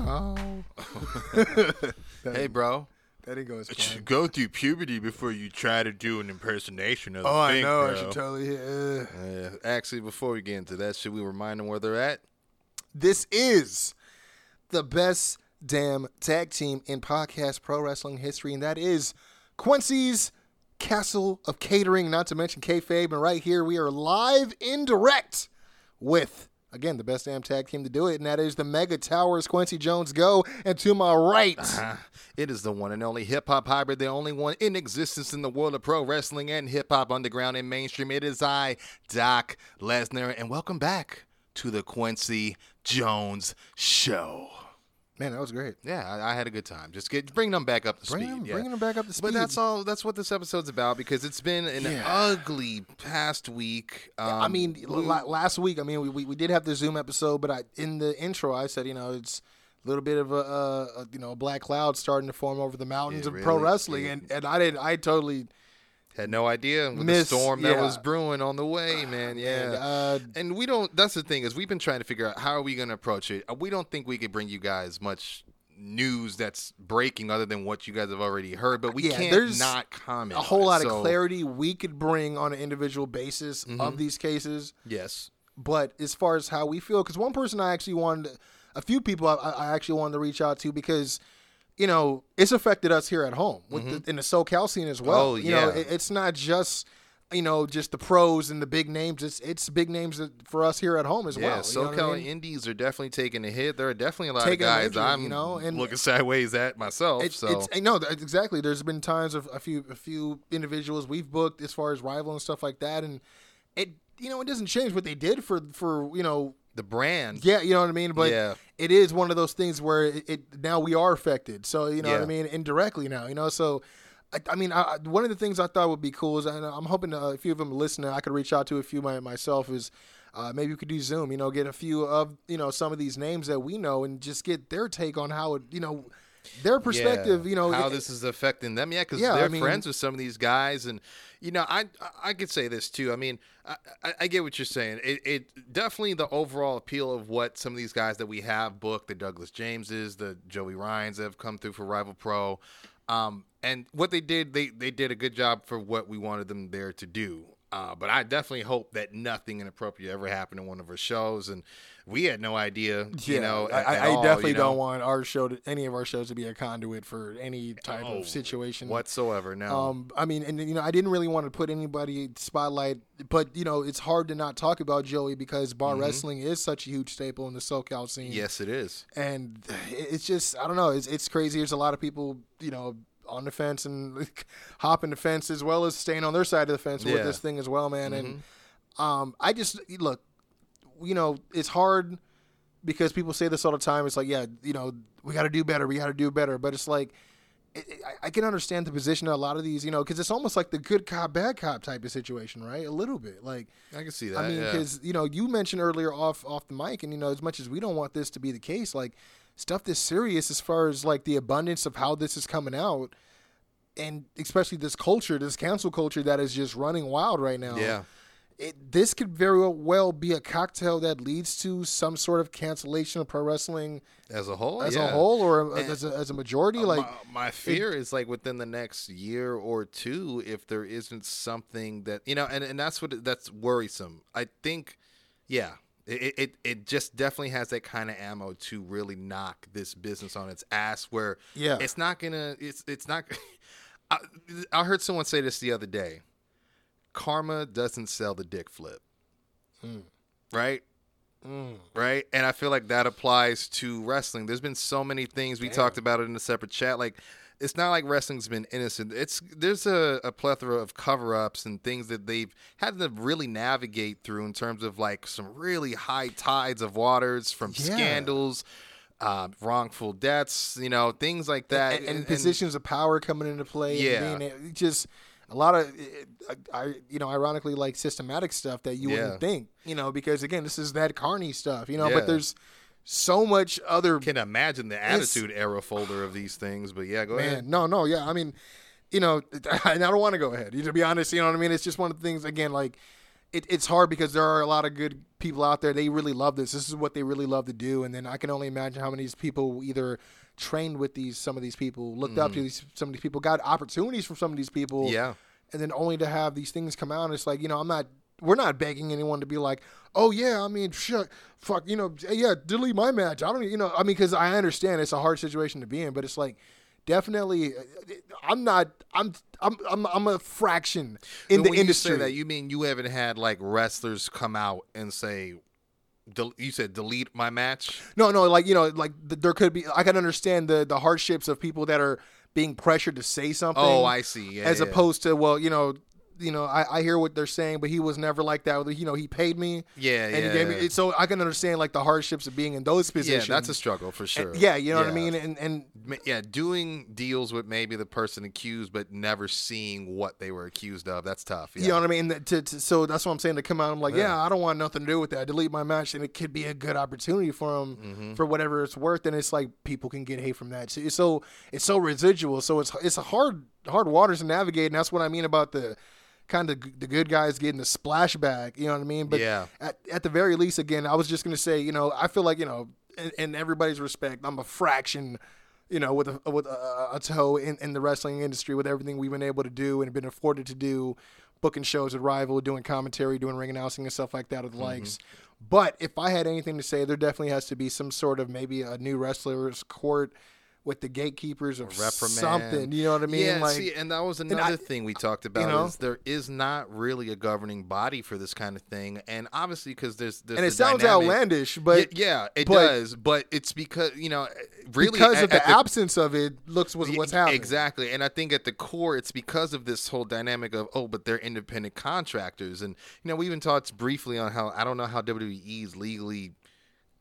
No. hey, bro. That didn't go You go through puberty before you try to do an impersonation of the Oh, I thing, know. I should totally. Uh, actually, before we get into that, should we remind them where they're at? this is the best damn tag team in podcast pro wrestling history, and that is Kwency's Castle of Catering, not to mention kayfabe. And right here, we are live in direct with. Again, the best damn tag team to do it, and that is the Mega Towers, Kwency Jones Go. And to my right, Ah, It is the one and only hip hop hybrid, the only one in existence in the world of pro wrestling and hip hop underground and mainstream. It is I, Doc Lesnar, and welcome back to the Kwency Jones Show. Man, that was great. Yeah, I, I had a good time. Just get bringing them back up to Bring speed. them- yeah. bringing them back up to speed. But that's all. That's what this episode's about because it's been an Yeah. ugly past week. Um, I mean, we- last week, I mean, we, we, we did have the Zoom episode, but I in the intro, I said, you know, it's a little bit of a, a, a you know a black cloud starting to form over the mountains Yeah, of pro wrestling, Yeah. and, and I didn't, I totally had no idea with Miss- the storm that yeah. was brewing on the way, man. Yeah. and, uh, and we don't. That's the thing is we've been trying to figure out how are we going to approach it. We don't think we could bring you guys much news that's breaking other than what you guys have already heard, but we Yeah, can't there's not comment. a whole lot So, of clarity we could bring on an individual basis Mm-hmm. of these cases. Yes. But as far as how we feel, because one person I actually wanted, a few people I, I actually wanted to reach out to because, you know, it's affected us here at home with the, in the SoCal scene as well. Mm-hmm. Oh, you know, it, it's not just, you know, just the pros and the big names. It's it's big names for us here at home as Yeah, well. know I SoCal mean? Indies are definitely taking a hit. There are definitely a lot Taking of guys major, I'm you know, and- looking sideways at myself. So it's no, exactly. There's been times of a few a few individuals we've booked as far as rival and stuff like that, and it you know it doesn't change what they did for for you know the brand. yeah you know what I mean, but Yeah. it is one of those things where it, it now we are affected. So you know what I mean indirectly now you know so. I, I mean, I, one of the things I thought would be cool is, and I'm hoping a few of them listening, I could reach out to a few my, myself. Is uh, maybe we could do Zoom, you know, get a few of you know some of these names that we know, and just get their take on how it, you know, their perspective, Yeah, you know, how it- this is affecting them. Yeah, because Yeah, they're mean- friends with some of these guys, and you know, I I could say this too. I mean, I, I, I get what you're saying. It, it definitely the overall appeal of what some of these guys that we have booked, the Douglas Jameses, the Joey Ryans that have come through for Rival Pro, um, and what they did, they they did a good job for what we wanted them there to do. Uh, but I definitely hope that nothing inappropriate ever happened in one of our shows, and we had no idea. You know, I, at- I, at I all, definitely you know, don't want our show to any of our shows to be a conduit for any type Oh, of situation whatsoever. No. Um, I mean, and you know, I didn't really want to put anybody spotlight, but you know, it's hard to not talk about Joey because bar wrestling is such a huge staple in the SoCal scene. Mm-hmm. yes, it is. and it's just I don't know, it's it's crazy. There's a lot of people, you know. On the fence and hopping the fence as well as staying on their side of the fence with this thing as well, man. And Mm-hmm. um, I just look, you know, it's hard because people say this all the time. It's like, yeah, you know, we got to do better. We got to do better. But it's like, it, it- I, can understand the position of a lot of these, you know, because it's almost like the good cop, bad cop type of situation, right? A little bit, like. I can see that. I mean, yeah. because you know, you mentioned earlier off off the mic, and you know, as much as we don't want this to be the case, like stuff this serious as far as like the abundance of how this is coming out, and especially this culture, this cancel culture that is just running wild right now yeah. It, this could very well be a cocktail that leads to some sort of cancellation of pro wrestling as a whole, as yeah. a whole or And- as a, as a majority. Like, my, my fear is like within the next year or two, if there isn't something that you know, and, and that's what that's worrisome. I think, yeah, it, it it just definitely has that kind of ammo to really knock this business on its ass. Where Yeah. it's not gonna, it's it's not. I, I heard someone say this the other day. Karma doesn't sell the dick flip, right? right? And I feel like that applies to wrestling. There's been so many things we talked about it in a separate chat. Like, it's not like wrestling's been innocent. It's there's a, a plethora of cover ups and things that they've had to really navigate through in terms of like some really high tides of waters from Yeah. scandals. uh, wrongful deaths, you know, things like that, and, and positions of power coming into play. Yeah. and just a lot of, I, I, you know, ironically, like systematic stuff that you Yeah. wouldn't think, you know, because again, this is that Carney stuff, you know, Yeah. but there's so much other can imagine the attitude era folder of these things. But yeah, go man. ahead. No, no, yeah. I mean, you know, I don't want to go ahead. To be honest, you know what I mean. It's just one of the things. Again, like it, it's hard because there are a lot of good people out there. They really love this. This is what they really love to do. And then I can only imagine how many people either trained with these some of these people, looked up to these some of these people, got opportunities from some of these people. Mm-hmm. Yeah. And then only to have these things come out. It's like you know, I'm not. We're not begging anyone to be like, oh yeah, I mean, shut, fuck, you know, yeah, delete my match. I don't, you know, I mean, because I understand it's a hard situation to be in, but it's like, definitely, uh, I'm not, I'm, I'm, I'm, I'm a fraction in But the industry. That you mean you haven't had like wrestlers come out and say, del- you said delete my match. No, no, like you know, like th- there could be. I can understand the the hardships of people that are being pressured to say something. Oh, I see. Yeah, as yeah. opposed to well, you know, you know, I, I hear what they're saying, but he was never like that. You know, he paid me. Yeah, and yeah, he gave me. So I can understand like the hardships of being in those positions. Yeah, that's a struggle for And- sure. yeah, you know what I mean. And and yeah, doing deals with maybe the person accused, but never seeing what they were accused of. That's tough. Yeah. you know what I mean. That- To, to, so that's what I'm saying. To come out, I'm like, yeah. Yeah. I don't want nothing to do with that. Delete my match, and it could be a good opportunity for him Mm-hmm. for whatever it's worth. And it's like people can get hate from that. So it's so it's so residual. So it's it's a hard hard waters to navigate, and that's what I mean about the kind of the good guys getting the splashback. You know what I mean? But Yeah. at, at the very least, again, I was just gonna say, you know, I feel like you know, in, in everybody's respect, I'm a fraction. You know, with a with a, a toe in, in the wrestling industry, with everything we've been able to do and been afforded to do, booking shows with Rival, doing commentary, doing ring announcing and stuff like that with the mm-hmm. likes. But if I had anything to say, there definitely has to be some sort of maybe a new wrestlers court with the gatekeepers or something. You know what I mean? Yeah, like, see, and that was I- another thing we talked about. know? is there is not really a governing body for this kind of thing, and obviously because there's, there's and it sounds dynamic- outlandish, but Y- yeah, it but- does, but it's because you know, really because at- of the, at absence of it, looks was what's happening. Exactly. And I think at the core, it's because of this whole dynamic of, oh, but they're independent contractors. And, you know, we even talked briefly on how, I don't know how WWE is legally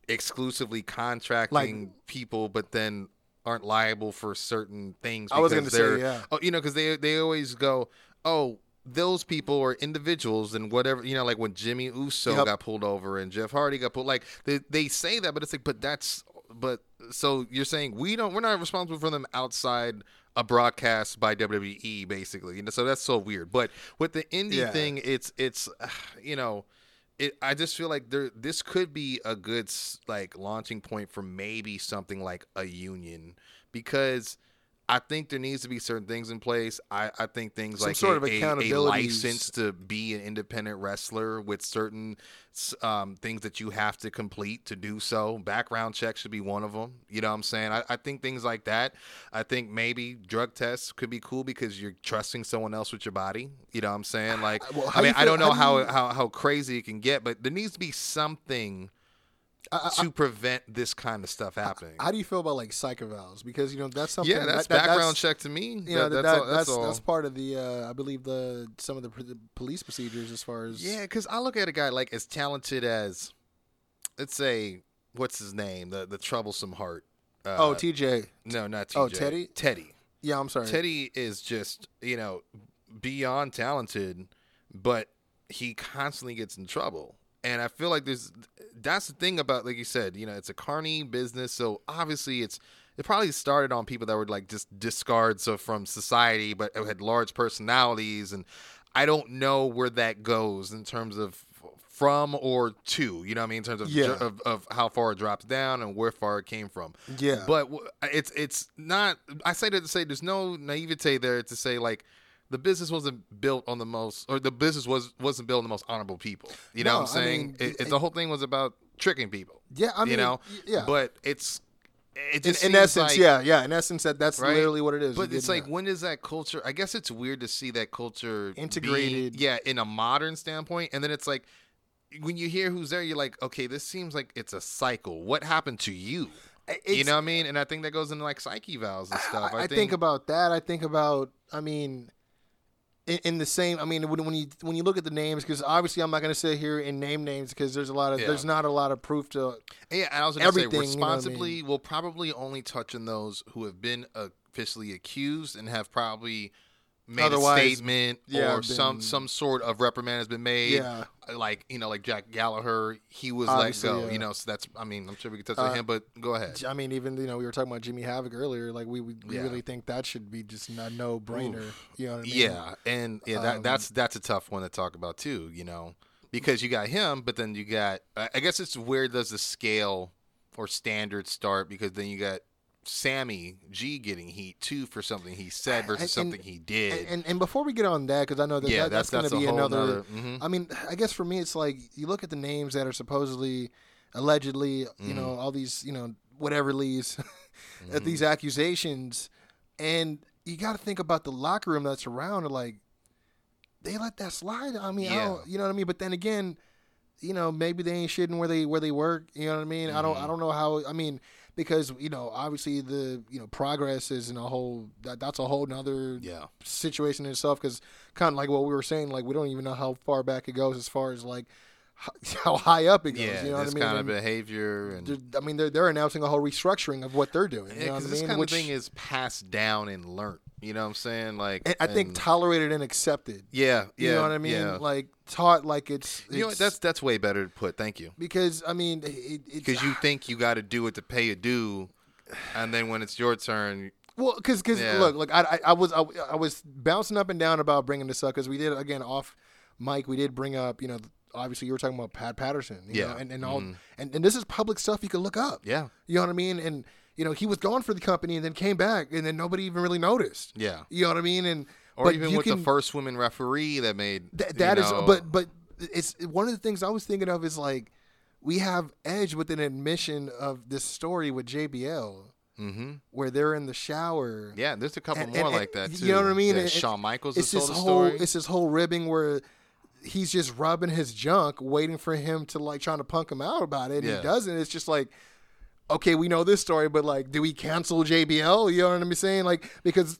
exclusively contracting people, but then aren't liable for certain things. I was gonna say, yeah. Oh, you know, because they, they always go, oh, those people are individuals and whatever you know like when jimmy uso Yep. got pulled over and jeff hardy got pulled like they, they say that but it's like but that's but so you're saying we don't we're not responsible for them outside a broadcast by WWE basically. You know, so that's so weird. But with the indie Yeah. thing, it's it's you know, it I just feel like there this could be a good like launching point for maybe something like a union because I think there needs to be certain things in place. I, I think things like Some like sort a, of a- a license to be an independent wrestler with certain um, things that you have to complete to do so. Background check should be one of them. You know what I'm saying? I, I think things like that. I think maybe drug tests could be cool because you're trusting someone else with your body. You know what I'm saying? Like, Well, I mean, you I don't feel- know how, how, how crazy it can get, but there needs to be something I- I- to prevent this kind of stuff happening. How do you feel about like psych evals? Because you know that's something. yeah, that's that- that- background check to me. You know That- that, that's, that, all, that's that's that's part of the uh, I believe the some of the, pr- the police procedures as far as Yeah, because I look at a guy like as talented as, let's say, what's his name, the the troublesome Hart. Uh, oh TJ no, not TJ. Oh, Teddy? Teddy. yeah I'm sorry Teddy is just you know beyond talented, but he constantly gets in trouble. And I feel like there's that's the thing about like you said, you know, it's a carny business, so obviously it's it probably started on people that were like just discards of from society, but had large personalities, and I don't know where that goes in terms of from or to, you know what I mean, in terms of Yeah. of, of how far it drops down and where far it came from. Yeah. But it's it's not. I say that to say there's no naivete there to say like the business wasn't built on the most, or the business was wasn't built on the most honorable people. You know No, what I'm I saying? mean, it, it- the whole thing was about tricking people. Yeah, I mean, you know. yeah. But it's it in, just in essence like- yeah yeah in essence that that's right? literally what it is. But it's like that. when is that culture? I guess it's weird to see that culture being- Integrated. yeah, in a modern standpoint, and then it's like when you hear who's there, you're like, okay, this seems like it's a cycle. What happened to you? you know what I mean? And I think that goes into like psyche valves and stuff. I, I, I think, about that. I think about. I mean, in, in the same. I mean, when, when you when you look at the names, because obviously I'm not going to sit here and name names because there's a lot of Yeah. there's not a lot of proof to. Yeah, and I was going to say Everything, you know I mean? responsibly, we'll probably only touch on those who have been officially accused and have probably made Otherwise, a statement yeah, or some been- some sort of reprimand has been made. Yeah. Like you know, like Jack Gallagher, he was Obviously, let go. yeah. You know, so that's. I mean, I'm sure we could touch Uh, on him, but go ahead. I mean, even you know we were talking about Jimmy Havoc earlier. Like we we, Yeah. really think that should be just a no brainer. You know what I mean? Yeah, and yeah, that, Um, that's that's a tough one to talk about too. You know, because you got him, but then you got. I I guess it's where does the scale or standard start? Because then you got Sammy G getting heat too for something he said versus And- something he did. And, and and before we get on that, because I know that, Yeah, that that's, that's- going to be another. nother- mhm. I mean, I guess for me, it's like you look at the names that are supposedly, allegedly, you Mm-hmm. know, all these, you know, whatever leads, Mm-hmm. at these accusations, and you got to think about the locker room that's around. Like, they let that slide. I mean, I Yeah. don't, you know what I mean. But then again, you know, maybe they ain't shitting where they where they work. You know what I mean? I don't I don't know how. I mean, because you know, obviously the you know progress is in a whole that that's a whole nother yeah, situation in itself. Because kind of like what we were saying, like we don't even know how far back it goes as far as like how high up it goes. yeah, you know what I this mean? kind of And behavior and. I mean, they're they're announcing a whole restructuring of what they're doing. You Yeah, know what I because mean? this kind Which- of thing is passed down and learned. You know what I'm saying? Like, and I think tolerated and accepted. yeah, yeah, You know what I mean? Yeah. Like taught like it's, you know? That's that's way better to put. Thank you. because I mean it, Because you think you got to do it to pay a due, and then when it's your turn, Well, because because Yeah. look, look, I, I I was I, I was bouncing up and down about bringing this up because we did again off mic. We did bring up you know obviously you were talking about Pat Patterson, you Yeah. know, and and all Mhm. and, and this is public stuff you can look up. yeah, You know what I mean? And you know he was gone for the company and then came back and then nobody even really noticed. yeah. You know what I mean? And Or even with can, the first women referee that made Th- that is, know- but but it's one of the things I was thinking of is like we have edge with an admission of this story with JBL Mhm. where they're in the shower. yeah, there's a couple And- more and- like that too. you know what I mean? Yeah, And- Shawn Michaels it's this whole story. it's this whole ribbing where he's just rubbing his junk, waiting for him to like trying to punk him out about it. And Yeah. he doesn't. It's just like, okay, we know this story, but like, do we cancel JBL? You know what I'm saying? Like, because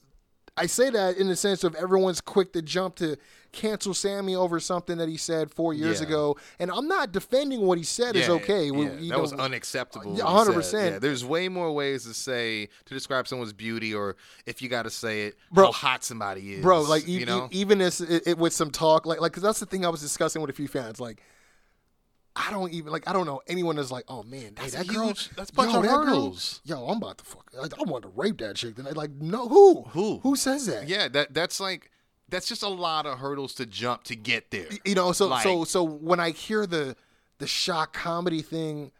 I say that in the sense of everyone's quick to jump to cancel Sammy over something that he said four years Yeah. ago, and I'm not defending what he said is okay. We- yeah, you that was unacceptable. Yeah, what he 100%. Yeah, there's way more ways to say to describe someone's beauty, or if you got to say it, Bro- how hot somebody is, bro. Like, e- you know, e- even as it, it, with some talk, like, like, cause that's the thing I was discussing with a few fans. Like, I don't even like. I don't know anyone that's like, oh man, hey, That's that a girl, huge- that's a bunch yo, of that girl- yo, I'm about to fuck. I, I want to rape that chick tonight. Like, no, who, Who? who says that? yeah, that that's like that's just a lot of hurdles to jump to get there. you know. So, so, Like- so when I hear the the shock comedy thing,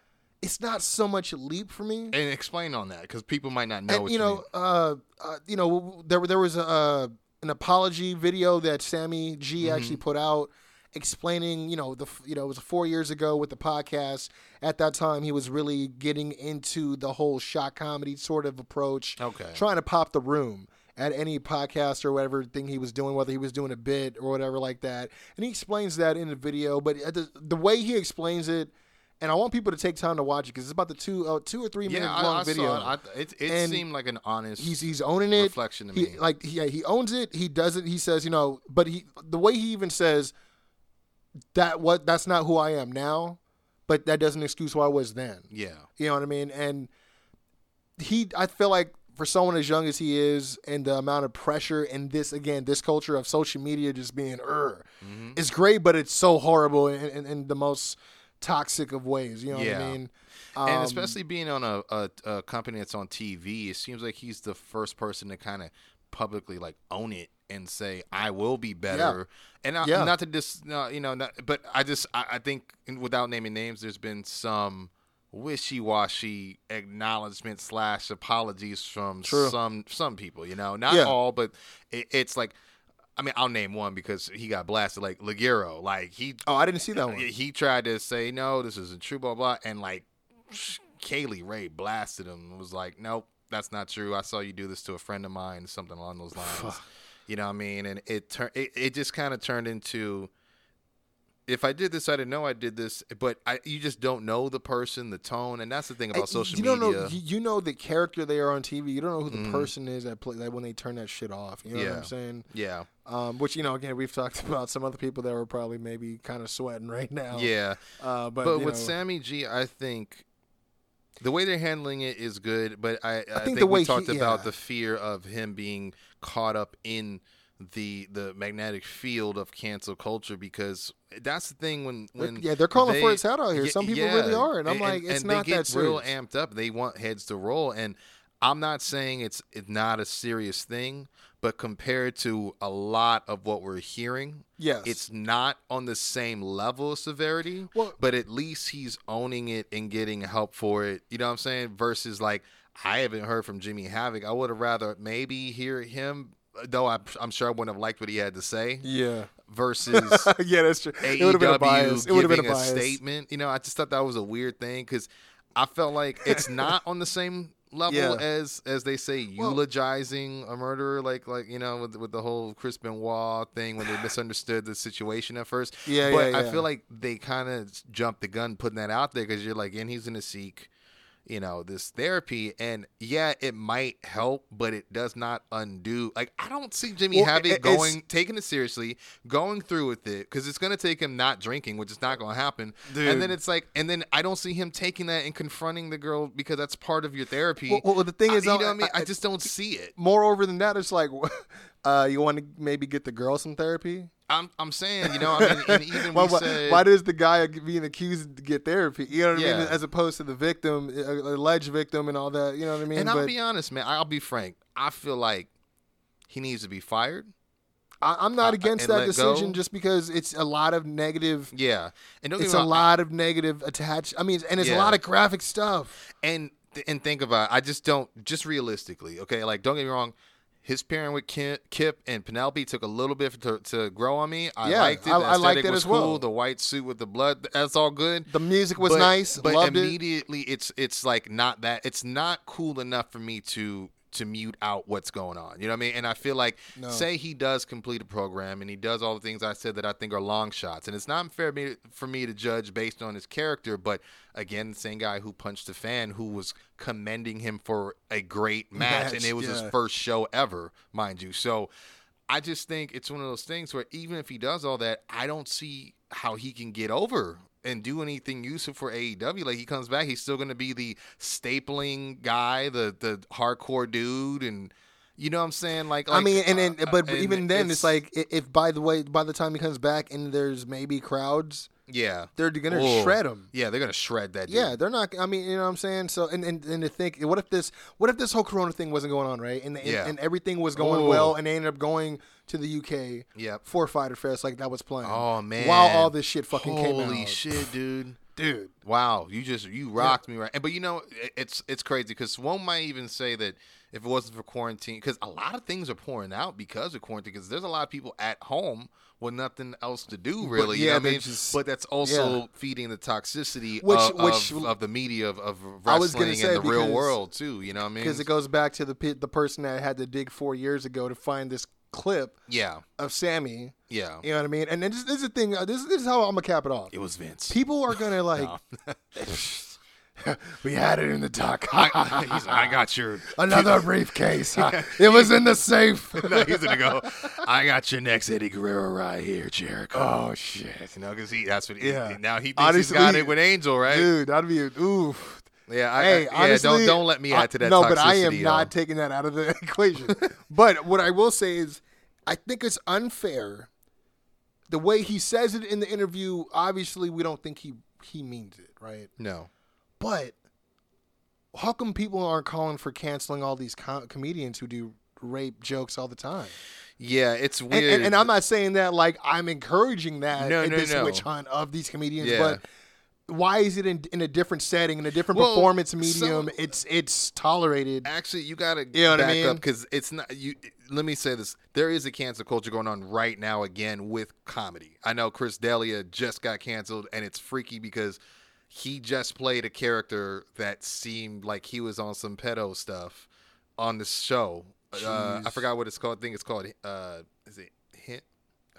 it's not so much a leap for me. And explain on that because people might not know. and what you you know, mean. uh, uh, you know, there there was a uh, an apology video that Sammy G Mm-hmm. actually put out explaining, you know, the you know it was four years ago with the podcast. At that time, he was really getting into the whole shock comedy sort of approach, Okay. trying to pop the room at any podcast or whatever thing he was doing, whether he was doing a bit or whatever like that. And he explains that in the video, but at the, the way he explains it. And I want people to take time to watch it because it's about the two, uh, two or three minute yeah, long I video. saw it. I, it, it seemed like an honest. he's he's owning it. reflection to he, me. Like yeah, he owns it. He does it. He says, you know, but he the way he even says that what that's not who I am now, but that doesn't excuse who I was then. yeah, You know what I mean? And he, I feel like for someone as young as he is, and the amount of pressure and this again, this culture of social media just being er, Mm-hmm. it's great, but it's so horrible in, in, in the most toxic of ways. You know what I mean? and Um, especially being on a, a, a company that's on TV, it seems like he's the first person to kind of publicly like own it and say, "I will be better." And I, Yeah. not to dis, no, you know, not, but I just I, I think without naming names, there's been some wishy-washy acknowledgement slash apologies from True. some some people. You know, not Yeah. all, but it, it's like. I mean, I'll name one because he got blasted. Like Ligero, like he Oh, I didn't see that one. he tried to say no, this isn't true, blah blah, and like Kaylee Ray blasted him. Was like, nope, that's not true. I saw you do this to a friend of mine, something along those lines. you know what I mean? And it turned, it, it just kind of turned into if I did this, I didn't know I did this. But I, you just don't know the person, the tone, and that's the thing about Uh, social you don't media. know you, know the character they are on TV. You don't know who the person is that play that when they turn that shit off. You know what I'm saying? yeah, Um, which you know, again, we've talked about some other people that were probably maybe kind of sweating right now. yeah. Uh, but But, with know, Sammy G, I think the way they're handling it is good. But I, I, think, the way we he- talked about yeah. the fear of him being caught up in the the magnetic field of cancel culture because that's the thing when when yeah, they're calling for they- its head out here. Some people yeah, really are, and I'm like, it's and not they get that real serious. amped up. They want heads to roll, and I'm not saying it's it's not a serious thing, but compared to a lot of what we're hearing, Yes. it's not on the same level of severity. Well- but at least he's owning it and getting help for it. You know what I'm saying? Versus like I haven't heard from Jimmy Havoc. I would have rather maybe hear him. Though I'm, I'm sure I wouldn't have liked what he had to say. yeah, Versus yeah, that's true. AEW It would have been a bias. It would have been a bias. statement. You know, I just thought that was a weird thing because I felt like it's not on the same level Yeah. as as they say Well- eulogizing a murderer, like like you know with with the whole Chris Benoit thing when they misunderstood the situation at first. Yeah, but yeah, I feel like they kind of jumped the gun putting that out there because you're like, and he's gonna seek. You know this therapy, and yeah, it might help, but it does not undo. Like I don't see Jimmy Well, it- going taking it seriously, going through with it, because it's gonna take him not drinking, which is not gonna happen. Dude. And then it's like, and then I don't see him taking that and confronting the girl because that's part of your therapy. Well, well, the thing I- is, you know I- what I mean? I- I, just don't see it. Moreover than that, it's like, uh, you want to maybe get the girl some therapy. I'm, I'm saying, you know, I mean, and even why, we why- said, why does the guy being accused get therapy? You know what I mean? As opposed to the victim, alleged victim, and all that. You know what I mean? and I'll But be honest, man, I'll be frank. I feel like he needs to be fired. I, I'm not against and that decision go. just because it's a lot of negative. Yeah, and don't It's me a lot of negative attached. I mean, and it's a lot of graphic stuff. and and think about it, I just don't just realistically, okay? Like don't get me wrong, his pairing with Ki- Kip and Penelope took a little bit to, to grow on me. I Yeah, liked it. I- The I liked it was as well. cool. The white suit with the blood, that's all good. The music was but, nice. but Loved it. immediately it's it's like not that it's not cool enough for me to to mute out what's going on. You know what I mean? And I feel like No. say he does complete a program and he does all the things I said that I think are long shots. And it's not fair me, for me to judge based on his character, but again, the same guy who punched a fan who was commending him for a great match, and it was his first show ever, mind you. So I just think it's one of those things where even if he does all that, I don't see how he can get over and do anything useful for AEW. Like he comes back, he's still going to be the stapling guy, the the hardcore dude, and you know what I'm saying? Like, I mean, and, and uh, but and even then, it's, like if by the way, by the time he comes back and there's maybe crowds, yeah, they're gonna Oh. shred him. Yeah, they're gonna shred that. Dude. Yeah, they're not. I mean, you know what I'm saying. So, and and, and to think, what if this, what if this whole Corona thing wasn't going on, right? And and, Yeah. and everything was going Ooh. well, and they ended up going to the UK Yep. for Fyter Fest, like that was playing. Oh man. While all this shit fucking came out. Holy shit, dude. dude. Wow, you just you rocked me right. And but you know it's it's crazy because one might even say that if it wasn't for quarantine, because a lot of things are pouring out because of quarantine. Because there's a lot of people at home with nothing else to do, really. you yeah, know I mean? just- but that's also yeah. feeding the toxicity Which- of, which- of, of the media of, of I was gonna wrestling and the real world too. You know what I mean? Because it goes back to the the person that had to dig four years ago to find this clip yeah, of Sammy. yeah. You know what I mean? And then this, this is the thing. uh, This, this is how I'm gonna cap it off. It was Vince. People are gonna like. we had it in the dock. I, he's I got your Another briefcase. it was in the safe. no, he's gonna go. I got your next Eddie Guerrero right here, Jericho. Oh shit, You know, because he that's what he, Yeah. now he thinks Honestly, he's got it with Angel, right? dude, that'd be a, oof. Yeah, I, Hey, I, yeah, honestly, don't don't let me add to that. I, no, but I am not taking that out of the equation. but what I will say is, I think it's unfair. The way he says it in the interview, obviously, we don't think he he means it, right? no. But how come people aren't calling for canceling all these co- comedians who do rape jokes all the time? Yeah, it's And, weird. and, and I'm not saying that like I'm encouraging that No, in no, this no. witch hunt of these comedians, Yeah. but why is it in, in a different setting, in a different Well, performance medium? some- it's it's tolerated. Actually, you gotta You know what I back mean? up because it's not you. Let me say this: there is a cancel culture going on right now again with comedy. I know Chris D'Elia just got canceled, and it's freaky because he just played a character that seemed like he was on some pedo stuff on the show. Uh, I forgot what it's called. I think it's called. Uh, is it?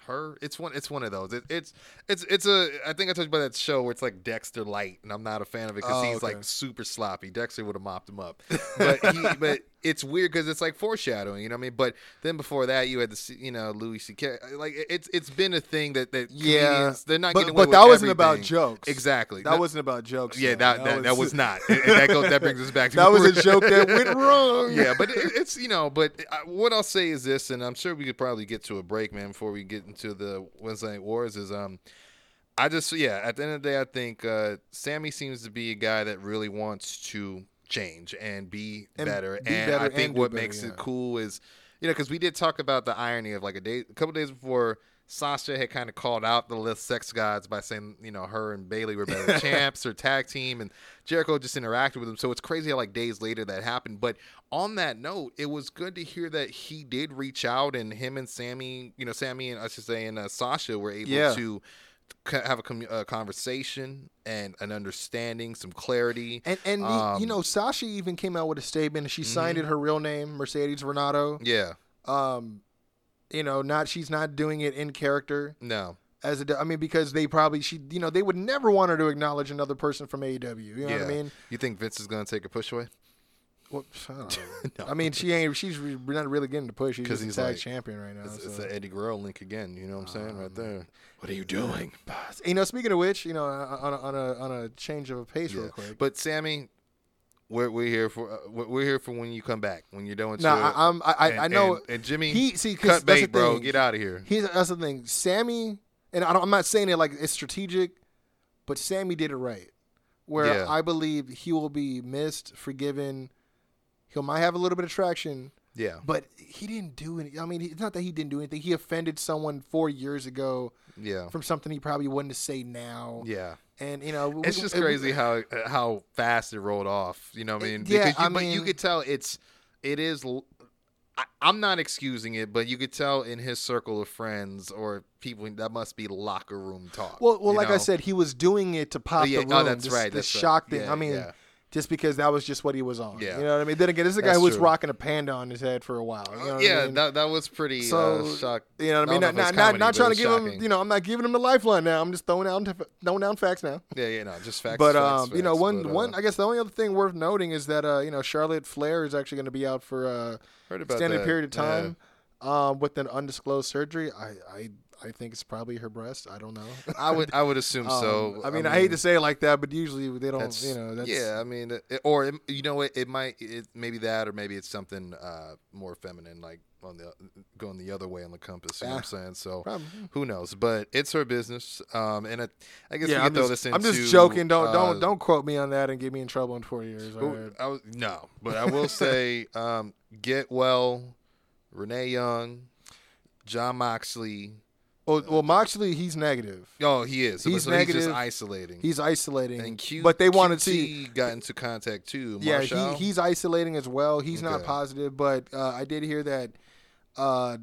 Her. It's one. It's one of those. It, it's it's it's a. I think I told you about that show where it's like Dexter light, and I'm not a fan of it because Oh, he's okay. like super sloppy. Dexter would have mopped him up, but he, but it's weird because it's like foreshadowing. You know what I mean? But then before that, you had the you know Louis C.K. Like it's it's been a thing that that Yeah, they're not but, getting away but that wasn't about jokes. Exactly. That No- wasn't about jokes. Yeah, that that, that was not. That goes that brings us back to That was a joke that went wrong. yeah, but it, it's you know, but uh, what I'll say is this, and I'm sure we could probably get to a break, man, before we get into the Wednesday Night Wars. Is um, I just yeah, at the end of the day, I think uh, Sammy seems to be a guy that really wants to change and be And better. be and better I think and what better, makes yeah. it cool is you know because we did talk about the irony of like a day, a couple days before. Sasha had kind of called out the Le Sex Gods by saying, you know, her and Bayley were better champs or tag team, and Jericho just interacted with them. So it's crazy how like days later that happened. But on that note, it was good to hear that he did reach out, and him and Sammy, you know, Sammy and I should say, and uh, Sasha were able Yeah. to have a uh, conversation and an understanding, some clarity. And and Um, you know, Sasha even came out with a statement. She signed it her real name, Mercedes Varnado. yeah, Um, you know, not she's not doing it in character no, as a. I mean, because they probably she you know they would never want her to acknowledge another person from AEW. You know yeah. what I mean? You think Vince is gonna take a push away? Well, I. No. I mean, she ain't. She's not really getting the push. She's 'Cause just he's tag like- champion right now. It's, it's so. the Eddie Guerrero link again. You know what I'm saying, right um, there. What are you doing? You know, speaking of which, you know, uh, uh, on a, on a on a change of a pace, Yeah. real quick. But Sammy, we're we're here for uh, we're we're here for when you come back when you're done with No, I, I'm. I, I, and, I know. And, and Jimmy, he see 'cause cut that's the bait, bro. thing. Get out of here. He's that's the thing. Sammy, and I don't, I'm not saying it like it's strategic, but Sammy did it right. Where Yeah. I believe he will be missed, forgiven. He might have a little bit of traction, Yeah, but he didn't do any. I mean, it's not that he didn't do anything. He offended someone four years ago yeah, from something he probably wouldn't say now. yeah. And you know, It's we- just crazy how how fast it rolled off. You know what I mean? Yeah, Because you, I but you could tell it's it is. I'm not excusing it, but you could tell in his circle of friends or people that must be locker room talk. Well, well, like I said, he was doing it to pop yeah, the oh, that's this, right, This that's right. shock thing. Yeah, I mean, yeah. Just because that was just what he was on. Yeah. You know what I mean? Then again, this is a guy That's who was true. rocking a panda on his head for a while. You know what I yeah, mean? that that was pretty So uh, shock. you know what I mean? Not, not, not, not trying to give was him, you know, I'm not giving him the lifeline now. I'm just throwing out throwing down facts now. Yeah, yeah, no, just facts. But facts, um, you know, one but, uh, one I guess the only other thing worth noting is that uh, you know, Charlotte Flair is actually going to be out for uh, heard extended that. period of Yeah. time um, with an undisclosed surgery. I, I I think it's probably her breast. I don't know. I would I would assume Um, so. I mean, I, hate to say it like that, but usually they don't. You know, that's, yeah. I mean, it, or it, you know what? It might it, maybe that, or maybe it's something uh, more feminine, like on the going the other way on the compass. You know what I'm saying? So Probably. who knows? But it's her business. Um, and it, I guess Yeah, we I'm can throw just, this into. I'm just joking. Don't uh, don't don't quote me on that and get me in trouble in four years. right? I was, no, but I will say, um, get well, Renee Young, Jon Moxley. Well, well, Moxley, he's negative. Oh, he is. So- He's so He's just isolating. He's isolating. and Q, but they wanted to see. Got into contact too. Yeah, he, he's isolating as well. He's not positive, but uh, I did hear that uh,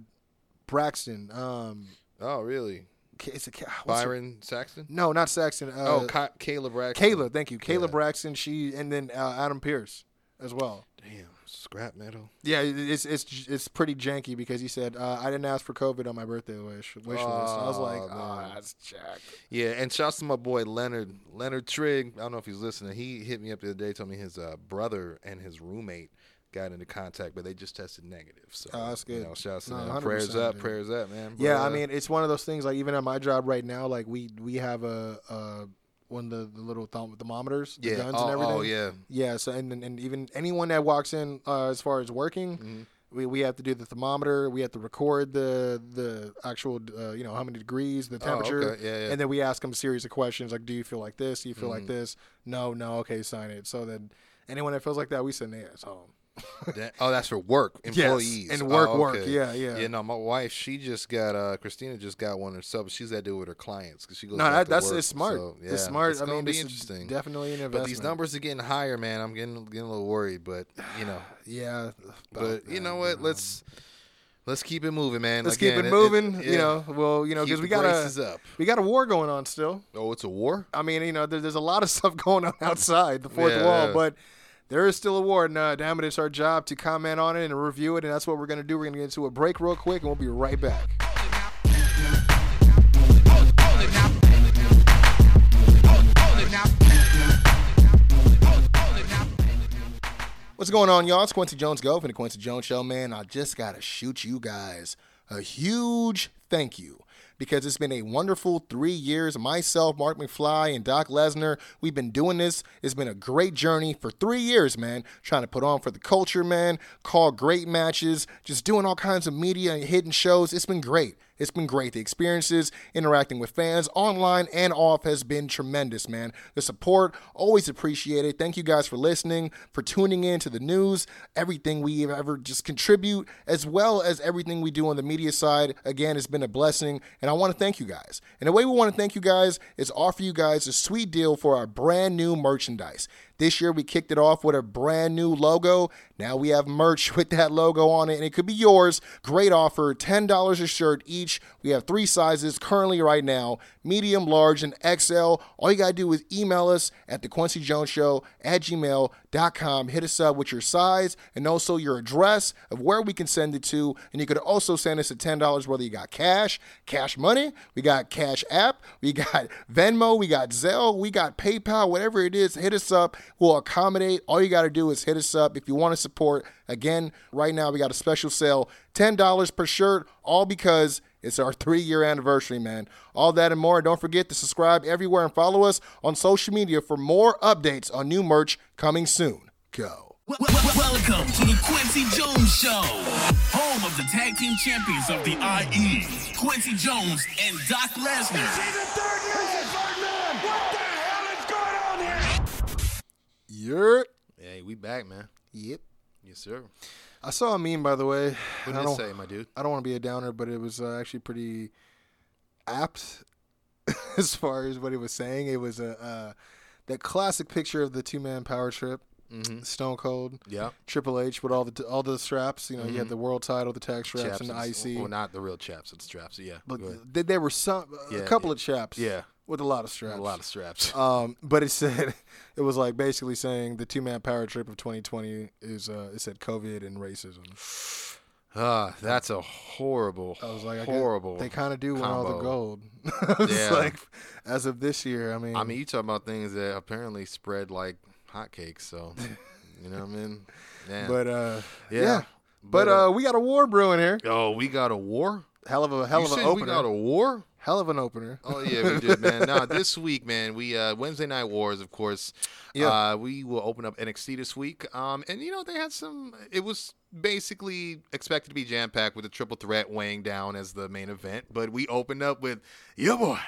Braxton. Um, Oh, really? It's a, K- what's her- Byron Saxton? No, not Saxton. Uh, oh, Ka- Kayla Braxton. Kayla. Thank you, Kayla Yeah. Braxton. She and then uh, Adam Pearce as well. Damn, scrap metal. Yeah, it's it's it's pretty janky because he said uh, I didn't ask for COVID on my birthday wish wish list. I was like, oh, that's jacked. Yeah, and shouts to my boy Leonard. Leonard Trigg. I don't know if he's listening. He hit me up the other day, told me his uh, brother and his roommate got into contact, but they just tested negative. So Oh, that's You good. know, shouts to No. Prayers up, dude. prayers up, man. Yeah, I mean, it's one of those things. Like even at my job right now, like we we have a, a of the, the little therm- thermometers, the yeah. guns oh, and everything. oh, yeah. Yeah, so and and even anyone that walks in uh, as far as working, Mhm. we, we have to do the thermometer. We have to record the the actual uh, you know how many degrees, the Oh, temperature, okay. Yeah, yeah. and then we ask them a series of questions like, do you feel like this? Do you feel Mhm. like this? No, no. Okay, sign it. So then anyone that feels like that, we send their ass home. That- oh, that's for work employees and work, Oh, work. Yeah, yeah. Yeah, no, my wife, she just got uh Christina just got one herself. She's she's to do it with her clients because she goes. No, that, that's work, it's smart. so, yeah, it's smart. It's I mean, be interesting. definitely an investment. But these numbers are getting higher, man. I'm getting getting a little worried, but you know, yeah. but you know what? Let's let's keep it moving, man. let's Again, keep it moving. You yeah. know, well, you know, because we got a up. we got a war going on still. Oh, it's a war. I mean, you know, there, there's a lot of stuff going on outside the fourth Yeah, wall, but there is still a war, and uh, damn it, it's our job to comment on it and review it, and that's what we're gonna do. We're gonna get into a break real quick, and we'll be right back. What's going on, y'all? It's Kwency Jones Go from the Kwency Jones Show, man. I just gotta shoot you guys a huge thank you because it's been a wonderful three years. Myself, Mark McFly, and Doc Lesnar, we've been doing this. It's been a great journey for three years, man. Trying to put on for the culture, man. Call great matches, just doing all kinds of media and hidden shows. It's been great. It's been great. The experiences interacting with fans online and off has been tremendous, man. The support, always appreciated. Thank you guys for listening, for tuning in to the news, everything we ever just contribute, as well as everything we do on the media side. Again, it's been a blessing, and I want to thank you guys. And the way we want to thank you guys is offer you guys a sweet deal for our brand new merchandise. This year we kicked it off with a brand new logo. Now we have merch with that logo on it, and it could be yours. Great offer $10 a shirt each. We have three sizes currently right now medium, large, and XL. All you got to do is email us at the Kwency Jones Show at gmail.com. Hit us up with your size and also your address of where we can send it to. And you could also send us a $10 whether you got cash, cash money, we got Cash App, we got Venmo, we got Zelle, we got PayPal, whatever it is, hit us up. We'll accommodate. All you got to do is hit us up if you want to support. Again, right now we got a special sale $10 per shirt, all because it's our three year anniversary, man. All that and more. Don't forget to subscribe everywhere and follow us on social media for more updates on new merch coming soon. Go. Wel- wel- Welcome to the Kwency Jones Show, home of the tag team champions of the IE, Kwency Jones and Doc Lesnar. Yep. Hey, we back, man. Yep. Yes, sir. I saw a meme, by the way. What did it say, my dude? I don't want to be a downer, but it was uh, actually pretty apt as far as what it was saying. It was a uh, that classic picture of the two man power trip, Mm-hmm. Stone Cold, Yeah. Triple H with all the all the straps. You know, you had the world title, the tag straps, and the IC. Well, not the real chaps. and straps. Yeah. but th- there were some a Yeah, couple yeah. of chaps. Yeah. With a lot of straps. a lot of straps. Um, but it said it was like basically saying the two man power trip of 2020 is uh, it said COVID and racism. Ah, that's a horrible, I was like, horrible. They kind of do want all the gold. it's Yeah. like as of this year, I mean, I mean, you talk about things that apparently spread like hotcakes. So, you know what I mean? Yeah. but uh, yeah. yeah. But uh, we got a war brewing here. oh, we got a war. Hell of a hell you of an opener. we got a war. Hell of an opener. Oh yeah, we did, man. Now this week, man, we uh Wednesday night wars, of course. Yeah. Uh, we will open up NXT this week. Um, and you know they had some. It was basically expected to be jam packed with a triple threat weighing down as the main event, but we opened up with your boy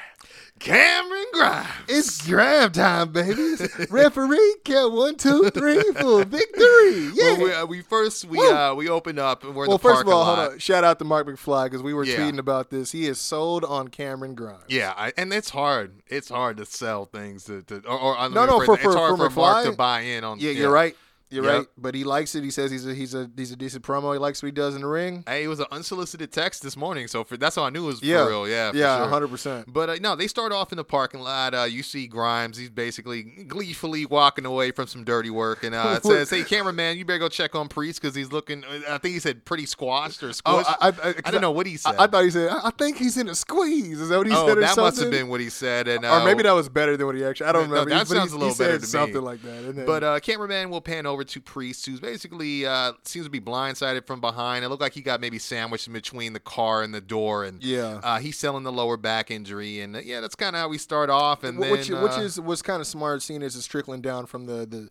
Cameron Grimes. It's grab time, baby. Referee count one, two, three for victory. Yeah. Well, we, uh, we first we uh we opened up. and We're well, the first of all, hold on. Shout out to Mark McFly because we were Yeah. tweeting about this. He is sold on Cameron Grimes. Yeah, I, and it's hard. It's hard to sell things to, to or, or No, no, for- it's for- hard for for, Mark McFly? to buy in on. Yeah, you're right. You're Yep. right. But he likes it. He says he's a he's a he's a decent promo. He likes what he does in the ring. Hey, it was an unsolicited text this morning, so for, that's all I knew it was Yeah. for real. Yeah, yeah, sure. hundred percent. But uh, no, they start off in the parking lot. Uh, you see Grimes. He's basically gleefully walking away from some dirty work, and uh, it says, "Hey, cameraman, you better go check on Priest because he's looking. I think he said pretty squashed or Oh, squished. I, I, I, 'cause I don't know what he said. I, I thought he said. I, I think he's in a squeeze. Is that what he oh, said? That must have been what he said. And uh, Or maybe that was better than what he actually. I don't No, remember. that he- sounds a little he said better to me. something like that. But uh, cameraman will pan over to Priest, who's basically uh, seems to be blindsided from behind. It looked like he got maybe sandwiched in between the car and the door, and Yeah. uh, he's selling the lower back injury. And uh, yeah, that's kind of how we start off. And Wh- then, which which uh, is was kind of smart, seeing as it's trickling down from the the.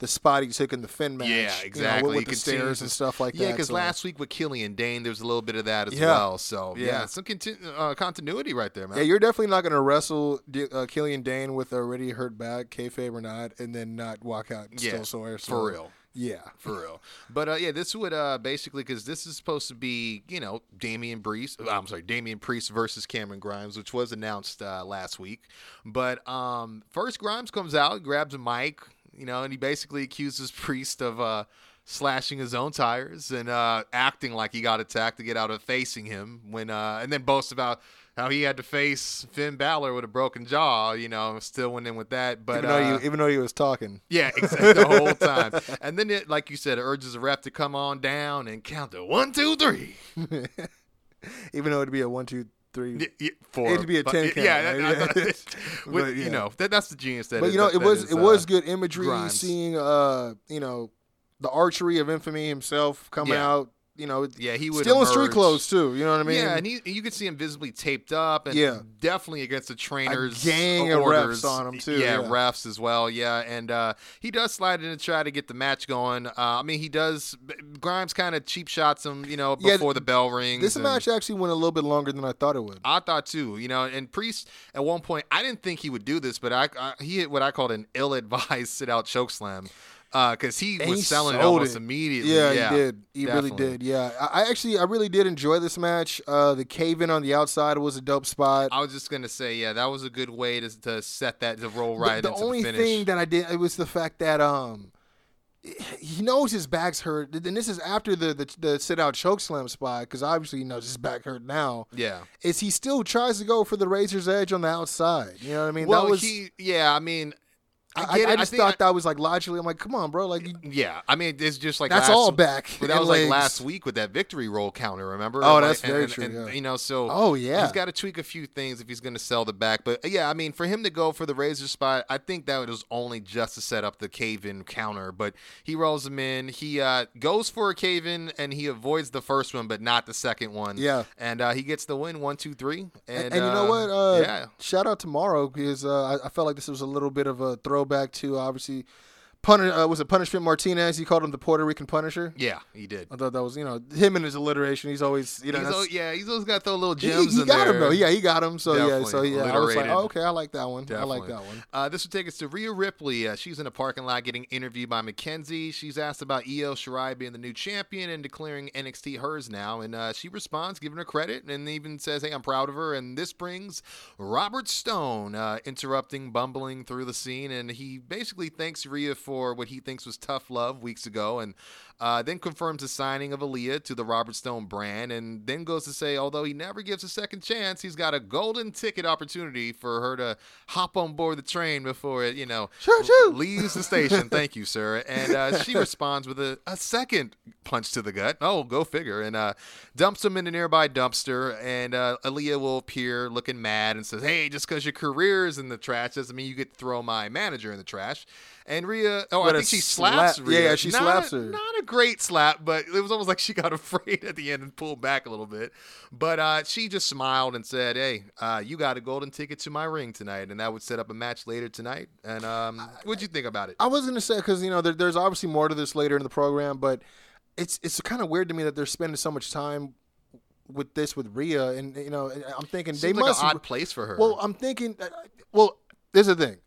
The spot he took in the Finn match, yeah, you know, exactly. with, You the see stairs and stuff like yeah, that. because so- last week with Killian Dain, there's a little bit of that as Yeah. well. So yeah, Yeah. some conti- uh, continuity right there, man. Yeah, you're definitely not going to wrestle uh, Killian Dain with a already hurt back, kayfabe or not, and then not walk out and Yeah, still sore. for real. Yeah. for real. But uh, yeah, this would uh, basically because this is supposed to be you know Damian Priest. I'm sorry, Damian Priest versus Cameron Grimes, which was announced uh, last week. But um, first, Grimes comes out, grabs a mic, you know, and he basically accuses Priest of. Uh, slashing his own tires and uh, acting like he got attacked to get out of facing him when uh, and then boasts about how he had to face Finn Balor with a broken jaw you know still went in with that but even though uh, you, even though he was talking. yeah, exactly. The whole time. And then, it, like you said, it urges the ref to come on down and count to one, two, three. Even though it'd be a one, two, three. Y- y- Four. It'd be a 10 Yeah, count, that- right? Yeah. with- But, you know, that, that's the genius that but is- you know, that- it was is, it was uh, good imagery Grimes. seeing uh you know the Archer of infamy himself coming Yeah. out. You know, Yeah, he would still in street clothes too. You know what I mean? yeah, and he, you could see him visibly taped up, and Yeah. definitely against the trainers. gang of refs orders. on him, too, Yeah, yeah. refs as well. Yeah, and uh, he does slide in to try to get the match going. Uh, I mean, he does. Grimes kind of cheap shots him, you know, Yeah, before the bell rings. this match actually went a little bit longer than I thought it would. I thought too, you know, and Priest at one point, I didn't think he would do this, but I, I he hit what I called an ill-advised sit-out choke slam, because he And was he selling it almost it. immediately. Yeah, Yeah, he did. He really did. Yeah, I, I actually, I really did enjoy this match. Uh, the cave in on the outside was a dope spot. I was just gonna say, yeah, that was a good way to, to set that to roll The- right the, into only the thing that I did it was the fact that um, he knows his back's hurt, and this is after the the, the sit out choke slam spot because obviously he knows his back hurt now. yeah. Is he still tries to go for the razor's edge on the outside? You know what I mean? Well, that was. he, yeah, I mean, I, I, get I just thought that was like logically. I'm like, come on, bro. Like, you, Yeah, I mean, it's just like That's last- all back But that was like last week with that victory roll counter. Remember? Oh, that's and- very and- true, and, yeah. You know, so Oh, yeah. he's got to tweak a few things if he's going to sell the back. But yeah, I mean, for him to go for the razor spot, I think that was only just to set up the cave in counter. But he rolls him in. He uh, goes for a cave in and he avoids the first one, but not the second one. Yeah. and uh, he gets the win one, two, three. And, and, you know uh, what? Uh, yeah, Shout out to Mauro because uh, I, I felt like this was a little bit of a throwback to obviously, Pun- uh, was it Punishment Martinez? He called him the Puerto Rican Punisher. yeah, he did. I thought that was you know him and his alliteration. He's always you know He's that's- al- yeah, he's always got to throw little gems he in got there. him though. Yeah, he got him. So yeah, so Definitely. yeah, I was like, oh, okay, I like that one. I like that one. Uh, this will take us to Rhea Ripley. Uh, she's in a parking lot getting interviewed by McKenzie. She's asked about Io Shirai being the new champion and declaring NXT hers now. And uh, she responds, giving her credit, and even says, hey, I'm proud of her. And this brings Robert Stone uh, interrupting, bumbling through the scene. And he basically thanks Rhea for what he thinks was tough love weeks ago. And uh, then confirms the signing of Aaliyah to the Robert Stone brand. And then goes to say, although he never gives a second chance, he's got a golden ticket opportunity for her to hop on board the train before it, you know, Choo choo. leaves the station. Thank you, sir. And uh, she responds with a, a second punch to the gut. Oh, go figure. And uh, dumps him in a nearby dumpster. And uh, Aaliyah will appear looking mad and says, Hey, just because your career is in the trash doesn't mean you get to throw my manager in the trash. And Rhea, oh, What I a think she slaps slap- Rhea. yeah, she Not- slaps her. Not a great slap, but it was almost like she got afraid at the end and pulled back a little bit. But uh, she just smiled and said, Hey, uh, you got a golden ticket to my ring tonight. And that would set up a match later tonight. And um, what'd you think about it? I was gonna say because you know there, there's obviously more to this later in the program, but it's it's kind of weird to me that they're spending so much time with this with Rhea, and you know I'm thinking they like must. an odd place for her. Well, I'm thinking. uh, Well, there's the thing.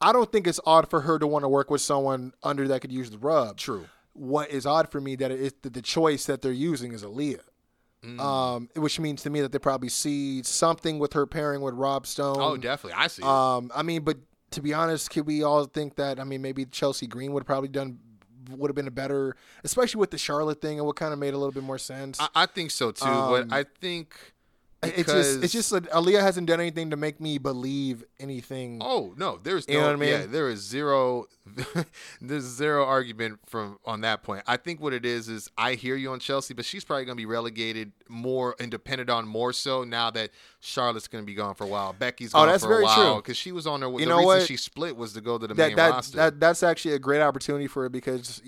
I don't think it's odd for her to want to work with someone under that could use the rub. True. What is odd for me that it is that the choice that they're using is Aaliyah. Mm. Um, which means to me that they probably see something with her pairing with Rob Stone. oh, definitely. I see. it. Um, I mean, but to be honest, could we all think that? I mean, maybe Chelsea Green would have probably done would have been a better, especially with the Charlotte thing, and what kind of made a little bit more sense. I, I think so too. um, but I think it's just it's just that Aaliyah hasn't done anything to make me believe anything. Oh no, there's You no, know what I mean? yeah, there is zero, there's zero argument from on that point. I think what it is is I hear you on Chelsea, but she's probably going to be relegated more and depended on more so now that Charlotte's going to be gone for a while. Becky's Oh, gone that's for a very while true. because she was on her. You the know reason what? she split was to go to the that main that, roster. that that's actually a great opportunity for her because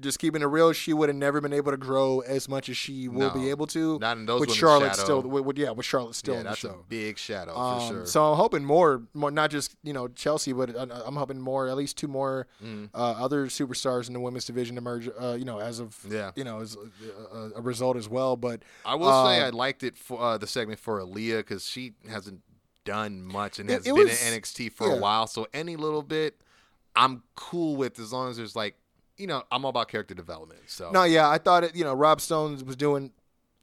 just keeping it real, she would have never been able to grow as much as she will No, be able to. not in those with Charlotte shadow. still, with, with- yeah, with Charlotte still yeah, in the that's a show. big shadow Um, for sure. So I'm hoping more, more, not just you know Chelsea, but uh, I'm hoping more, at least two more Mm. uh, other superstars in the women's division emerge. Uh, you know, as of Yeah. you know, as a, a, a result as well. But I will say uh, I liked it for uh, the segment for Aaliyah because she hasn't done much and It- has it been was- in NXT for yeah. a while. So any little bit, I'm cool with as long as there's like, you know, I'm all about character development. So no, yeah, I thought it. You know, Rob Stone was doing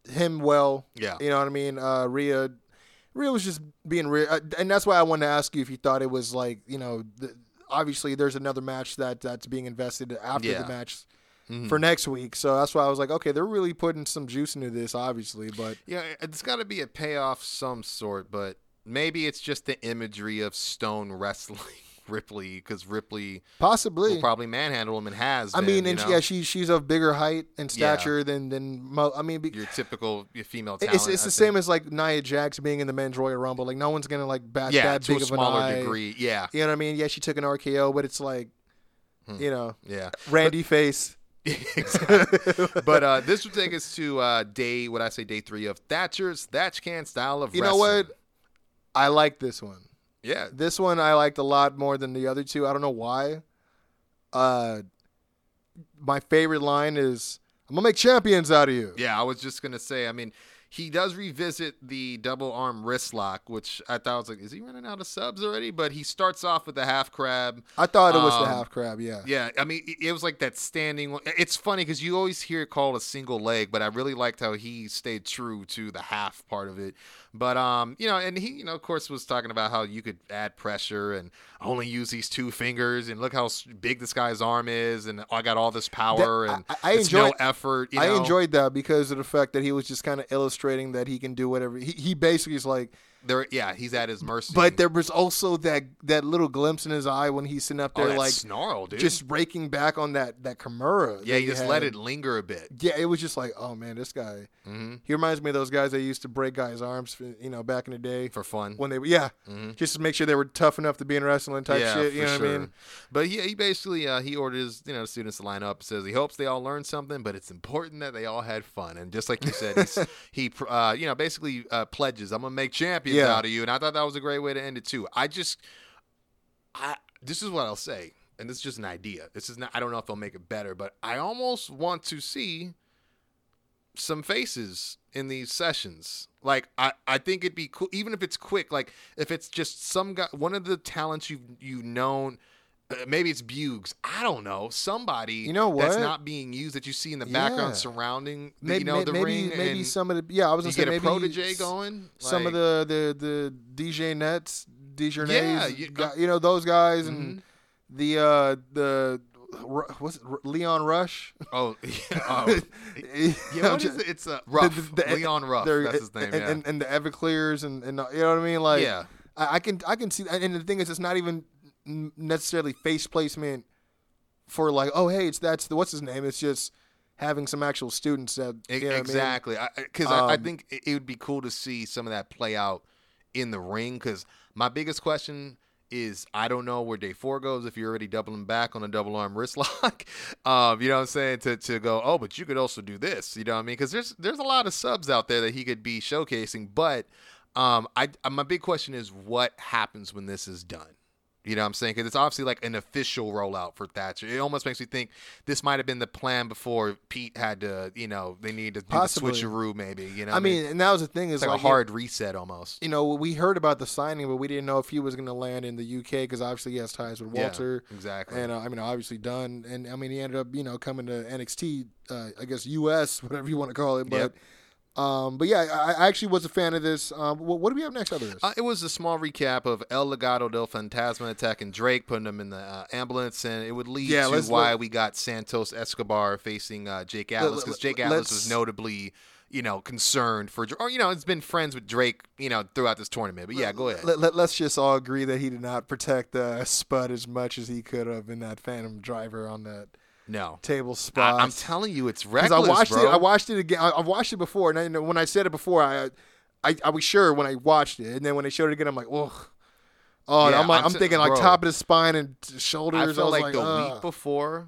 him well. Yeah. you know what I mean. Uh, Rhea, Rhea was just being real, uh, and that's why I wanted to ask you if you thought it was like you know, the, obviously there's another match that that's being invested after Yeah. the match. Mhm. For next week, so that's why I was like, okay, they're really putting some juice into this, obviously. But yeah, it's got to be a payoff some sort, but maybe it's just the imagery of Stone wrestling Ripley because Ripley possibly, will probably manhandle him and has. I been, mean, and she, yeah, she she's of bigger height and Yeah. stature than than mo- I mean, be, your typical your female it's talent. it's I the same as like Nia Jax being in the men's Royal Rumble. Like no one's gonna like bat yeah, that big a of an smaller eye. degree. Yeah, You know what I mean? Yeah, she took an RKO, but it's like, Hmm. you know, yeah. Randy face. exactly. but uh, this would take us to uh, day, what I say, day three of Thatch as Thatch Can style of You know what? I like this one. Yeah, This one I liked a lot more than the other two. I don't know why. Uh, my favorite line is, "I'm gonna make champions out of you." yeah. I was just gonna say. I mean, he does revisit the double arm wrist lock, which I thought was like, is he running out of subs already? But he starts off with the half crab. I thought it was the Um, half crab. Yeah. Yeah, I mean, it- it was like that standing. one- It's funny because you always hear it called a single leg, but I really liked how he stayed true to the half part of it. But um, you know, and he, you know, of course, was talking about how you could add pressure and only use these two fingers, and look how big this guy's arm is, and I got all this power, That- and I- I it's enjoy- no effort. You I enjoyed that because of the fact that he was just kind of illustrating that he can do whatever. He, he basically is like, there. Yeah, he's at his mercy. but there was also that that little glimpse in his eye when he's sitting up oh, there that like snarl, dude. just raking back on that that Kimura. yeah, that he just had. let it linger a bit. Yeah, it was just like, oh man, this guy. hmm He reminds me of those guys that used to break guys' arms, you know, back in the day For fun. when they, yeah, Mhm. just to make sure they were tough enough to be in wrestling type yeah, shit. You for know what I mean? But he, he basically uh, he orders you know students to line up. Says he hopes they all learn something, but it's important that they all had fun. And just like you said, he uh, you know basically uh, pledges, "I'm gonna make champions Yeah. out of you." And I thought that was a great way to end it too. I just, I this is what I'll say, and this is just an idea. This is not. I don't know if they'll make it better, but I almost want to see some faces in these sessions. Like I, I think it'd be cool, even if it's quick. Like if it's just some guy, one of the talents you've you've known. Uh, maybe it's Bugs. I don't know. Somebody You know that's not being used that you see in the background Yeah. surrounding the, Maybe, you know the maybe, ring. maybe and some of the yeah, I was gonna say get a maybe protege going. Some of the the the DJ Nets, DJ Yeah, you, you- you know those guys and Mhm. the uh the it, Leon Rush. oh yeah, oh, yeah. What is it? It's uh, Ruff. the- the- Leon Ruff. That's his name. And, yeah. and, and the Everclears and, and you know what I mean? Like, yeah. I, I can I can see, and the thing is, it's not even necessarily face placement for like, oh hey, it's that's the what's his name? It's just having some actual students that you know what I mean? exactly. Because I, I, Um, think it it would be cool to see some of that play out in the ring. Because my biggest question is I don't know where day four goes if you're already doubling back on a double arm wrist lock. um, you know what I'm saying? To, to go, oh, but you could also do this. You know what I mean? Because there's there's a lot of subs out there that he could be showcasing. But um, I my big question is what happens when this is done. You know what I'm saying? Because it's obviously like an official rollout for Thatcher. It almost makes me think this might have been the plan before Pete had to, you know, they needed to do Possibly. the switcheroo maybe. You know, I mean, and that was the thing is it's like, like a hard reset almost. You know, we heard about the signing, but we didn't know if he was going to land in the UK because obviously he has ties with Walter. yeah, exactly. And uh, I mean, obviously done, and I mean, he ended up, you know, coming to NXT, uh, I guess US, whatever you want to call it. But, Yep. Um, but yeah, I, I actually was a fan of this. Um, what, what do we have next of this? Uh, it was a small recap of El Legado del Fantasma attacking Drake, putting him in the uh, ambulance, and it would lead Yeah, to why let- we got Santos Escobar facing uh, Jake Atlas because let- Jake let's- Atlas was notably, you know, concerned for, or you know, it's been friends with Drake, you know, throughout this tournament. But yeah, go ahead. Let, let, us just all agree that he did not protect uh, Spud as much as he could have in that Phantom Driver on that no, table I, spot. I'm telling you, it's Because reckless, I watched bro. it. I watched it again. I, I've watched it before, and I, when I said it before, I, I, I was sure when I watched it, and then when they showed it again, I'm like, ugh. Oh, Yeah, I'm like, I'm I'm, t- thinking like bro. top of the spine and t- shoulders. I felt like, like the week before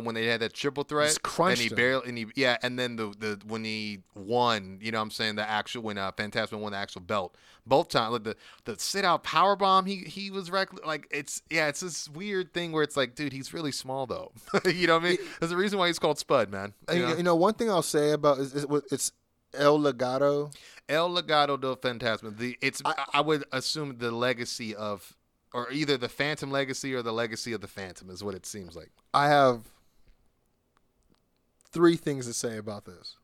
when they had that triple threat, Just and he barely, and he yeah, and then the the when he won, you know, what I'm saying the actual when uh, Phantasma won the actual belt, both times like the the sit out power bomb, he he was reckless. Like it's yeah, it's this weird thing where it's like, dude, he's really small though. you know what I mean? There's a reason why he's called Spud, man. You know? you know, one thing I'll say about is, is it's El Legado. El Legado del Fantasma. The it's I, I would assume the legacy of. Or either the Phantom legacy or the legacy of the Phantom is what it seems like. I have three things to say about this.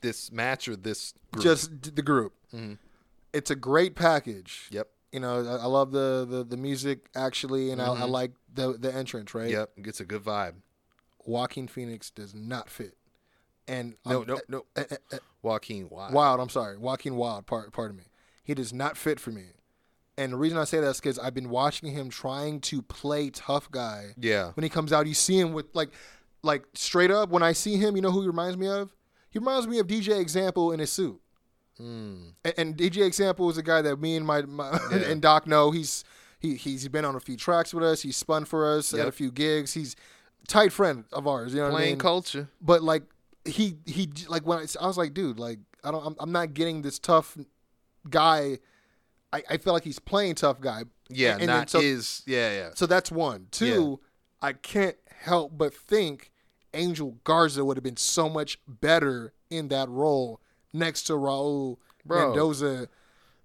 This match or this group? Just the group. Mhm. It's a great package. Yep. You know, I, I love the, the the music actually, and I, I Mhm. like the the entrance. Right. Yep, gets a good vibe. Joaquin Phoenix does not fit. And No, um, no, no. eh, eh, eh, Joaquin Wilde. Wilde, I'm sorry, Joaquin Wilde. Part, pardon me. He does not fit for me. And the reason I say that is because I've been watching him trying to play tough guy. Yeah. When he comes out, you see him with like, like straight up. When I see him, you know who he reminds me of? He reminds me of DJ Example in his suit. Mm. And, and DJ Example is a guy that me and my, my Yeah. and Doc know. He's he he's been on a few tracks with us. He's spun for us at Yep. a few gigs. He's tight friend of ours. You know what I Plain mean? culture. but like he he like when I, I was like, dude, like I don't, I'm, I'm not getting this tough guy. I, I feel like he's playing tough guy. Yeah, And- not so, is. Yeah, yeah. So that's one. Two, I can't help but think Angel Garza would have been so much better in that role next to Raul Bro. Mendoza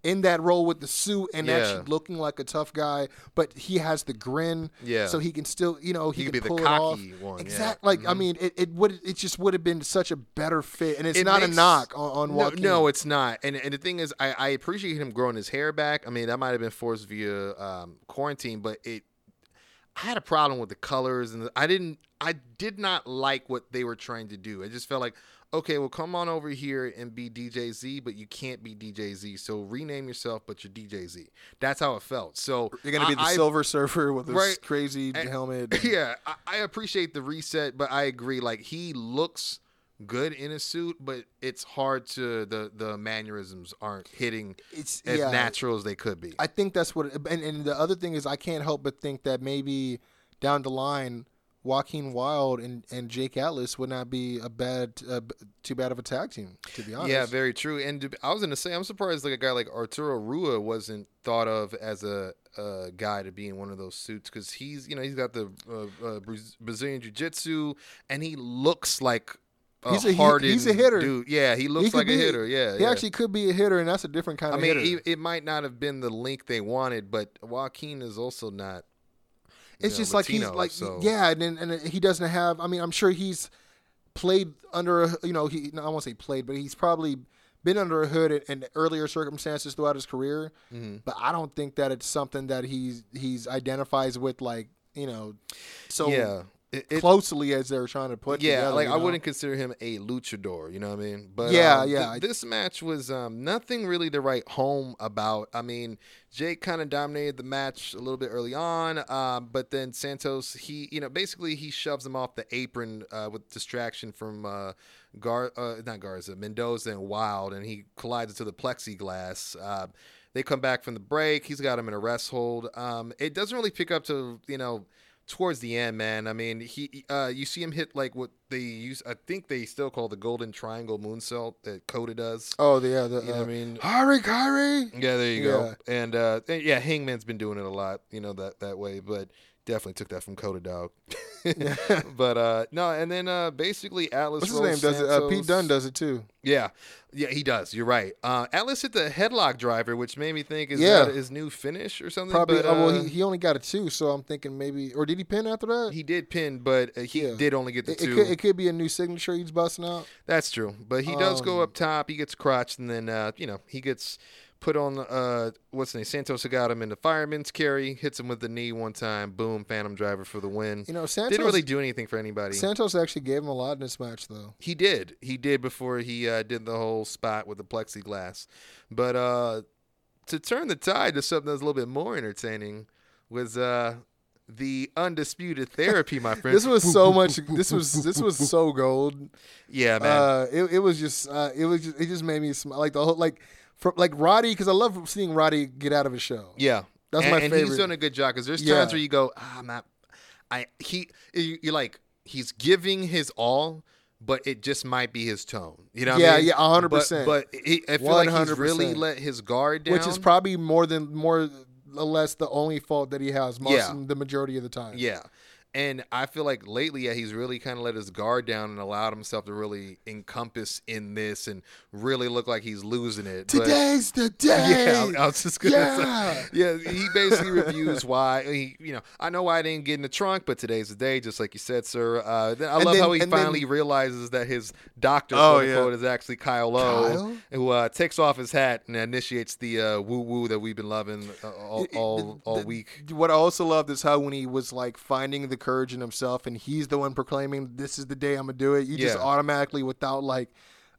in that role with the suit and Yeah. actually looking like a tough guy, but he has the grin, Yeah. So he can still, you know, he, He can could be the pull it off. cocky one, yeah. Exactly. Like I Mhm. mean, it, it would it just would have been such a better fit, and it's It not makes- a knock on, on No, no, it's not. And and the thing is, I, I appreciate him growing his hair back. I mean, that might have been forced via um, quarantine, but it. I had a problem with the colors, and the, I didn't. I did not like what they were trying to do. I just felt like, okay, well, come on over here and be DJ Z, but you can't be DJ Z. So rename yourself, but you're DJ Z. That's how it felt. So You're gonna be the I- Silver Surfer with this Right. crazy And- helmet. yeah, I, I appreciate the reset, but I agree. Like he looks good in a suit, but it's hard to the the mannerisms aren't hitting It's as yeah. natural as they could be. I think that's what. And, and the other thing is, I can't help but think that maybe down the line, Joaquin Wilde and, and Jake Atlas would not be a bad, uh, too bad of a tag team. To be honest, yeah, very true. And to, I was gonna say, I'm surprised like a guy like Arturo Ruas wasn't thought of as a, a guy to be in one of those suits because he's you know he's got the uh, uh, Brazilian Jiu Jitsu and he looks like. He's a- hardened he's a hitter. dude. Yeah, he looks He like a hitter. Yeah, he yeah. actually could be a hitter, and that's a different kind I of mean, hitter. he, it might not have been the link they wanted, but Joaquin is also not. it's know, just like he's like so- yeah, and and he doesn't have. I mean, I'm sure he's played under a you know he no, I won't say played, but he's probably been under a hood in, in earlier circumstances throughout his career. Mhm. But I don't think that it's something that he's he's identifies with like you know so yeah, It- it- closely as they're trying to put yeah. together, Like you I know? wouldn't consider him a luchador. You know what I mean? But Yeah, um, th- yeah. this match was um, nothing really to write home about. I mean, Jake kind of dominated the match a little bit early on, um, but then Santos, he, you know, basically he shoves him off the apron uh, with distraction from uh, Gar, uh, not Garza, Mendoza and Wilde, and he collides into the plexiglass. Uh, they come back from the break. He's got him in a rest hold. Um, it doesn't really pick up to you know towards the end, man. I mean, he uh, you see him hit like what they use. I think they still call the golden triangle moonsault that Kota does. Oh, yeah, the You know uh, I mean? Hari Kyrie. Yeah, there you go. And uh, and yeah, Hangman's been doing it a lot, you know that that way, but definitely took that from Kota Dog. but uh, no, and then uh, basically Atlas. What's his name? rolls Does it? Uh, Pete Dunn does it too. Yeah, yeah, he does. You're right. Uh, Atlas hit the headlock driver, which made me think is Yeah. that his new finish or something. Probably. But, oh, well, uh, he, he only got a two, so I'm thinking maybe, or did he pin after that? he did pin, but uh, he Yeah. did only get the it, it two. could, it could be a new signature he's busting out. That's true, but he does go Um, up top. He gets crotched, and then uh, you know he gets put on. Uh, what's the name? Santos got him in the fireman's carry. Hits him with the knee one time. Boom, Phantom Driver for the win. You know, Santos Didn't really do anything for anybody. Santos actually gave him a lot in this match, though. he did. He did before he uh, did the whole spot with the plexiglass. But uh, to turn the tide to something that's a little bit more entertaining was uh, the undisputed therapy, my friend. This was so much. This was this was so gold. yeah, man. Uh, it, it was just uh, it was just, it just made me smile like the whole like for like Roddy because I love seeing Roddy get out of his show. Yeah, That's and, my and favorite. he's doing a good job because there's Yeah. times where you go, ah, I'm not. I he you- you're like he's giving his all, but it just might be his tone. You know? what Yeah, I mean? yeah, 100%. But, but he, I feel like he's really let his guard down, which is probably more than more or less the only fault that he has most Yeah. the majority of the time. yeah. And I feel like lately, yeah, he's really kind of let his guard down and allowed himself to really encompass in this and really look like he's losing it. But- Today's the day. Yeah, I, I was just gonna Yeah. say. Yeah, he basically reviews why he, you know, I know why I didn't get in the trunk, but today's the day, just like you said, sir. Uh, I And love then- how he and then- finally realizes that his doctor, Oh, quote unquote, yeah. is actually Kyle Lowe, Kyle? who uh, takes off his hat and initiates the uh, woo woo that we've been loving uh, all all, all The- week. What I also loved is how when he was like finding the courage in himself and he's the one proclaiming, This is the day I'm gonna do it, you just automatically, without like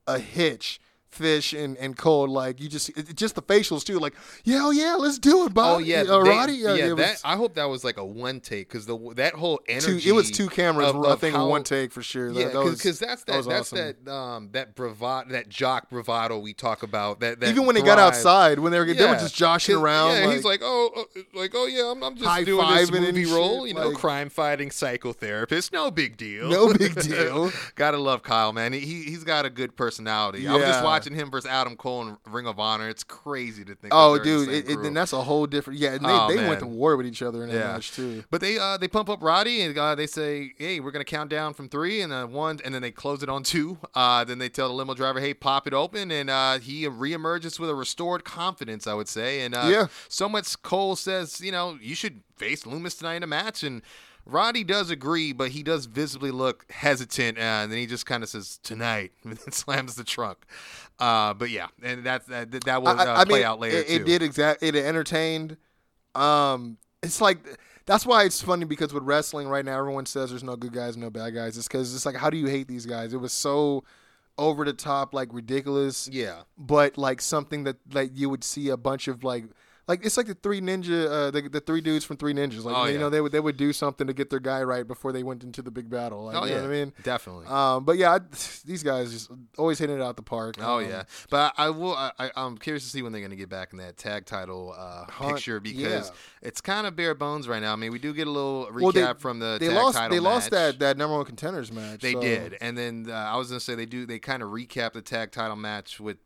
a hitch, Fish and, and Cole, like you just it, just the facials too, like yeah, oh yeah, let's do it, Bob. Oh yeah, uh, Roddy. yeah. it was I hope that was like a one take because the that whole two, energy. it was two cameras. of- I think how- one take for sure. That, Yeah, that was- because that's that, that that's awesome. that um that bravado that jock bravado we talk about. That, that Even when they got outside, when they were they were just joshing aring Yeah, like, he's like, oh, uh, like, oh yeah, I'm, I'm just doing this movie role, shit, you know, like- crime fighting psychotherapist, no big deal, No big deal. Gotta love Kyle, man. He he's got a good personality. I was just Yeah. Watching him versus Adam Cole in Ring of Honor. It's crazy to think. oh dude, it, it, crew. that's a whole different. Yeah, and they, Oh, they man. went to war with each other in that Yeah. match too. But they uh, they pump up Roddy and uh, they say, "Hey, we're gonna count down from three and uh, one," and then they close it on two. Uh, then they tell the limo driver, "Hey, pop it open," and uh, he reemerges with a restored confidence, I would say. And uh, Yeah. so much Cole says, you know, you should face Lumis tonight in a match, and Roddy does agree, but he does visibly look hesitant, uh, and then he just kind of says, "Tonight," and then slams the trunk. Uh, but yeah, and that that, that will uh, I, I- play mean, out later it, it did exact. It entertained. Um, it's like that's why it's funny because with wrestling right now, everyone says there's no good guys, no bad guys. It's because it's like, how do you hate these guys? It was so over the top, like ridiculous. Yeah. but like something that like you would see a bunch of like like it's like the three ninja uh the, the three dudes from three ninjas like Oh, you yeah. know they would they would do something to get their guy right before they went into the big battle like, Oh you yeah, know what i mean definitely. um but yeah I, these guys just always hitting it out the park Oh Um, yeah, but I will. I, I- I'm curious to see when they're going to get back in that tag title uh, Hunt, picture because yeah. it's kind of bare bones right now. I mean, we do get a little recap well, they, from the they tag lost title they lost that that number one contenders match They so- did, and then uh, I was going to say they do. They kind of recap the tag title match with.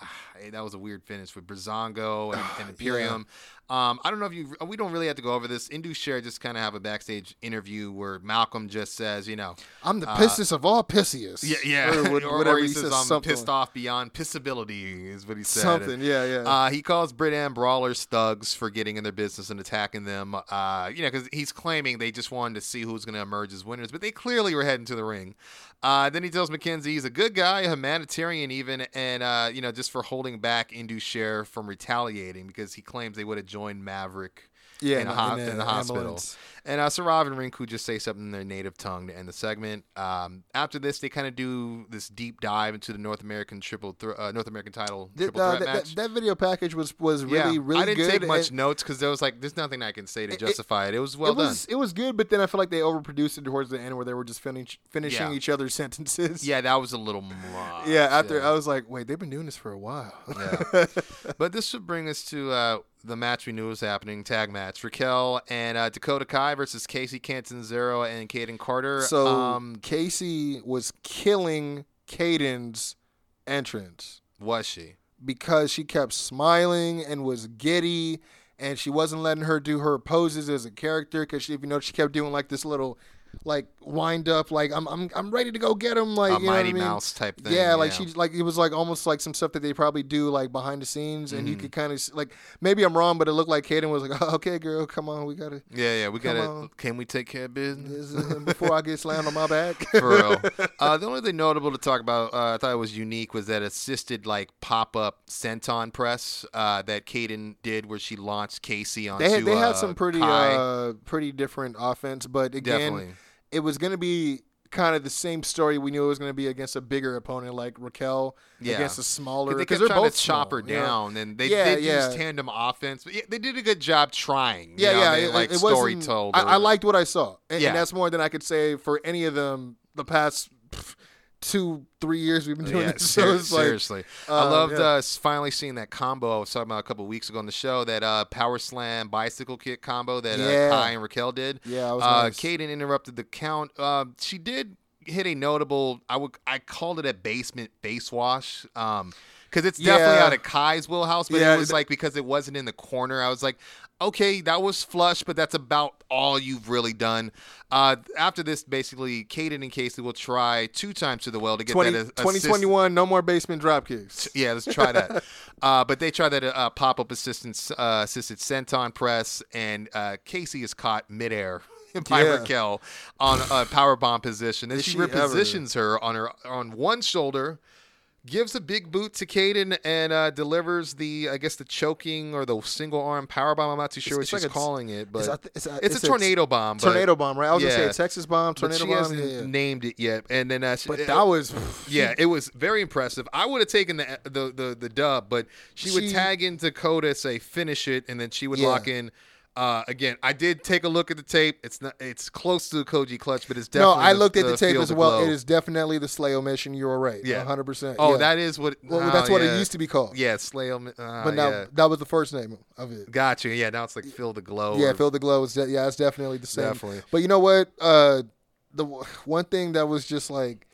Hey, that was a weird finish with Breezango and, and Imperium. Um, I don't know if you. We don't really have to go over this. Indus Sher just kind of have a backstage interview where Malcolm just says, you know, i'm the pissest of all pissiest Uh, yeah, yeah, or, what- or, whatever he, he says, I'm something pissed off beyond pissability, is what he said. something yeah yeah Uh, he calls Brit and Brawlers thugs for getting in their business and attacking them. Uh, you know, because he's claiming they just wanted to see who's going to emerge as winners, but they clearly were heading to the ring. Uh, then he tells McKenzie he's a good guy, a humanitarian even, and uh, you know, just for holding back Indus Sher from retaliating because he claims they would have joined Maverick. Yeah, in, a in- ho- in in the hospital. ambulance. And uh, Saurav and Rinku just say something in their native tongue to end the segment. Um, after this, they kind of do this deep dive into the North American triple uh, North American title Th- triple uh, threat that, match. that, that video package was was really yeah, really I didn't good take much and- notes because there was like, there's nothing I can say to justify it. It was well it was it was good, but then I feel like they overproduced it towards the end where they were just finish, finishing Yeah. each other's sentences. Yeah, that was a little much. yeah. After. I was like, wait, they've been doing this for a while. Yeah. but this would bring us to uh, the match we knew was happening, tag match. Raquel and uh, Dakota Kai versus Kacy Catanzaro and Kayden Carter. so um, Kacy was killing Kayden's entrance was she? because she kept smiling and was giddy. And she wasn't letting her do her poses as a character because if you know, she kept doing like this little, like wind up, like I'm, I'm, I'm ready to go get him, like A you know I Mighty mean? Mouse type thing. Yeah, like she like it was like almost like some stuff that they probably do like behind the scenes, and Mm-hmm. you could kind of like maybe I'm wrong, but it looked like Kayden was like, oh, "Okay, girl, come on, we gotta Yeah, yeah, we gotta. on. Can we take care of business? before I get slammed on my back." For real. Uh, the only thing notable to talk about, uh, I thought it was unique, was that assisted like pop up senton press uh, that Kayden did, where she launched Kacy on. they had, they uh, had some pretty uh pretty different offense, but again, Definitely. It was gonna be kind of the same story we knew it was gonna be against a bigger opponent like Raquel Yeah. against a smaller because they're trying both to chop her you know? down, and they Yeah, did yeah. use tandem offense. But yeah, they did a good job trying. Yeah, know, yeah, they, it, like it story told. I, I liked what I saw, and, Yeah. and that's more than I could say for any of them the past pff, two, three years we've been doing Yeah, this. So ser- it's like, seriously. I uh, loved yeah. uh, finally seeing that combo I was talking about a couple weeks ago on the show, that uh, power slam bicycle kick combo that Yeah. uh, Kai and Raquel did. Yeah, it was uh, nice. Kayden interrupted the count. Uh, she did hit a notable. I would I called it a basement base wash. Um, because it's definitely Yeah. out of Kai's wheelhouse, but Yeah, it was like because it wasn't in the corner. I was like, okay, that was flush, but that's about all you've really done. Uh, after this, basically, Kayden and Kacy will try two times to the well to get 20, that a- assist- 2021, no more basement drop kicks. yeah, let's try that. uh, but they try that uh, pop up assistance uh, assisted senton press, and uh, Kacy is caught midair by Yeah. Raquel on a power bomb position. Is she, she ever? repositions her on her on one shoulder, gives a big boot to Kayden and uh, delivers the, I guess, the choking or the single arm power bomb. I'm not too sure It's- what she's like a- calling it, but It's, it's, a, it's, a, a it's tornado bomb. But, tornado bomb, right? I was gonna say a Texas bomb, but tornado she bomb. hasn't Yeah, yeah. named it yet. And then, uh, she- But that was yeah, it was very impressive. I would have taken the, the the the dub, but she, would tag in Dakota, say finish it, and then she would Yeah. lock in. Uh, again, I did take a look at the tape. It's not. It's close to the Koji clutch, but it's definitely. No. I looked at the, tape as well. It is definitely the Slayo mission. You are right. Yeah. 100%. Oh, yeah. that is what. Well, oh, that's what yeah. it used to be called. Yeah, Slayo. Uh, But now yeah. that was the first name of it. Gotcha. Yeah, now it's like Fill the Glow. Yeah, or- Feel the Glow is de- yeah, it's definitely the same. Definitely. But you know what? Uh, the w- one thing that was just like,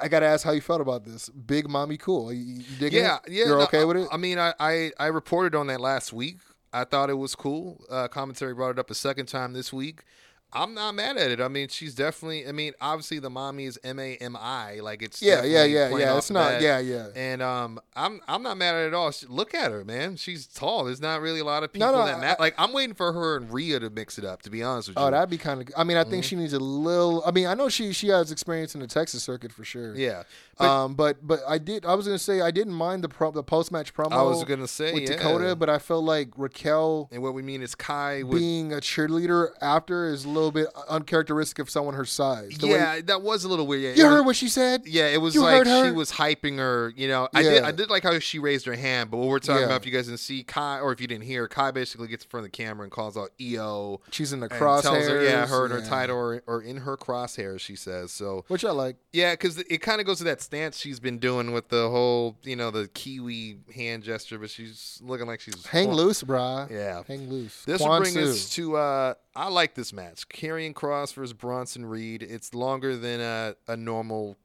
I gotta ask how you felt about this. Big mommy, cool. You, you digging Yeah, it? yeah. You're no, okay with it? I mean, I, I I reported on that last week. I thought it was cool. Uh, commentary brought it up a second time this week. I'm not mad at it. I mean, she's definitely. I mean, obviously the mommy is M A M I. Like it's yeah, yeah, yeah, yeah. It's not. bat. Yeah, yeah. And um, I'm I'm not mad at it at all. She- Look at her, man. She's tall. There's not really a lot of people no, that I- ma- like. I'm waiting for her and Rhea to mix it up. To be honest with you. Oh, that'd be kind of. I mean, I Mm-hmm. think she needs a little. I mean, I know she she has experience in the Texas circuit for sure. yeah. But um, but but I did. I was gonna say I didn't mind the pro, the post match promo. I was gonna say with yeah. Dakota, but I felt like Raquel and what we mean is Kai would. being a cheerleader after is a little bit uncharacteristic of someone her size. The way- yeah, that was a little weird. Yeah, you heard what she said? Yeah, it was You like she was hyping her. You know, I did. I did like how she raised her hand. But what we're talking Yeah. about, if you guys didn't see Kai, or if you didn't hear, Kai basically gets in front of the camera and calls out Io. She's in the tells her, yeah, crosshairs, her and her yeah. title or, or in her crosshairs. She says so. which I like. Yeah, because it kind of goes to that stance she's been doing with the whole, you know, the Kiwi hand gesture, but she's looking like she's Hang loose, brah. Yeah. hang loose. This will bring Kwanzaa. us to. Uh, I like this match. Karrion Kross versus Bronson Reed. It's longer than a, a normal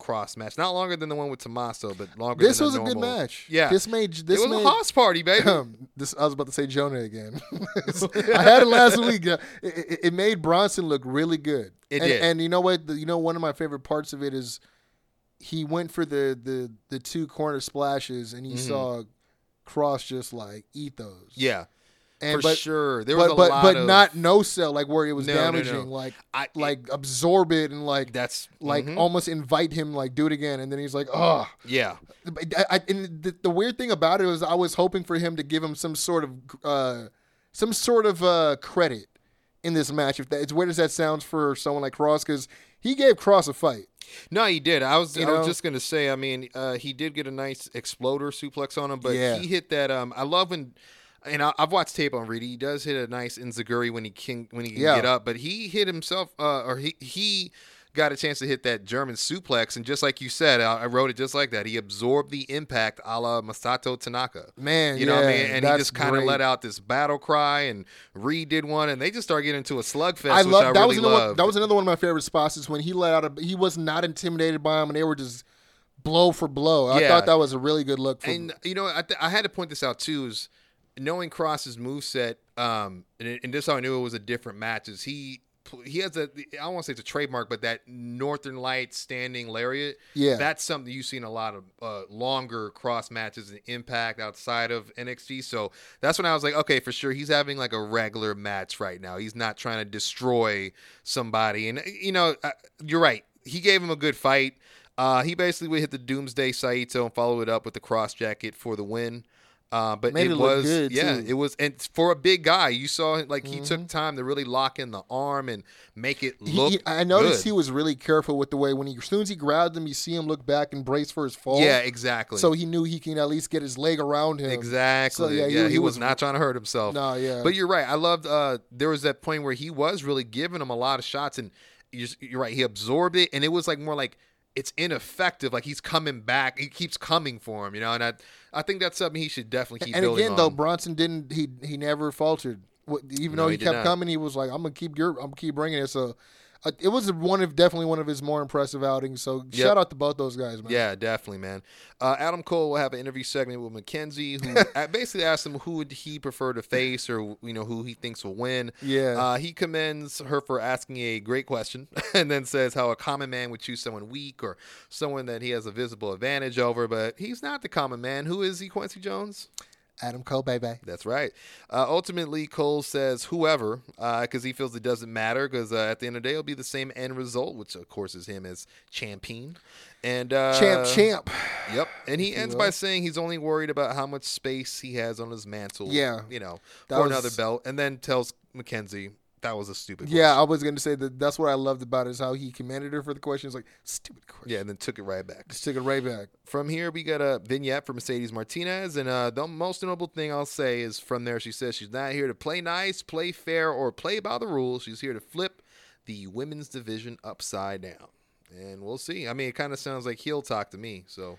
Kross match. Not longer than the one with Tommaso, but longer. This than was a normal. good match. Yeah, this made this it was made, a house party, baby. Um, this I was about to say Jonah again. I had it last week. It, it, it made Bronson look really good. It and, did. And you know what? The- you know one of my favorite parts of it is he went for the the the two corner splashes and he saw Kross just like eat those. Mm-hmm. yeah, and for but, sure. There but was a but lot but of not no sell like where it was No, no, no. damaging like I, like absorb it and like that's like mhm. almost invite him like do it again and then he's like oh yeah. I, I, and the, the weird thing about it was I was hoping for him to give him some sort of uh, some sort of uh, credit in this match. If that, as weird as that sounds for someone like Kross, because he gave Kross a fight. No, he did. I was You I was know? just gonna say. I mean, uh, he did get a nice exploder suplex on him, but Yeah. he hit that. Um, I love when. And I, I've watched tape on Reed. He does hit a nice enziguri when he can when he can Yeah. get up, but he hit himself, uh, or he he got a chance to hit that German suplex, and just like you said, I, I wrote it just like that. He absorbed the impact, a la Masato Tanaka. Man, you know what I mean? And he just kind of let out this battle cry, and Reed did one, and they just started getting into a slugfest, I love I that really was another one, that was another one of my favorite spots. Is when he let out a he was not intimidated by him and they were just blow for blow. I Yeah. thought that was a really good look. For, and you know, I, th- I had to point this out too. Is knowing Kross's moveset, um, and, and this how I knew it was a different match. Is he he has a I don't want to say it's a trademark, but that Northern Lights standing lariat. Yeah. that's something you see in a lot of uh, longer Kross matches and Impact outside of NXT. So that's when I was like, okay, for sure, he's having like a regular match right now. He's not trying to destroy somebody. And you know, uh, you're right. He gave him a good fight. Uh, he basically would hit the Doomsday Saito and follow it up with the Kross jacket for the win. Uh, but Made it, it look was good, yeah, too. Mm-hmm. it was and for a big guy, you saw like he took time to really lock in the arm and make it look. he- I noticed good. he was really careful with the way when he as soon as he grabbed him, you see him look back and brace for his fall. Yeah, exactly. So he knew he can at least get his leg around him. Exactly. So, yeah, yeah, he- he, he was, was- not trying to hurt himself. No, yeah. But you're right. I loved. Uh, there was that point where he was really giving him a lot of shots, and you're, you're right. He absorbed it, and it was like more like it's ineffective. Like he's coming back. He keeps coming for him, you know. And I, I think that's something he should definitely keep and building again, though. Bronson didn't. He he never faltered. Even No, though he he, kept coming, he was like, "I'm gonna keep your. I'm gonna keep bringing it." So, it was one of definitely one of his more impressive outings. So, Yep. shout out to both those guys, man. Yeah, definitely, man. Uh, Adam Cole will have an interview segment with McKenzie, who uh, basically asked him who would he prefer to face, or you know who he thinks will win. Yeah. Uh, he commends her for asking a great question, and then says how a common man would choose someone weak or someone that he has a visible advantage over. But he's not the common man. Who is he, Quincy Jones? Adam Cole, baby. That's right. Uh, ultimately, Cole says whoever, because he feels it doesn't matter, because uh, at the end of the day, it'll be the same end result, which of course is him as champion. And uh, champ, champ. Yep. And he ends by saying he's only worried about how much space he has on his mantle. Yeah. You know, for was- another belt, and then tells McKenzie that was a stupid. Yeah, I was gonna say that. That's what I loved about it is how he commanded her for the question. It's like stupid question. Yeah, and then took it right back. Just took it right back. From here, we got a vignette for Mercedes Martinez, and uh, the most notable thing I'll say is from there, she says she's not here to play nice, play fair, or play by the rules. She's here to flip the women's division upside down, and we'll see. I mean, it kind of sounds like heel talk to me. So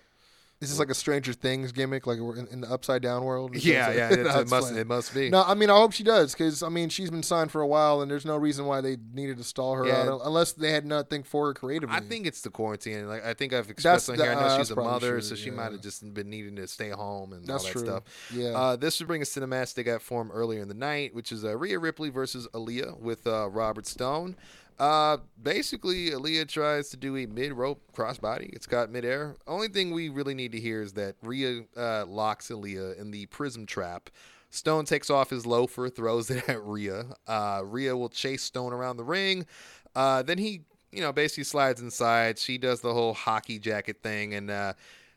Is this like a Stranger Things gimmick, like we're in, in the upside down world? yeah, yeah, it, it must it must be. No, I mean I hope she does because I mean she's been signed for a while and there's no reason why they needed to stall her Yeah. out unless they had nothing for her creatively. I think it's the quarantine. Like I think I've expressed on That's here. I know uh, she's a mother, true, so she yeah. might have just been needing to stay home and That's all that true. stuff. Yeah. Uh, this would bring us to the match they got formed earlier in the night, which is uh, Rhea Ripley versus Aaliyah with uh, Robert Stone. Uh, basically, Aaliyah tries to do a mid rope crossbody. It's got midair. Only thing we really need to hear is that Rhea uh, locks Aaliyah in the prism trap. Stone takes off his loafer, throws it at Rhea. Uh, Rhea will chase Stone around the ring. Uh, then he, you know, basically slides inside. She does the whole hockey jacket thing, and uh,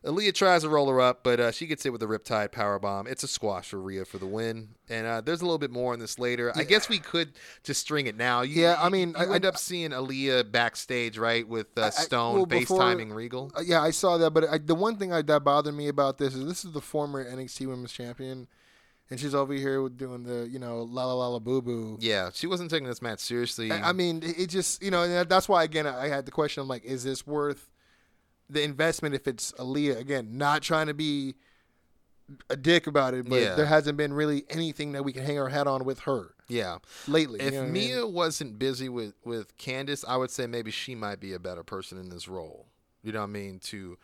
Aaliyah tries to roll her up, but uh, she gets hit with a Riptide powerbomb. It's a squash for Rhea for the win. And uh, there's a little bit more on this later. I guess we could just string it now. You, Yeah, I mean, you I- end up seeing Aaliyah backstage, right, with uh, I- Stone well, before- FaceTiming Regal. Uh, yeah, I saw that, but I, the one thing I, that bothered me about this is this is the former NXT Women's Champion, and she's over here doing the you know la la la la boo boo. Yeah, she wasn't taking this match seriously. I I mean, it it just you know that's why again I had the question. I'm like, is this worth the investment if it's Aaliyah again? Not trying to be a dick about it, but Yeah. there hasn't been really anything that we can hang our hat on with her yeah. lately. If you know what I mean? Mia wasn't busy with with Candice, I would say maybe she might be a better person in this role. You know what I mean? To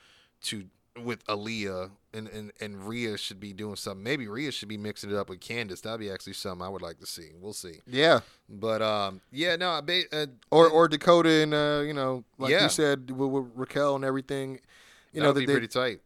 to with Aaliyah and and and Rhea should be doing something. Maybe Rhea should be mixing it up with Candice. That'd be actually something I would like to see. We'll see. yeah, But um, yeah, no, I ba- uh, or or Dakota and uh, you know like Yeah. you said with, with Raquel and everything. You that know, would be they, pretty tight.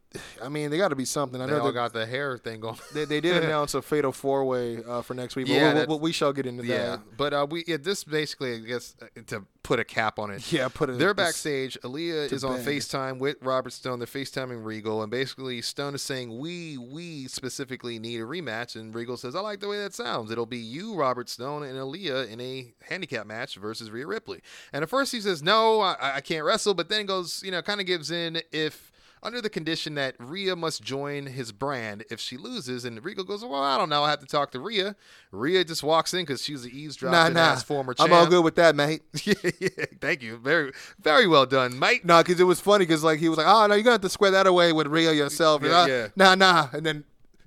I mean, they got to be something. I They know all they, got the hair thing going. they, they did announce a fatal four way uh, for next week. But Yeah, we'll- we'll- we shall get into Yeah, that. but uh, we yeah, this basically I guess uh, to put a cap on it. Yeah, put it. They're backstage. Aaliyah is on bed. FaceTime with Robert Stone. They're FaceTiming Regal, and basically Stone is saying, "We, we specifically need a rematch." And Regal says, "I like the way that sounds. It'll be you, Robert Stone, and Aaliyah in a handicap match versus Rhea Ripley." And at first he says, "No, I, I can't wrestle," but then goes, you know, kind of gives in if. Under the condition that Rhea must join his brand if she loses, and Regal goes, "Well, I don't know. I have to talk to Rhea." Rhea just walks in because she's an Nah, nah. ass former champ. I'm all good with that, mate. yeah, yeah, thank you. Very, very well done, mate. No, because it was funny because like he was like, oh no, you're gonna have to square that away with Rhea yourself. Yeah, uh, yeah. Nah, nah. And then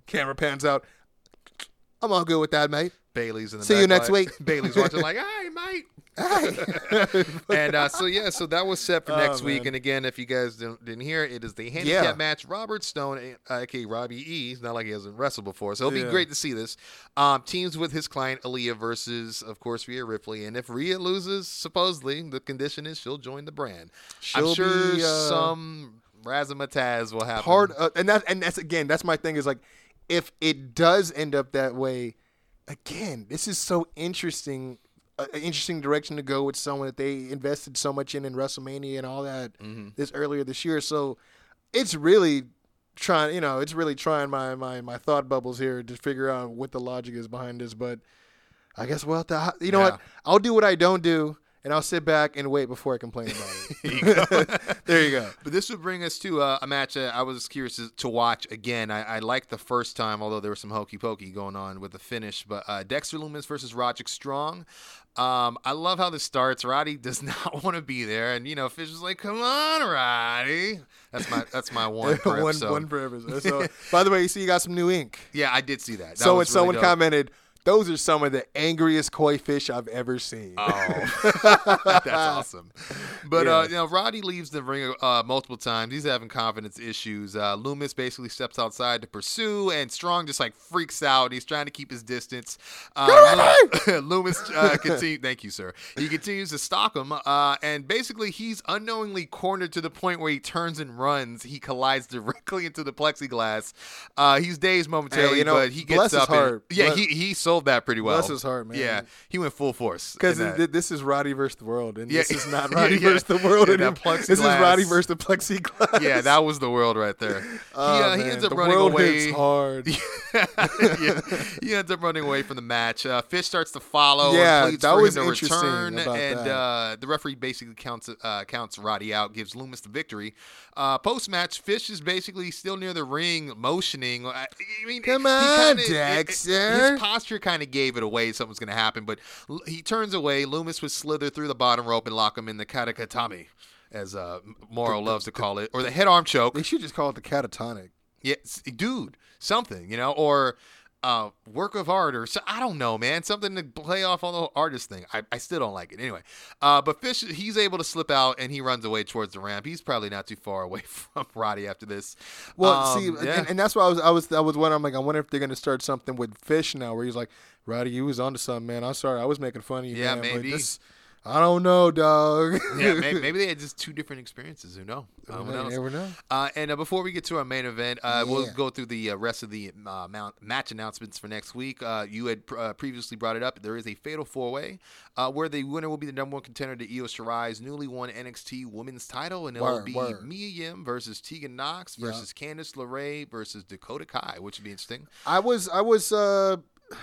camera pans out. I'm all good with that, mate. Bailey's in the See you next light. week. Bailey's watching like, "Hey, mate." and uh, so yeah, so that was set for Oh, next week. And again, if you guys didn't, didn't hear it, is the handicap Yeah. match. Robert Stone, uh, aka Robbie E. It's not like he hasn't wrestled before, so it'll Yeah. be great to see this. Um, teams with his client Aaliyah versus, of course, Rhea Ripley. And if Rhea loses, supposedly the condition is she'll join the brand. She'll I'm sure be, uh, some razzmatazz will happen. Part uh, and that and that's again that's my thing is like if it does end up that way, again this is so interesting. An interesting direction to go with someone that they invested so much in in WrestleMania and all that Mm-hmm. this earlier this year. So it's really trying, you know, it's really trying my my my thought bubbles here to figure out what the logic is behind this. But I guess well, you know Yeah. what? I'll do what I don't do, and I'll sit back and wait before I complain about it. there you go. But this would bring us to uh, a match that I was curious to, to watch again. I, I liked the first time, although there was some hokey pokey going on with the finish. But uh, Dexter Lumis versus Roderick Strong. Um, I love how this starts. Roddy does not want to be there, and you know Fish is like, "Come on, Roddy." That's my that's my one. per one, episode. one per episode. So, by the way, you see, you got some new ink. Yeah, I did see that. that So when really someone dope. commented, those are some of the angriest koi fish I've ever seen. Oh, that's awesome. But uh, you know, Roddy leaves the ring uh, multiple times. He's having confidence issues. Uh, Lumis basically steps outside to pursue, and Strong just like freaks out. He's trying to keep his distance. Uh, Lumis uh, continue. Thank you, sir. He continues to stalk him, uh, and basically he's unknowingly cornered to the point where he turns and runs. He collides directly into the plexiglass. Uh, he's dazed momentarily, you know, but he gets up. and- yeah, he he sold that pretty well. Bless his heart, man. Yeah, he went full force Because this is Roddy versus the world, and Yeah. this is not Roddy yeah. versus the world Yeah, anymore. This is. Roddy versus the plexiglass. Yeah, that was the world right there. He, Oh, uh, he ends up the running world away. hits hard. yeah, he ends up running away from the match. Uh, Fish starts to follow. Yeah, and that for was interesting return, and. Uh, the referee basically counts uh, counts Roddy out, gives Lumis the victory. Uh, Post match, Fish is basically still near the ring, motioning. I, I mean, Come on, kinda- Dexter. His posture kind of gave it away. Something's going to happen, but l- he turns away. Lumis would slither through the bottom rope and lock him in the katagatame, as uh, Mauro loves to call it, or the head arm choke. They should just call it the catatonic. Yeah, dude, something, you know, or uh, work of art, or so, I don't know, man, something to play off on the artist thing. I, I still don't like it anyway. Uh, but Fish, he's able to slip out and he runs away towards the ramp. He's probably not too far away from Roddy after this. Well, Um, see, yeah. and, and that's why I was, I was, I was wondering. I'm like, I wonder if they're gonna start something with Fish now, where he's like, Roddy, you was onto something, man. I'm sorry, I was making fun of you. Yeah, man, but maybe. this- I don't know, dog. yeah, maybe, maybe they had just two different experiences. Who know? Uh, who knows? never know. Uh, and uh, before we get to our main event, uh, we'll go through the uh, rest of the uh, mount, match announcements for next week. Uh, you had pr- uh, previously brought it up. There is a fatal four way uh, where the winner will be the number one contender to Io Shirai's newly won NXT Women's title, and it will be word. Mia Yim versus Tegan Knox Yeah. versus Candice LeRae versus Dakota Kai, which would be interesting. I was, I was, uh,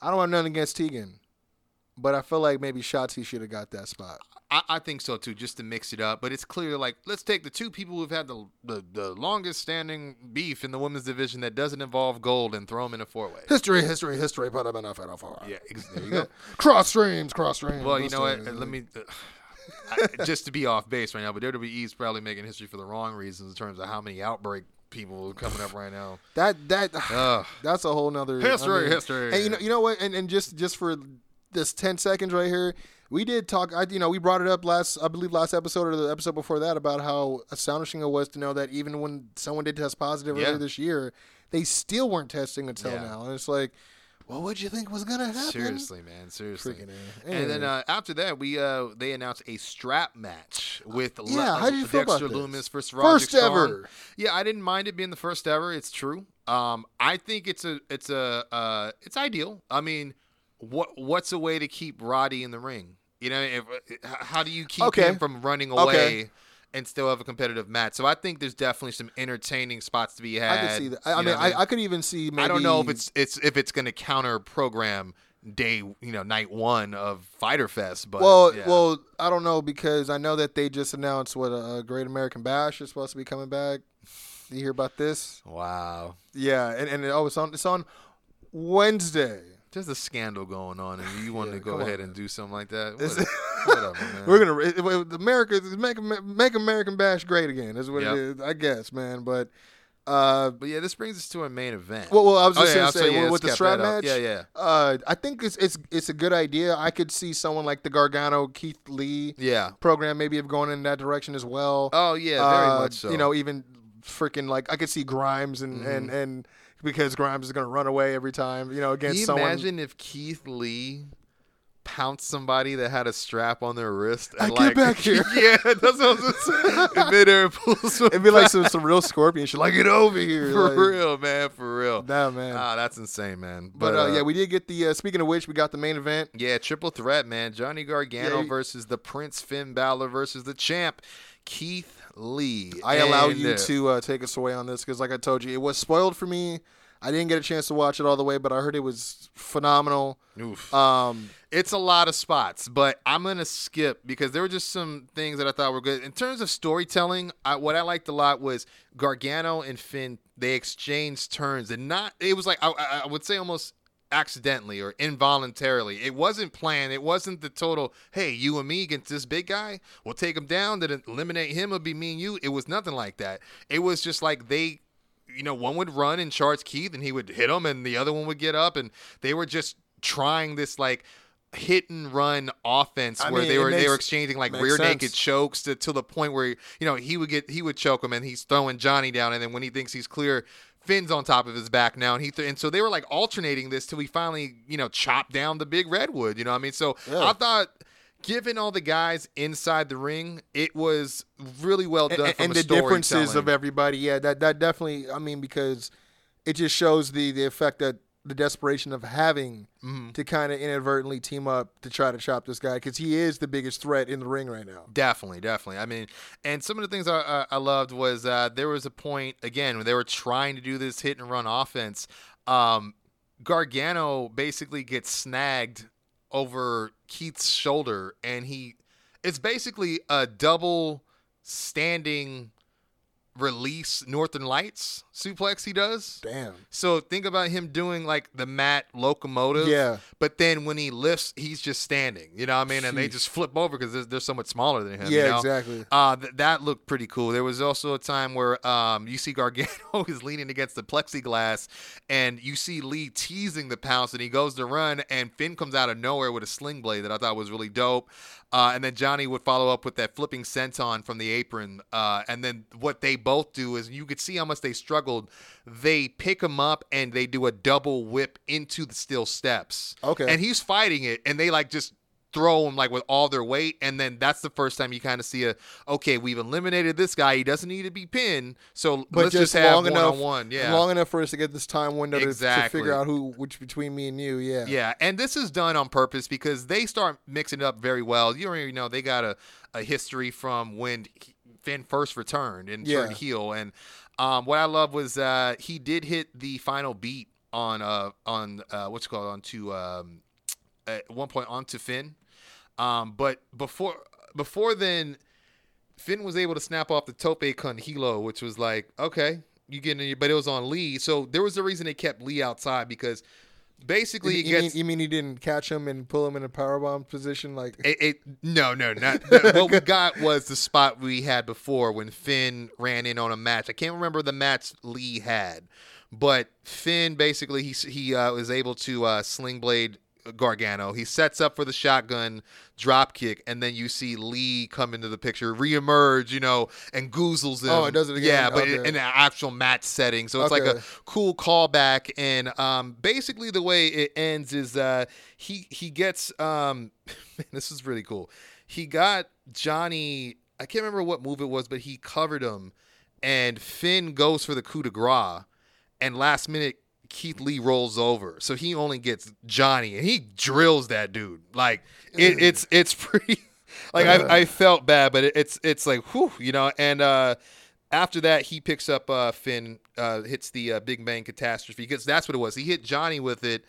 I don't have nothing against Tegan, but I feel like maybe Shotzi should have got that spot. I, I think so too, just to mix it up. But it's clear, like, let's take the two people who've had the, the, the longest standing beef in the women's division that doesn't involve gold and throw them in a four way. History, history, history. Put up enough at Yeah, ex- there you go. Cross streams, cross streams. Well, you know what? Let me. Uh, I, just to be off base right now, but WWE is probably making history for the wrong reasons in terms of how many outbreak people are coming up right now. That that Ugh. that's a whole nother History, history. And you know, you know what? And, and just just for this ten seconds right here, we did talk. I you know we brought it up last, I believe last episode or the episode before that about how astonishing it was to know that even when someone did test positive Yeah. earlier this year, they still weren't testing until Yeah. now. And it's like, well, what'd you think was gonna happen? Seriously, man. Seriously. Freaking. And then uh, after that, we uh, they announced a strap match with Le- Yeah, how did you feel Dexter about this? Lumis versus First Strong. ever. Yeah, I didn't mind it being the first ever. It's true. Um, I think it's a it's a uh, it's ideal. I mean, what what's a way to keep Roddy in the ring? You know, if, uh, how do you keep Okay. him from running away? Okay. And still have a competitive match, so I think there's definitely some entertaining spots to be had. I could see that. I, I mean, know what I, I could even see. Maybe I don't know if it's it's if it's going to counter program day you know night one of Fyter Fest, but well, yeah. well, I don't know because I know that they just announced what a, Great American Bash is supposed to be coming back. You hear about this? wow, Yeah, and, and oh, it's on it's on Wednesday. There's a scandal going on, and you want Yeah, to go come on, ahead man. and do something like that. Whatever, whatever, man. We're gonna America make make American Bash great again. Is what Yep. it is, I guess, man. But uh, but yeah, this brings us to our main event. well, well I was Oh, just yeah, gonna I'll say yeah, with- the strap cap that up. match. Yeah, yeah. Uh, I think it's it's it's a good idea. I could see someone like the Gargano Keith Lee yeah. program maybe have gone in that direction as well. Oh yeah, very Uh, much so. You know, even freaking like I could see Grimes and and and because Grimes is gonna run away every time. You know, Can against you someone. imagine if Keith Lee pounced somebody that had a strap on their wrist? I And get like, back here. yeah, that's what I was saying. In midair pulls It'd be like some, some real scorpion shit. Like, get over here. For like, real, man. For real. Nah, man. Ah, that's insane, man. but uh, yeah, we did get the. Uh, speaking of which, we got the main event. yeah, triple threat, man. Johnny Gargano Yeah, you- versus the Prince Finn Balor versus the champ Keith Lee. I allow you to uh, take us away on this because, like I told you, it was spoiled for me. I didn't get a chance to watch it all the way, but I heard it was phenomenal. Oof. Um, It's a lot of spots, but I'm gonna skip because there were just some things that I thought were good in terms of storytelling. I, what I liked a lot was Gargano and Finn. They exchanged turns, and not. It was like I I would say almost accidentally or involuntarily. It wasn't planned. It wasn't the total. Hey, you and me against this big guy. We'll take him down. Then eliminate him. It'll be me and you. It was nothing like that. It was just like they you know, one would run and charge Keith, and he would hit him, and the other one would get up, and they were just trying this like hit and run offense I where mean, they were they were exchanging like rear sense. naked chokes to, to the point where you know he would get he would choke him and he's throwing Johnny down and then when he thinks he's clear Finn's on top of his back now and he th- and so they were like alternating this till he finally you know chopped down the big redwood you know what I mean so Yeah. I thought given all the guys inside the ring it was really well done and, from and the differences of everybody. Yeah, that that definitely. I mean, because it just shows the the effect that the desperation of having Mm-hmm. to kind of inadvertently team up to try to chop this guy because he is the biggest threat in the ring right now. Definitely, definitely. I mean, and some of the things I, I, I loved was uh, there was a point again when they were trying to do this hit and run offense. Um, Gargano basically gets snagged over Keith's shoulder, and he it's basically a double standing release Northern Lights suplex he does. Damn. So think about him doing like the mat locomotive. Yeah. But then when he lifts, he's just standing. You know what I mean? And they just flip over because they're, they're so much smaller than him. Yeah, you know? exactly. Uh, th- that looked pretty cool. There was also a time where um, you see Gargano is leaning against the plexiglass, and you see Lee teasing the pounce, and he goes to run, and Finn comes out of nowhere with a sling blade that I thought was really dope. Uh, and then Johnny would follow up with that flipping senton from the apron. Uh, and then what they both do is you could see how much they struggled. They pick him up and they do a double whip into the steel steps. Okay. And he's fighting it, and they like just throw him like with all their weight and then that's the first time you kind of see a okay we've eliminated this guy he doesn't need to be pinned so But let's just, just, have long one enough, on one yeah long enough for us to get this time window to, to figure out who which between me and you. Yeah, Yeah, and this is done on purpose because they start mixing it up very well. You already know they got a, a history from when Finn first returned and Yeah. turned heel. And um, what I love was uh, he did hit the final beat on uh on uh, what's it called onto um, at one point onto Finn. Um, but before before then, Finn was able to snap off the tope con hilo, which was like okay. You get in, but it was on Lee, so there was a reason they kept Lee outside because basically You, it gets mean, you mean he didn't catch him and pull him in a powerbomb position? Like, It, it no no not what we got was the spot we had before when Finn ran in on a match. I can't remember the match Lee had, but Finn basically he he uh, was able to uh, sling blade Gargano. He sets up for the shotgun drop kick, and then you see Lee come into the picture, reemerge, you know, and goozles him. Oh, it does it again? Yeah, but in, Okay. in an actual match setting, so it's like a cool callback. And um, basically, the way it ends is uh, he he gets um, man, this is really cool. He got Johnny. I can't remember what move it was, but he covered him, and Finn goes for the coup de grace, and last minute Keith Lee rolls over, so he only gets Johnny, and he drills that dude. Like it, it's it's pretty. Like I, I felt bad, but it, it's it's like whew, you know. And uh, after that, he picks up uh, Finn, uh, hits the uh, Big Bang catastrophe because that's what it was. He hit Johnny with it,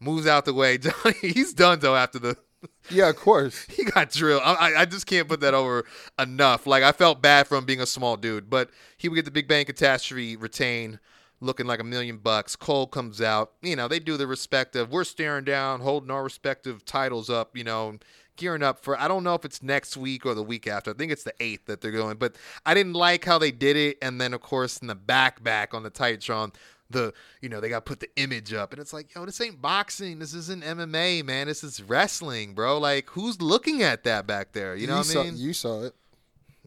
moves out the way. Johnny, he's done though after the yeah, of course. he got drilled. I, I- I just can't put that over enough. Like I felt bad for him being a small dude, but he would get the Big Bang Catastrophe retain, looking like a million bucks. Cole comes out. You know they do the respective. We're staring down, holding our respective titles up. You know, gearing up for. I don't know if it's next week or the week after. I think it's the eighth that they're going. But I didn't like how they did it. And then of course in the back back on the Titantron. The you know they got to put the image up and it's like yo this ain't boxing this isn't MMA man this is wrestling bro like who's looking at that back there you know what saw, I mean You saw it.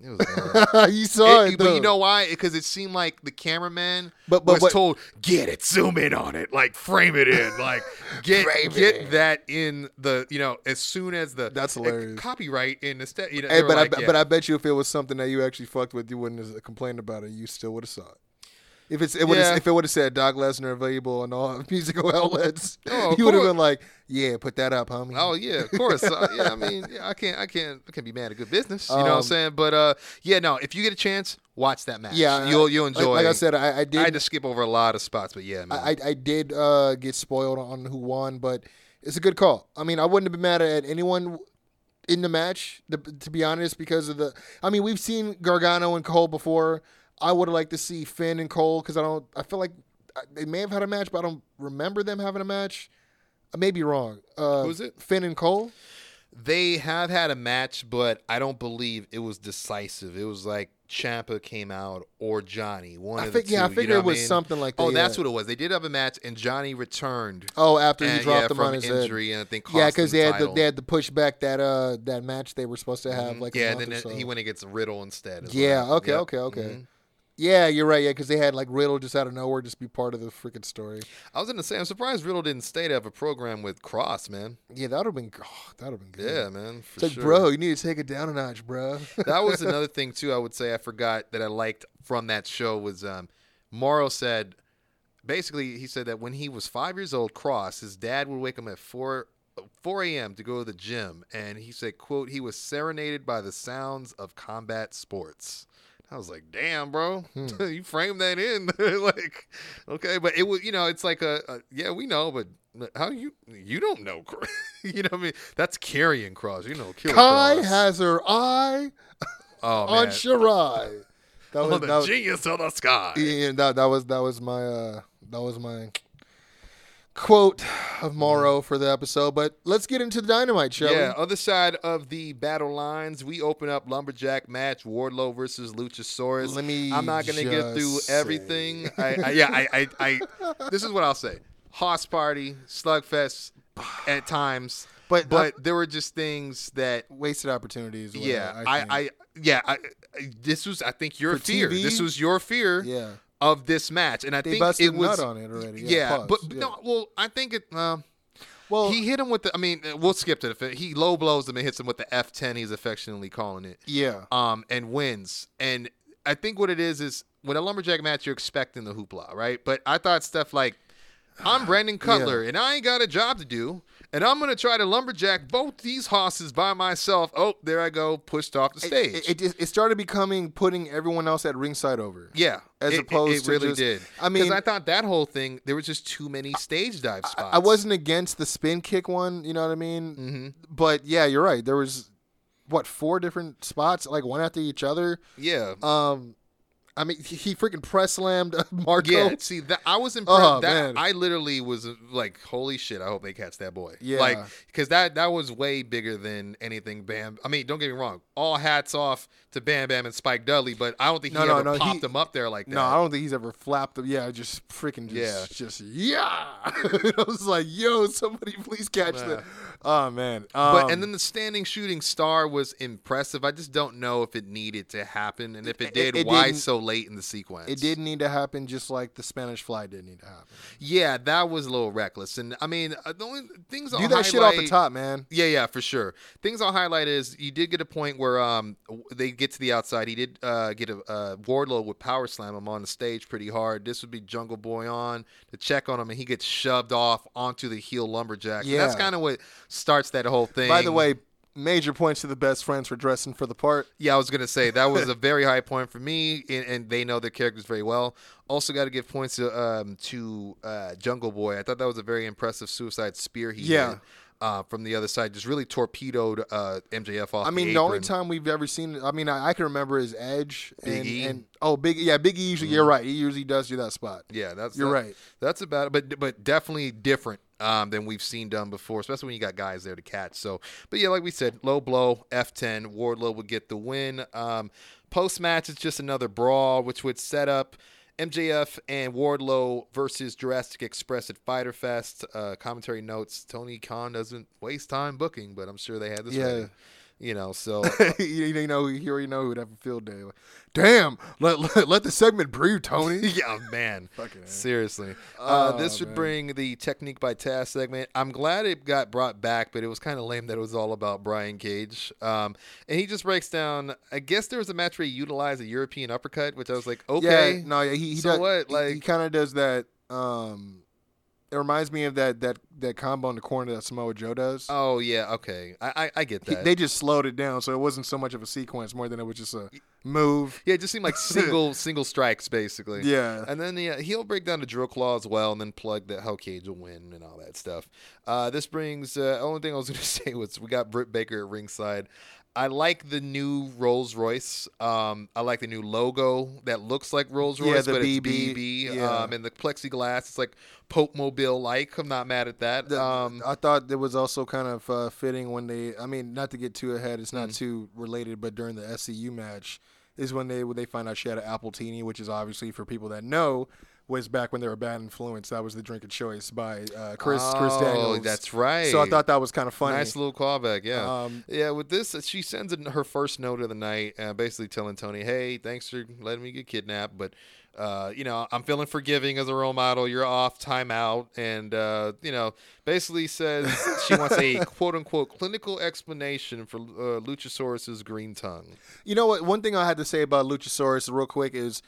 It was you saw it, it- but you know why because it seemed like the cameraman But- but- was told get it zoom in on it like frame it in like get get in. that in the you know as soon as the That's uh, hilarious. copyright in the sta- you know Hey, but like, I yeah. but I bet you if it was something that you actually fucked with, you wouldn't have complained about it. You still would have saw it. If it's it would Yeah. if it would have said Doc Lesnar available on all musical outlets, Oh, you would have been like, "Yeah, put that up, homie." Oh yeah, of course. Uh, yeah, I mean, yeah, I can't, I can't, I can't be mad at good business. You know what I'm Um, saying? But uh, yeah, no. If you get a chance, watch that match. yeah, you'll I- you'll like- enjoy. Like, I said, I, I I did had to skip over a lot of spots, but yeah, man. I, I did uh, get spoiled on who won, but it's a good call. I mean, I wouldn't have been mad at anyone in the match, to be honest, because of the. I mean, we've seen Gargano and Cole before. I would have liked to see Finn and Cole because I don't. I feel like uh, they may have had a match, but I don't remember them having a match. I may be wrong. Uh, Who's it? Finn and Cole. They have had a match, but I don't believe it was decisive. It was like Ciampa came out or Johnny. One I of think- the two. yeah, I you figured know it what I was mean? something like Oh, that, that's yeah. what it was. They did have a match, and Johnny returned. Oh, after he dropped yeah, him from on his head. and I think Yeah, because him they the had the, title. they had to push back that uh that match they were supposed to have like a yeah, month and then or so. he went against Riddle instead. Yeah. happened. Okay. Yep. Okay. Okay. Mhm. Yeah, you're right. Yeah, because they had like Riddle just out of nowhere just be part of the freaking story. I was gonna say, I'm surprised Riddle didn't stay to have a program with Kross, man. Yeah, that would have been. Oh, that would have been good. Yeah, man. For It's like, sure. bro, you need to take it down a notch, bro. that was another thing too. I would say I forgot that I liked from that show was um, Mauro said, basically he said that when he was five years old, Kross, his dad would wake him at four. 4 a.m. to go to the gym, and he said, "quote He was serenaded by the sounds of combat sports." I was like, "Damn, bro, Hmm. you framed that in, like, okay." But it was, you know, it's like a, a yeah, we know, but how you you don't know, you know, what I mean, that's Karrion Kross, you know, Killer Kai Kross. has her eye oh, on man. Shirai. That Oh, was, the that, was genius of the sky. yeah, that, that was that was my uh that was my quote of mm-hmm. Mauro for the episode. But let's get into the dynamite, shall Yeah, we? other side of the battle lines, we open up lumberjack match Wardlow versus Luchasaurus. Let me I'm not gonna get through everything. I, I, yeah, I, I, I, this is what I'll say: Hoss Party, Slugfest, at times, But- uh, but there were just things that Wasted opportunities. yeah, I, I. I, yeah, I, I- this was I think your For fear. TV? This was your fear yeah. Of this match, and I They think it was nut on it already. Yeah, Yeah, pause. but Yeah. no, well, I think it. Uh, Well, he hit him with the. I mean, uh, we'll skip to the. He low blows him and hits him with the F10. He's affectionately calling it. yeah. Um, and wins. And I think what it is is when a lumberjack match, you're expecting the hoopla, right? But I thought stuff like, I'm Brandon Cutler, and I ain't got a job to do, and I'm gonna try to lumberjack both these horses by myself. Oh, there I go, pushed off the stage. It, it, it started becoming putting everyone else at ringside over. yeah, as it- opposed it, to really did. I mean- I thought that whole thing there was just too many stage dive spots. I, I wasn't against the spin kick one, you know what I mean? Mm-hmm. But yeah, you're right. There was what four different spots, like one after each other. Yeah. Um, I mean, he, he freaking press slammed Marko. Yeah, see that I was impressed. Oh, that man. I literally was uh, like, "Holy shit!" I hope they catch that boy. Yeah. like because that that was way bigger than anything. Bam. I mean, don't get me wrong. All hats off to Bam Bam and Spike Dudley, but I don't think No, he no, ever no, popped he- them up there like that. No, I don't think he's ever flapped them. Yeah, just freaking just, Yeah. just yeah. I was like, yo, somebody please catch Nah. that. Oh man. But Um, and then the standing shooting star was impressive. I just don't know if it needed to happen, and if it It- did, it why so late in the sequence? it didn't need to happen, just like the Spanish Fly didn't need to happen. Yeah, that was a little reckless. And I mean, uh, the only things I'll Do that shit off the highlight- top, man. Yeah, yeah, for sure. Things I'll highlight is you did get a point where um they get to the outside. He did uh, get a uh, Wardlow would power slam him on the stage pretty hard. This would be Jungle Boy on to check on him, and he gets shoved off onto the heel lumberjack. And that's kind of what starts that whole thing. By the way, major points to the best friends for dressing for the part. Yeah, I was gonna say that was a very high point for me, and, and they know their characters very well. Also, got to give points to um, to uh, Jungle Boy. I thought that was a very impressive suicide spear he Yeah. did uh, from the other side. Just really torpedoed uh, MJF off. I mean, the, the, only time we've ever seen, I mean, I, I can remember is Edge Big and, E. Mm-hmm. and oh, Big yeah, Big E usually. You're right. He usually does do that spot. Yeah, that's You're that- right. That's about it, but but definitely different um, than we've seen done before, especially when you got guys there to catch. So, but yeah, like we said, low blow, F10, Wardlow would get the win. Um, Post match, it's just another brawl, which would set up MJF and Wardlow versus Jurassic Express at Fyter Fest. Uh, commentary notes: Tony Khan doesn't waste time booking, but I'm sure they had this Yeah. ready. You know, so you, you know, you already know who'd have a field day. Like, Damn, let, let, let the segment breathe, Tony. yeah, man. Fucking. Seriously. Uh, Oh, this would man. bring the Technique by Taz segment. I'm glad it got brought back, but it was kind of lame that it was all about Brian Cage. Um, and he just breaks down. I guess there was a match where he utilized a European uppercut, which I was like, okay. Yeah, no, yeah, he, he So does, what, he- like- he, kind of does that. Um, it reminds me of that that that combo in the corner that Samoa Joe does. Oh yeah, okay. I I, I get He- that. they just slowed it down, so it wasn't so much of a sequence, more than it was just a move. yeah, it just seemed like single single strikes basically. Yeah. And then yeah, he'll break down the drill claw as well, and then plug that Hell Cage will win and all that stuff. Uh, this brings uh, only thing I was going to say was we got Britt Baker at ringside. I like the new Rolls Royce. Um, I like the new logo that looks like Rolls Yeah, Royce, the but it's BB, BB. yeah. Um, and the plexiglass, it's like Pope Mobile like. I'm not mad at that. The- um, I thought it was also kind of uh, fitting when they. I mean, not to get too ahead, it's not too related, but during the SCU match is when they when they find out she had an appletini, which is obviously for people that know was back when they were bad influence. That was the drink of choice by uh, Chris Chris oh, Daniels. that's right. So I thought that was kind of funny. Nice little callback, yeah. Um, yeah, with this, she sends her first note of the night, uh, basically telling Tony, "Hey, thanks for letting me get kidnapped, but uh, you know, I'm feeling forgiving as a role model. You're off timeout, and uh, you know, basically says she wants a quote unquote clinical explanation for uh, Luchasaurus's green tongue. You know what? One thing I had to say about Luchasaurus real quick is,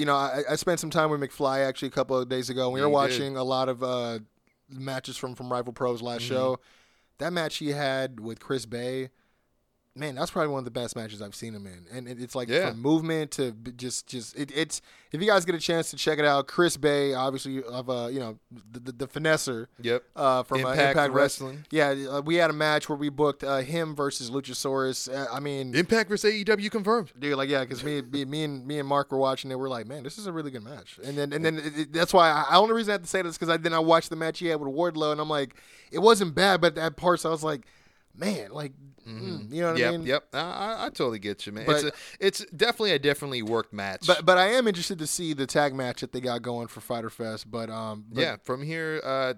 you know, I, I spent some time with McFly actually a couple of days ago. We Yeah, were you did. watching a lot of uh, matches from from Rival Pros last Mm-hmm. show. That match he had with Chris Bey, man, that's probably one of the best matches I've seen him in. And it's like Yeah. from movement to just just it, it's if you guys get a chance to check it out, Chris Bey, obviously of uh you know the the, the finesser. Yep. Uh, from Impact uh, Impact Wrestling. Wrestling. Yeah, uh, we had a match where we booked uh, him versus Luchasaurus. Uh, I mean, Impact versus AEW confirmed. Dude, like yeah, because me, me, me and me and Mark were watching it. We're like, man, this is a really good match. And then and then it, it- that's why I, I only reason I have to say this because I then I watched the match he had with Wardlow, and I'm like, it wasn't bad, but at parts I was like, man, like, mm, you know what Yep, I mean? yep. I, I, I totally get you, man. But- it's a, it's definitely a differently worked match. But but I am interested to see the tag match that they got going for Fyter Fest. But um, but yeah, from here, uh,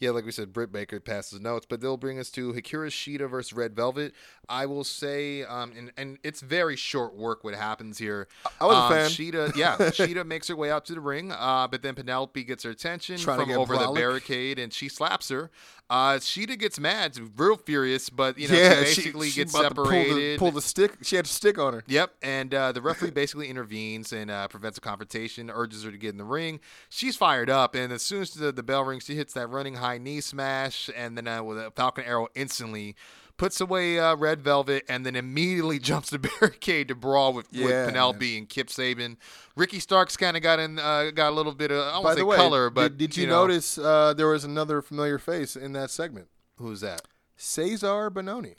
yeah, like we said, Britt Baker passes notes, but they'll bring us to Hikaru Shida versus Red Velvet. I will say, um, and, and it's very short work what happens here. I was a um, fan. Shida, yeah, Shida makes her way out to the ring, uh, but then Penelope gets her attention Trying to from get over the barricade, and she slaps her. Uh, Shida gets mad, real furious, but you know, yeah, she basically she, gets about to pull the- separated. Pull the, stick. She had a stick on her. Yep, and uh, the referee basically intervenes and uh, prevents a confrontation, urges her to get in the ring. She's fired up, and as soon as the, the bell rings, she hits that running high knee smash, and then uh, with a Falcon Arrow instantly puts away uh, Red Velvet, and then immediately jumps the barricade to brawl with, with Yeah, Penelope and Kip Sabian. Ricky Starks kind of got in, uh, got a little bit of I won't say way, color, but did, did you, know, notice uh, there was another familiar face in that segment? who's that? Cezar Bononi,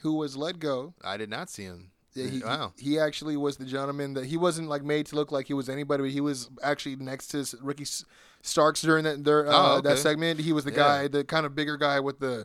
who was let go I did not see him. Yeah, he, wow. he actually was the gentleman that he wasn't like made to look like he was anybody, but he was actually next to Ricky Starks during that their, uh, Oh, okay. that segment. He was the Yeah. guy, the kind of bigger guy with the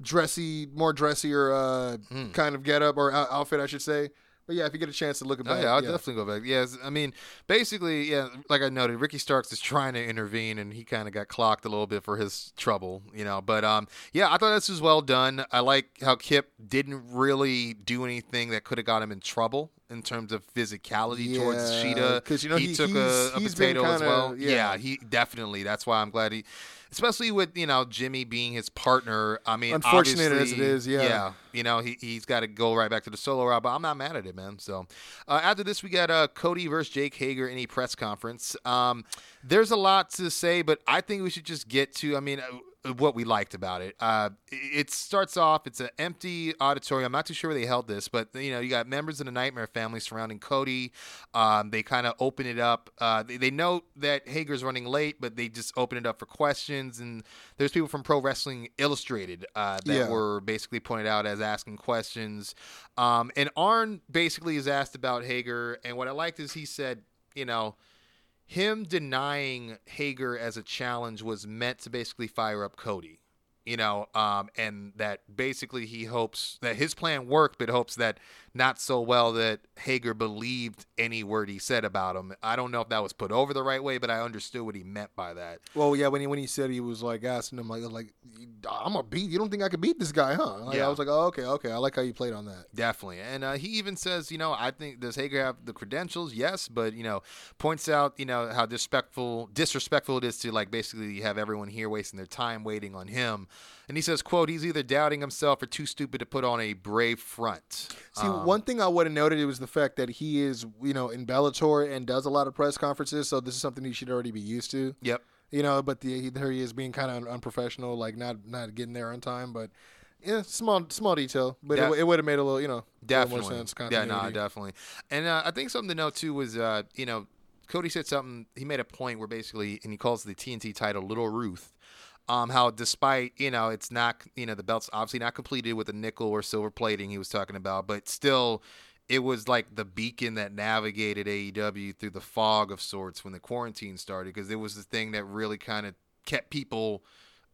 dressy, more dressier uh, Hmm. kind of getup or out- outfit, I should say. But yeah, if you get a chance to look at Oh that, yeah, I'll definitely go back. Yes, I mean, basically, yeah, like I noted, Ricky Starks is trying to intervene, and he kind of got clocked a little bit for his trouble, you know. But um, yeah, I thought this was well done. I like how Kip didn't really do anything that could have got him in trouble in terms of physicality towards Yeah, Shida. 'cause, you know, he, he- took a, a potato as kinda- well. yeah. he definitely. That's why I'm glad he. Especially with you know Jimmy being his partner. I mean, Unfortunate as it is, yeah. yeah, you know, he, he's got to go right back to the solo route, but I'm not mad at it, man. So uh, after this, we got uh, Cody versus Jake Hager in a press conference. Um, there's a lot to say, but I think we should just get to, I mean, uh, what we liked about it. Uh, it starts off, it's an empty auditorium. I'm not too sure where they held this, but, you know, you got members of the Nightmare family surrounding Cody. Um, they kind of open it up. Uh, they, they note that Hager's running late, but they just open it up for questions. And there's people from Pro Wrestling Illustrated uh, that Yeah. were basically pointed out as asking questions. Um, and Arn basically is asked about Hager, and what I liked is he said, you know, him denying Hager as a challenge was meant to basically fire up Cody. You know, um, and that basically he hopes that his plan worked, but hopes that not so well that Hager believed any word he said about him. I don't know if that was put over the right way, but I understood what he meant by that. Well, yeah, when he when he said he was like asking him like like I'm gonna beat you don't think I could beat this guy, huh? Like, Yeah. I was like, oh okay, okay, I like how you played on that. Definitely. And uh, he even says, you know, I think does Hager have the credentials? Yes, but you know, points out, you know, how disrespectful disrespectful it is to like basically have everyone here wasting their time waiting on him. And he says, quote, he's either doubting himself or too stupid to put on a brave front. See, Um, one thing I would have noted it was the fact that he is, you know, in Bellator and does a lot of press conferences, so this is something he should already be used to. Yep. You know, but the, there he is being kind of unprofessional, like not not getting there on time. But yeah, small small detail, but Def- it, it would have made a little, you know, Definitely. more sense. yeah, no, continuity. definitely. And uh, I think something to note too was, uh, you know, Cody said something. He made a point where basically, and he calls the TNT title Little Ruth. Um, how despite you know it's not you know the belt's obviously not completed with the nickel or silver plating he was talking about, but still. It was like the beacon that navigated AEW through the fog of sorts when the quarantine started, because it was the thing that really kind of kept people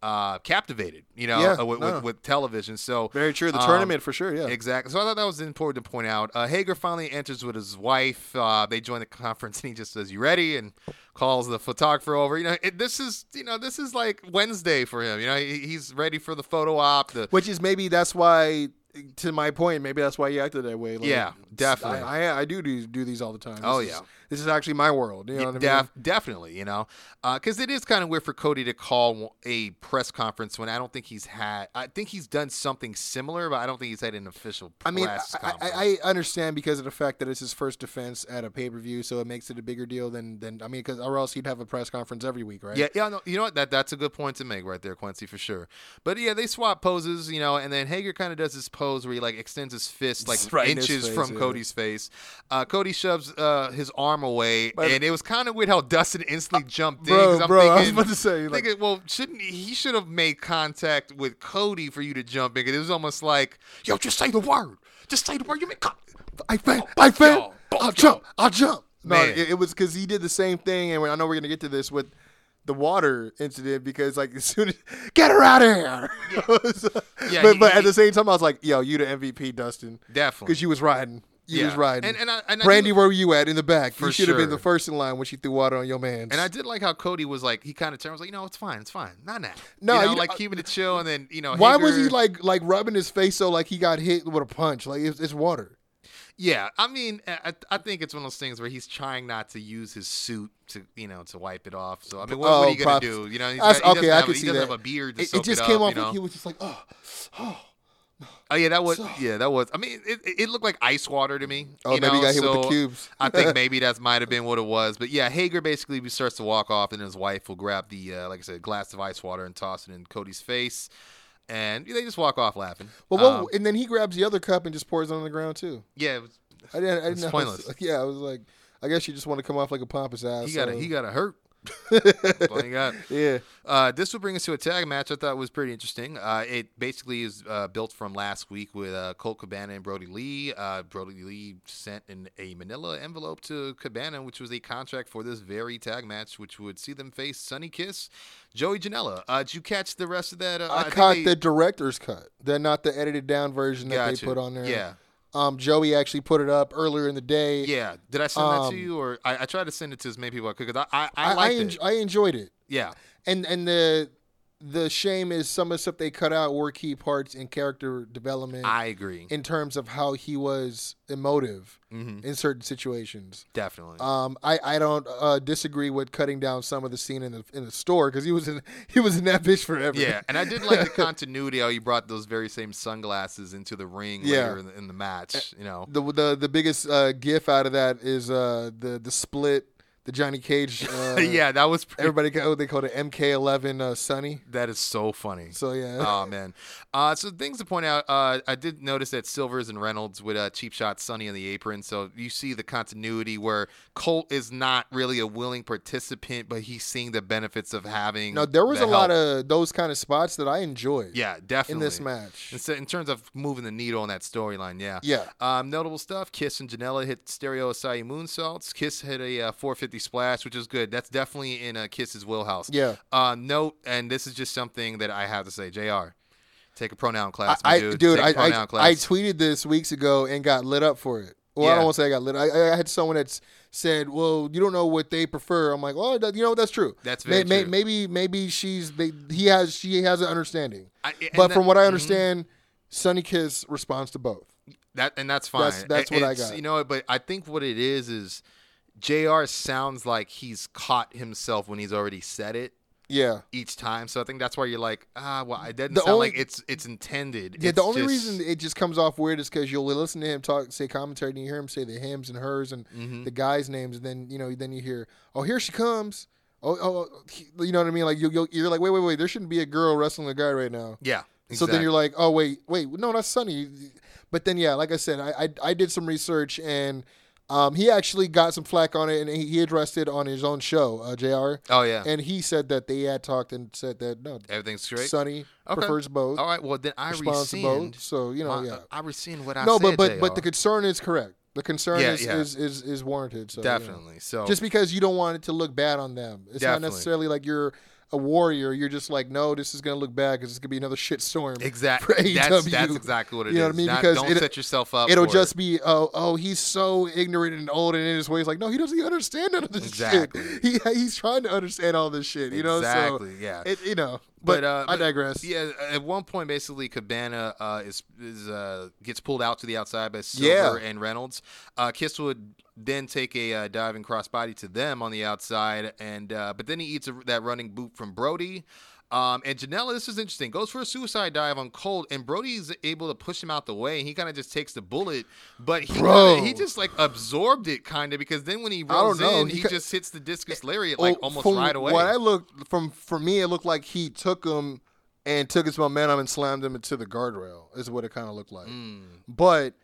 uh, captivated, you know, Yeah, uh, with, no. with, with television. So Very true. The um, tournament for sure. Yeah. Exactly. So I thought that was important to point out. Uh, Hager finally enters with his wife. Uh, they join the conference, and he just says, "You ready?" and calls the photographer over. You know, it, this is you know this is like Wednesday for him. You know, he, he's ready for the photo op. The Which is maybe that's why, to my point, maybe that's why he acted that way. Like, Yeah, definitely. I, I, I do, do do these all the time. This Oh, is- yeah. This is actually my world. You know what I mean? Definitely, you know, because it is kind of weird for Cody to call a press conference when I don't think he's had. I think he's done something similar, but I don't think he's had an official press I mean, I, conference. I, I understand because of the fact that it's his first defense at a pay per view, so it makes it a bigger deal than than I mean, because or else he'd have a press conference every week, right? Yeah, yeah, no, you know what? That that's a good point to make right there, Kwency, for sure. But yeah, they swap poses, you know, and then Hager kind of does this pose where he like extends his fist like Right in inches face, from yeah. Cody's face. Uh, Cody shoves uh, his arm away, But- and it was kind of weird how Dustin instantly uh, jumped in. bro, I'm bro, I was about to say, like- thinking, well, shouldn't he, he should have made contact with Cody for you to jump in? 'cause it was almost like, yo, just say the word, just say the word. You con- I Oh, I fan, I'll jump, I'll jump. No, it, it was because he did the same thing, and I know we're gonna get to this with the water incident because like as soon as get her out of here. Yeah, but, he- but at the same time, I was like, yo, you the MVP, Dustin, Definitely. because you was riding. You Yeah. was riding. And- and I- and I Brandi, where were you at in the back? You should have been the first in line when she threw water on your man. And I did like how Cody was like, he kind of turned, was like, you know, it's fine, it's fine, not now. No, you know, you know, like keeping it chill, and then you know, why was he like like rubbing his face so like he got hit with a punch? Like it's, it's water. Yeah, I mean, I, I think it's one of those things where he's trying not to use his suit to, you know, to wipe it off. So I mean, what, what Oh, are you gonna props. do? You know, he's got, he okay, I have, can a, he see doesn't that. have a beard to It, it just up, came you off know? like he was just like, oh, oh. Oh yeah, that was yeah, that was. I mean, it, it looked like ice water to me. Oh, you maybe know? got hit with the cubes. I think maybe that might have been what it was. But yeah, Hager basically starts to walk off, and his wife will grab the, uh, like I said, glass of ice water and toss it in Cody's face, and they just walk off laughing. Well, what, Um, and then he grabs the other cup and just pours it on the ground too. yeah, it was, I didn't. I didn't It's know. pointless. Yeah, I was like, I guess you just want to come off like a pompous ass. he got a he got a hurt. All he got. Yeah. Uh, this will bring us to a tag match I thought was pretty interesting. Uh, it basically is uh, built from last week with uh, Colt Cabana and Brodie Lee. Uh, Brodie Lee sent in a manila envelope to Cabana, which was a contract for this very tag match, which would see them face Sonny Kiss, Joey Janela. Uh, did you catch the rest of that? Uh, I, think caught they- the director's cut. They're not the edited down version that Gotcha. they put on there. Yeah. Um, Joey actually put it up earlier in the day. Yeah, did I send that Um, to you, or I, I tried to send it to as many people I could? Cause I I, I I, en-. I enjoyed it. Yeah, And and the the shame is some of the stuff they cut out were key parts in character development I agree. in terms of how he was emotive Mhm. in certain situations. Definitely. Um, I, I don't uh, disagree with cutting down some of the scene in the in the store because he was in he was in that bitch forever. Yeah, and I did like the continuity how you brought those very same sunglasses into the ring Yeah. later in the, in the match. You know, the the the biggest uh, gif out of that is uh, the the split the Johnny Cage. Uh, yeah, that was pretty, Everybody what they called it MK11 uh, Sonny. that is so funny. So yeah. oh man. Uh, so things to point out. Uh, I did notice that Silvers and Reynolds with uh, cheap shot Sonny on the apron. So you see the continuity where Colt is not really a willing participant, but he's seeing the benefits of having. No, there was the a lot of those kind of spots that I enjoyed. yeah, definitely in this match. In, in terms of moving the needle on that storyline, yeah. Yeah. Um, notable stuff: Kiss and Janela hit stereo Asai moonsaults. Kiss hit a uh, 450 splash, which is good. That's definitely in a Kiss's wheelhouse. Yeah. Uh, note, and this is just something that I have to say, Jr. Take a pronoun class, I dude. dude, Take a I, I, pronoun I class. tweeted this weeks ago and got lit up for it. Well, I don't want to say I got lit. I, I had someone that's said, "Well, you don't know what they prefer." I'm like, "Well, you know, that's true. That's very may- true. Maybe, maybe she's they, he has she has an understanding. I- but that- from what I mhm. understand, Sonny Kiss responds to both. That and that's fine. That's- that's what I got. You know, but I think what it is is Jr. sounds like he's caught himself when he's already said it Yeah, each time. So I think that's why you're like, ah, well, it doesn't The sound only- like it's it's intended. yeah. It's the only just- reason it just comes off weird is because you'll listen to him talk, say commentary, and you hear him say the hims and hers and Mm-hmm. the guys' names, and then you know, then you hear, "Oh, here she comes." Oh, oh, oh, you know what I mean? Like you, you'll, you're like, wait, wait, wait. There shouldn't be a girl wrestling a guy right now. yeah. So then you're like, oh wait, wait, no, that's Sonny. But then yeah, like I said, I I, I did some research and Um, he actually got some flack on it, and he, addressed it on his own show, uh, Jr. Oh yeah, And he said that they had talked and said that no, everything's great. Sonny Okay. prefers both, All right, well then I rescind. both. So you know, my- yeah. I rescind what I no, said. but but but JR. the concern is correct. The concern Yeah, is, yeah. is is is warranted. So you know. definitely. So just because you don't want it to look bad on them. It's not necessarily like you're a warrior. You're just like, no, this is gonna look bad because it's gonna be another shit storm. exactly. That's that's exactly what it is. You know what I mean? Not- Because don't it- set yourself up. It'll just it. be, oh, oh, he's so ignorant and old and in his ways. Like, no, he doesn't even understand none of this Exactly. shit. He he's trying to understand all this shit. You know, exactly. so yeah. it, you know. But, But, uh, I but- digress. Yeah, at one point, basically, Cabana uh, is is uh, gets pulled out to the outside by Silver Yeah. and Reynolds. Uh, Kiss would then take a uh, diving crossbody to them on the outside, and uh, but then he eats a, that running boot from Brodie. Um, and Janela, this is interesting, goes for a suicide dive on Colt, and Brodie's able to push him out the way. And he kind of just takes the bullet, but he Bro. kinda, he just like absorbed it, kind of, because then when he rolls in, He he, ca- just hits the discus lariat like Oh, almost right away. What I looked from for me, it looked like he took him and took his momentum and slammed him into the guardrail. Is what it kind of looked like. Mm, But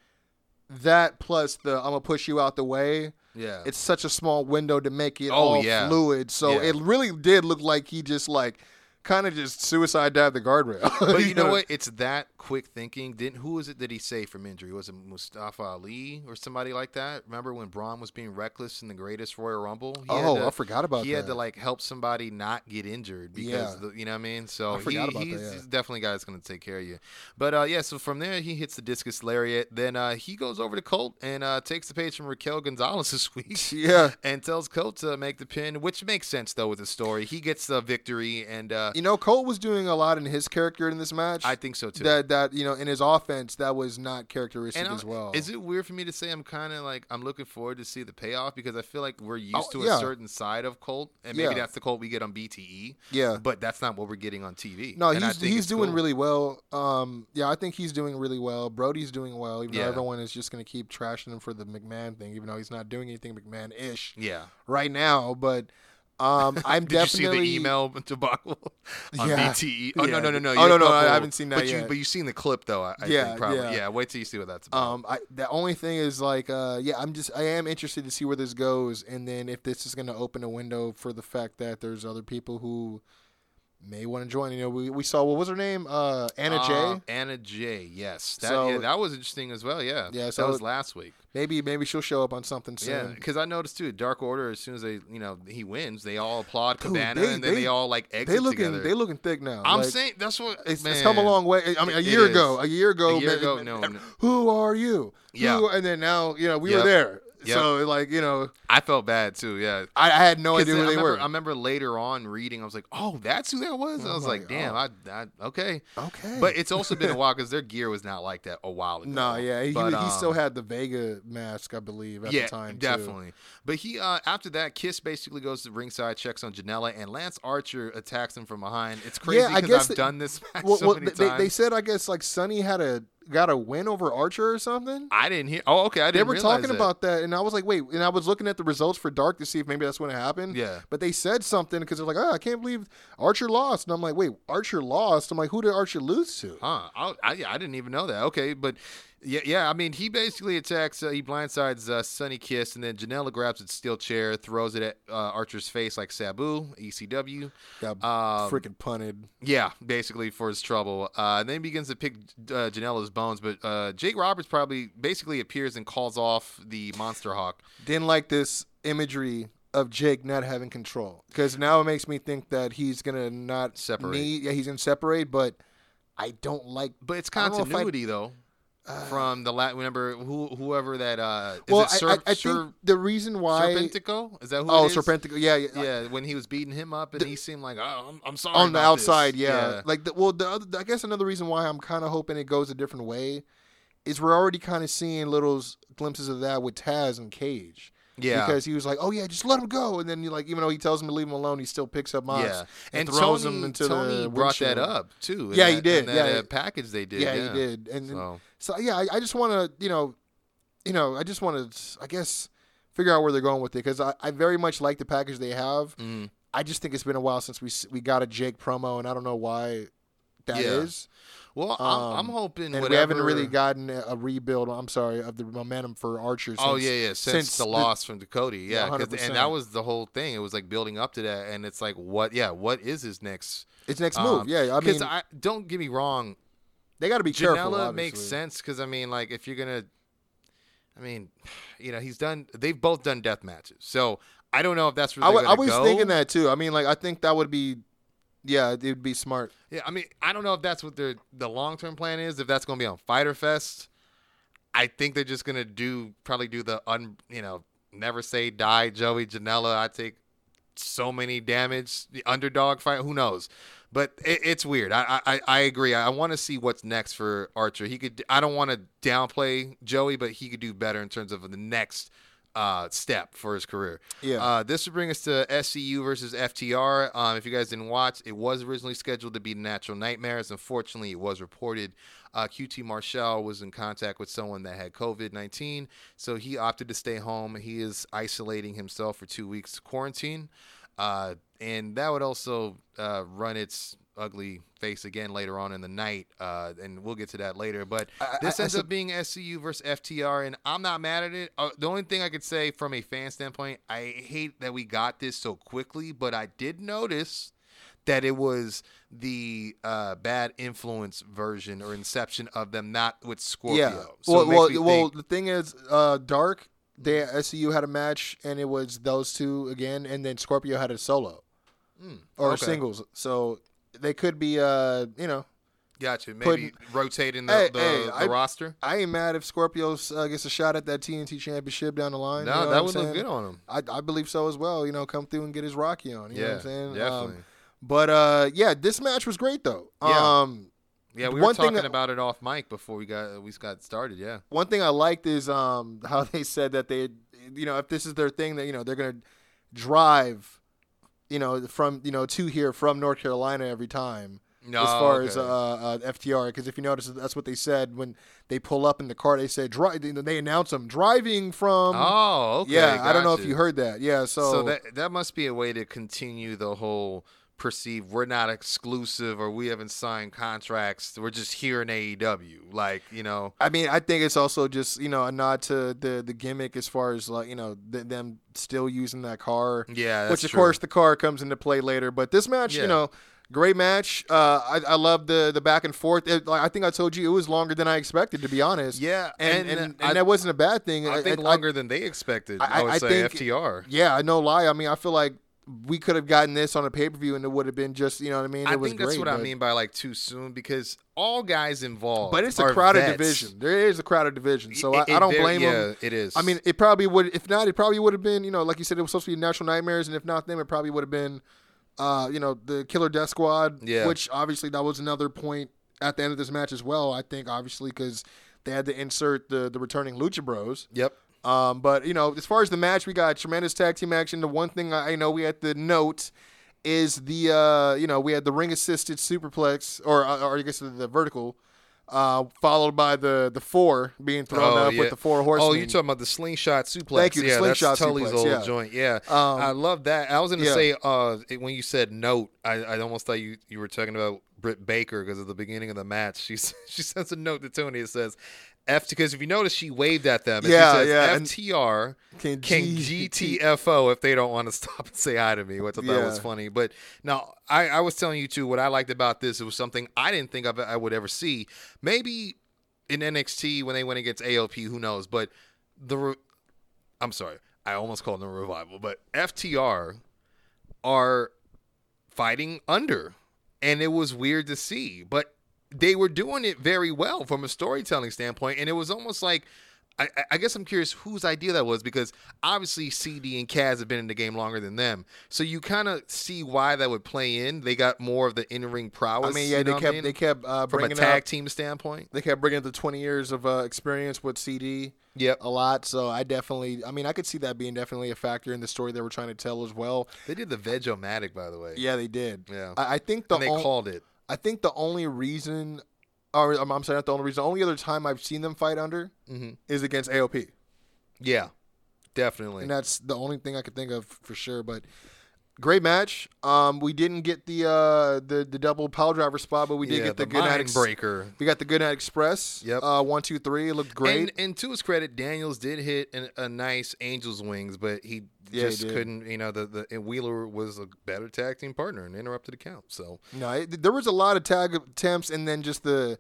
that plus the I'm gonna push you out the way. yeah, It's such a small window to make it Oh, all yeah. fluid. So Yeah. it really did look like he just like kind of just suicide dived the guardrail. But you know what? It's that quick thinking. Didn't who was it that he saved from injury? Was it Mustafa Ali or somebody like that? Remember when Braun was being reckless in the greatest Royal Rumble? He Oh, to- I forgot about that. He had to like help somebody not get injured because Yeah. the, you know what I mean. So I he, he's, that, yeah. he's definitely a guy that's going to take care of you. But uh, yeah, so from there he hits the discus lariat. Then uh, he goes over to Colt and uh, takes the page from Raquel Gonzalez this week. Yeah. and tells Colt to make the pin, which makes sense though with the story. He gets the victory, and uh, You know, Colt was doing a lot in his character in this match. I think so too. that that you know in his offense that was not characteristic as well. Is it weird for me to say I'm kind of like I'm looking forward to see the payoff because I feel like we're used Oh, to yeah. a certain side of Colt, and maybe Yeah. that's the Colt we get on BTE. Yeah. but that's not what we're getting on TV. No, And he's he's doing cool. really well. Um, yeah, I think he's doing really well. Brodie's doing well, even Yeah. though everyone is just going to keep trashing him for the McMahon thing, even though he's not doing anything McMahon-ish Yeah. right now. But um, I'm Did definitely you see the email debacle on Yeah. BTE? Oh Yeah. no no no no! Oh, you no, no, I haven't seen that but You, yet. but you've seen the clip though. I, I Yeah, think probably. yeah. Yeah. Wait till you see what that's about. Um, I the only thing is like, uh, yeah, I'm just I am interested to see where this goes, and then if this is going to open a window for the fact that there's other people who may want to join. You know, we, we saw what was her name, uh, Anna Uh, J. Anna Jay. Yes. That So- yeah, that was interesting as well. Yeah. Yeah, That was last week. Maybe maybe she'll show up on something soon. Yeah, because I noticed too, Dark Order. As soon as they, you know, he wins, they all applaud Dude, Cabana, they- and then they, they- all like exit they looking together. they looking thick now. I'm Like, saying that's what It's, man, it's come a long way. I mean, a year ago, a year ago, A year man, ago, man, no, no. Who are you? Yeah. Who- and then now, you know, we Yep. were there. Yep. So, like, you know, I felt bad too. Yeah, I, I had no idea I who they remember, were. I remember later on reading, I was like, "Oh, that's who that was." I I'm was like, "Damn, oh. I, I okay." okay. But it's also been a while because their gear was not like that a while ago. no, yeah, he, But, he still um, had the Vega mask, I believe, at yeah, the time. too. definitely. But he uh, after that, Kiss basically goes to ringside, checks on Janela, and Lance Archer attacks him from behind. It's crazy Yeah, I because guess I've that- done this match Well, so well, many they- times. they said, I guess, like Sonny had a got a win over Archer or something. I didn't hear. Oh, okay. I didn't hear. They were talking that. about that, and I was like, wait. And I was looking at the results for Dark to see if maybe that's when it happened. Yeah. But they said something because they're like, oh, I can't believe Archer lost. And I'm like, wait, Archer lost? I'm like, who did Archer lose to? Huh? I, I, yeah, I didn't even know that. Okay, but yeah, yeah. I mean, he basically attacks. Uh, he blindsides uh, Sonny Kiss, and then Janela grabs its steel chair, throws it at uh, Archer's face like Sabu, ECW. Got Um, freaking punted. Yeah, basically for his trouble. Uh, and then he begins to pick uh, Janela's bones, but uh, Jake Roberts probably basically appears and calls off the Monster Hawk. Didn't like this imagery of Jake not having control because now it makes me think that he's gonna not Separate. Need, yeah, he's gonna separate, but I don't like. But it's know I- continuity from the lat, remember who whoever that uh, is well, Ser- I, I, I Ser- think the reason why. Serpentico? Is that who? oh, is? Serpentico. Yeah, yeah. Yeah, when he was beating him up, and he seemed like, "Oh, I'm, I'm sorry." on the about this." outside, yeah. Like the, well, the other, I guess another reason why I'm kind of hoping it goes a different way is we're already kind of seeing little glimpses of that with Taz and Cage. Yeah, Because he was like, "Oh yeah, just let him go," and then you like, even though he tells him to leave him alone, he still picks up Mox yeah. and, And throws Tony, him into Tony the brought that up too. Yeah, he did, that, yeah. uh, package they did. Yeah, Yeah, he did, and, and So so yeah, I, I just want to, you know, you know, I just want to, I guess, figure out where they're going with it because I, I very much like the package they have. mm, I just think it's been a while since we we got a Jake promo, and I don't know why that is. Yeah. Well, I'm, I'm Um, hoping and we haven't really gotten a rebuild. I'm sorry of the momentum for Archer. Since, Oh yeah, yeah. Since, the loss from Dakota, Yeah, yeah, 'cause- 100%. and that was the whole thing. It was like building up to that, and it's like, what? Yeah, what is his next It's next move. um, yeah, I mean, I don't get me wrong. they got to be careful. Janela makes sense because I mean, like, if you're gonna, I mean, you know, he's done. They've both done death matches, so I don't know if that's I, really. w- I was thinking that too. I mean, like I think that would be, yeah, it would be smart. Yeah, I mean, I don't know if that's what their the long term plan is. If that's going to be on Fyter Fest, I think they're just going to do probably do the un you know never say die Joey Janela. I take so many damage the underdog fight. Who knows? But it, it's weird. I I, I agree. I want to see what's next for Archer. He could. I don't want to downplay Joey, but he could do better in terms of the next uh, step for his career. Yeah. Uh, this would bring us to SCU versus FTR. Um, if you guys didn't watch, it was originally scheduled to be Natural Nightmares. Unfortunately, it was reported uh, QT Marshall was in contact with someone that had COVID 19, so he opted to stay home. He is isolating himself for two weeks quarantine. Uh, and that would also uh, run its ugly face again later on in the night, uh, and we'll get to that later. But I- this I- I ends sup- up being SCU versus FTR, and I'm not mad at it. Uh, the only thing I could say from a fan standpoint, I hate that we got this so quickly, but I did notice that it was the uh, bad influence version or inception of them, not with Scorpio. Yeah. So well, well, well. The thing is, uh, Dark. They SCU had a match, and it was those two again, and then Scorpio had a solo or Hmm, okay. singles. So they could be, uh, you know, Gotcha. Maybe putting- rotating the, Hey, the, hey, the I- roster. I ain't mad if Scorpio uh, gets a shot at that TNT championship down the line. No, you know that would look good on him. I, I believe so as well. You know, come through and get his Rocky on. You know Yeah, what I'm saying? definitely. Um, but uh, yeah, this match was great though. Yeah. Um, Yeah, we One were thing talking I- about it off mic before we got we got started. Yeah, one thing I liked is um how they said that they, you know, if this is their thing, that you know they're gonna drive, you know, from you know to here from North Carolina every time. No, as far as uh, uh, FTR, because if you notice, that's what they said when they pull up in the car. They said, "Drive." They announce them driving from. oh, okay. yeah, I don't know if you heard that. Yeah, so, So, that that must be a way to continue the whole perceive we're not exclusive or we haven't signed contracts. We're just here in AEW. Like you know, I mean, I think it's also just you know a nod to the the gimmick as far as like you know th- them still using that car. yeah. Which of true. course the car comes into play later. But this match, Yeah. you know, great match. Uh, I I love the the back and forth. It, like, I think I told you it was longer than I expected, to be honest. Yeah, and and, and, and, I, that wasn't a bad thing. I think longer than they expected. I, I- would I say think- FTR. Yeah, I no lie. I mean, I feel like we could have gotten this on a pay per view and it would have been just you know what I mean. It I was think that's great, what I mean by like too soon because all guys involved. But it's a crowded vets. division. There is a crowded division, so It- I, it I don't blame yeah, them. it is. I mean, it probably would. If not, it probably would have been. You know, like you said, it was supposed to be Natural Nightmares, and if not them, it probably would have been, uh, you know, the Killer Death Squad. Yeah. Which obviously that was another point at the end of this match as well. I think obviously because they had to insert the the returning Lucha Bros. yep. Um, but you know, as far as the match, we got tremendous tag team action. The one thing I I know we had to note is the uh, you know we had the ring assisted superplex or or I guess the, vertical. Uh, followed by the the four being thrown up with the four horsemen. Oh, you're talking about the slingshot suplex. Thank you, the yeah, slingshot that's Tully's suplex, old yeah. joint. Yeah, Um, I love that. I was gonna yeah. say uh, when you said note, I, I almost thought you, you were talking about Britt Baker because at the beginning of the match, she she sends a note to Tony. It says F because if you notice, she waved at them. And Yeah, she says, yeah, FTR Can can G- GTFO if they don't want to stop and say hi to me, which I thought was funny. But now I, I was telling you too what I liked about this. It was something I didn't think I would ever see. Maybe in NXT when they went against AOP, who knows? But the re- I'm sorry, I almost called them a revival, but FTR are fighting under, and it was weird to see, but they were doing it very well from a storytelling standpoint, and it was almost like. I, I- guess I'm curious whose idea that was because obviously CD and Kaz have been in the game longer than them, so you kind of see why that would play in. They got more of the in ring prowess. I mean, yeah, you know they what I kept mean? they kept uh, from a tag up, team standpoint. they kept bringing up the 20 years of uh, experience with CD Yep, a lot. So I definitely, I mean, I could see that being definitely a factor in the story they were trying to tell as well. they did the Veg-O-Matic by the way. Yeah, they did. Yeah. I, I think the and they on- called it. I think the only reason, or I'm, I'm sorry, not the only reason, the only other time I've seen them fight under Mhm. is against AOP, Yeah, definitely. and that's the only thing I could think of for sure. But great match. Um, we didn't get the uh the the double power driver spot, but we did yeah, get the, the good night ex- breaker. We got the good night express. Yep. Uh, one, two, three. It looked great. And, and to his credit, Daniels did hit an, a nice Angel's Wings, but he just couldn't. You know, the the and Wheeler was a better tag team partner and interrupted the count. So No, it, there was a lot of tag attempts, and then just the,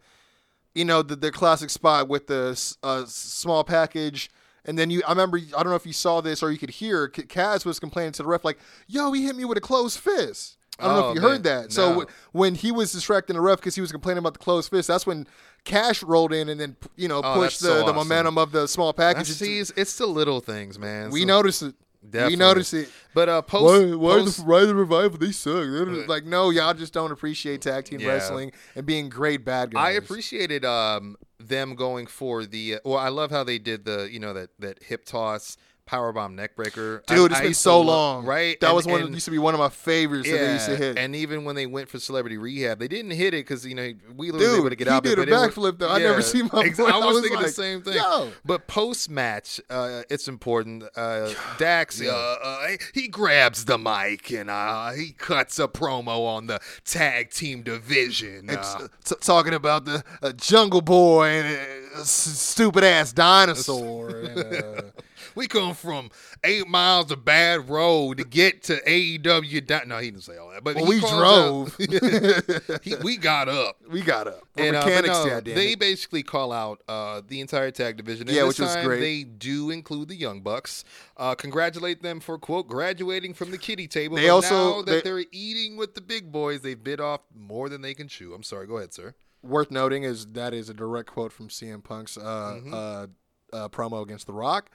you know, the the classic spot with the uh, small package, and then you. I remember. I don't know if you saw this or you could hear. Kaz was complaining to the ref like, "Yo, he hit me with a closed fist." I don't know Oh, if you man, heard that. So w- when he was distracting the ref because he was complaining about the closed fist, that's when Cash rolled in and then you know Oh, pushed the, so the awesome. momentum of the small package. See, it's, it's the little things, man. we So- noticed it. Definitely. We notice it. But uh, post, Why, why, post the, why the revival? They suck. They're like, no, y'all just don't appreciate tag team Yeah. wrestling and being great bad guys. I appreciated um, them going for the. Uh, well, I love how they did the you know that that hip toss powerbomb neckbreaker. I- Dude, it's I been so lo- long. right? That And- was one. and- used to be one of my favorites that they used to hit. And even when they went for celebrity rehab, they didn't hit it because you know Wheeler was Dude, able to get he out. there, did a backflip, though. I never seen my ex- boy. I I was, was thinking like, the same thing. yo. But post match, uh, it's important. Uh, Dax, uh, uh, he grabs the mic and uh, he cuts a promo on the tag team division. Uh, t- talking about the uh, Jungle Boy and uh, s- stupid ass dinosaur. and, uh, we come from eight miles of bad road to get to AEW. No, he didn't say all that. But well, we drove. he, we got up. we got up. We're And, uh, mechanics, no, they it. basically call out uh, the entire tag division. And Yeah, which was great. They do include the Young Bucks. Uh, congratulate them for quote graduating from the kiddie table. They also- now that they- they, are eating with the big boys, they've bit off more than they can chew. I'm sorry. Go ahead, sir. Worth noting is that is a direct quote from CM Punk's uh, Mm-hmm. Uh, promo against The Rock.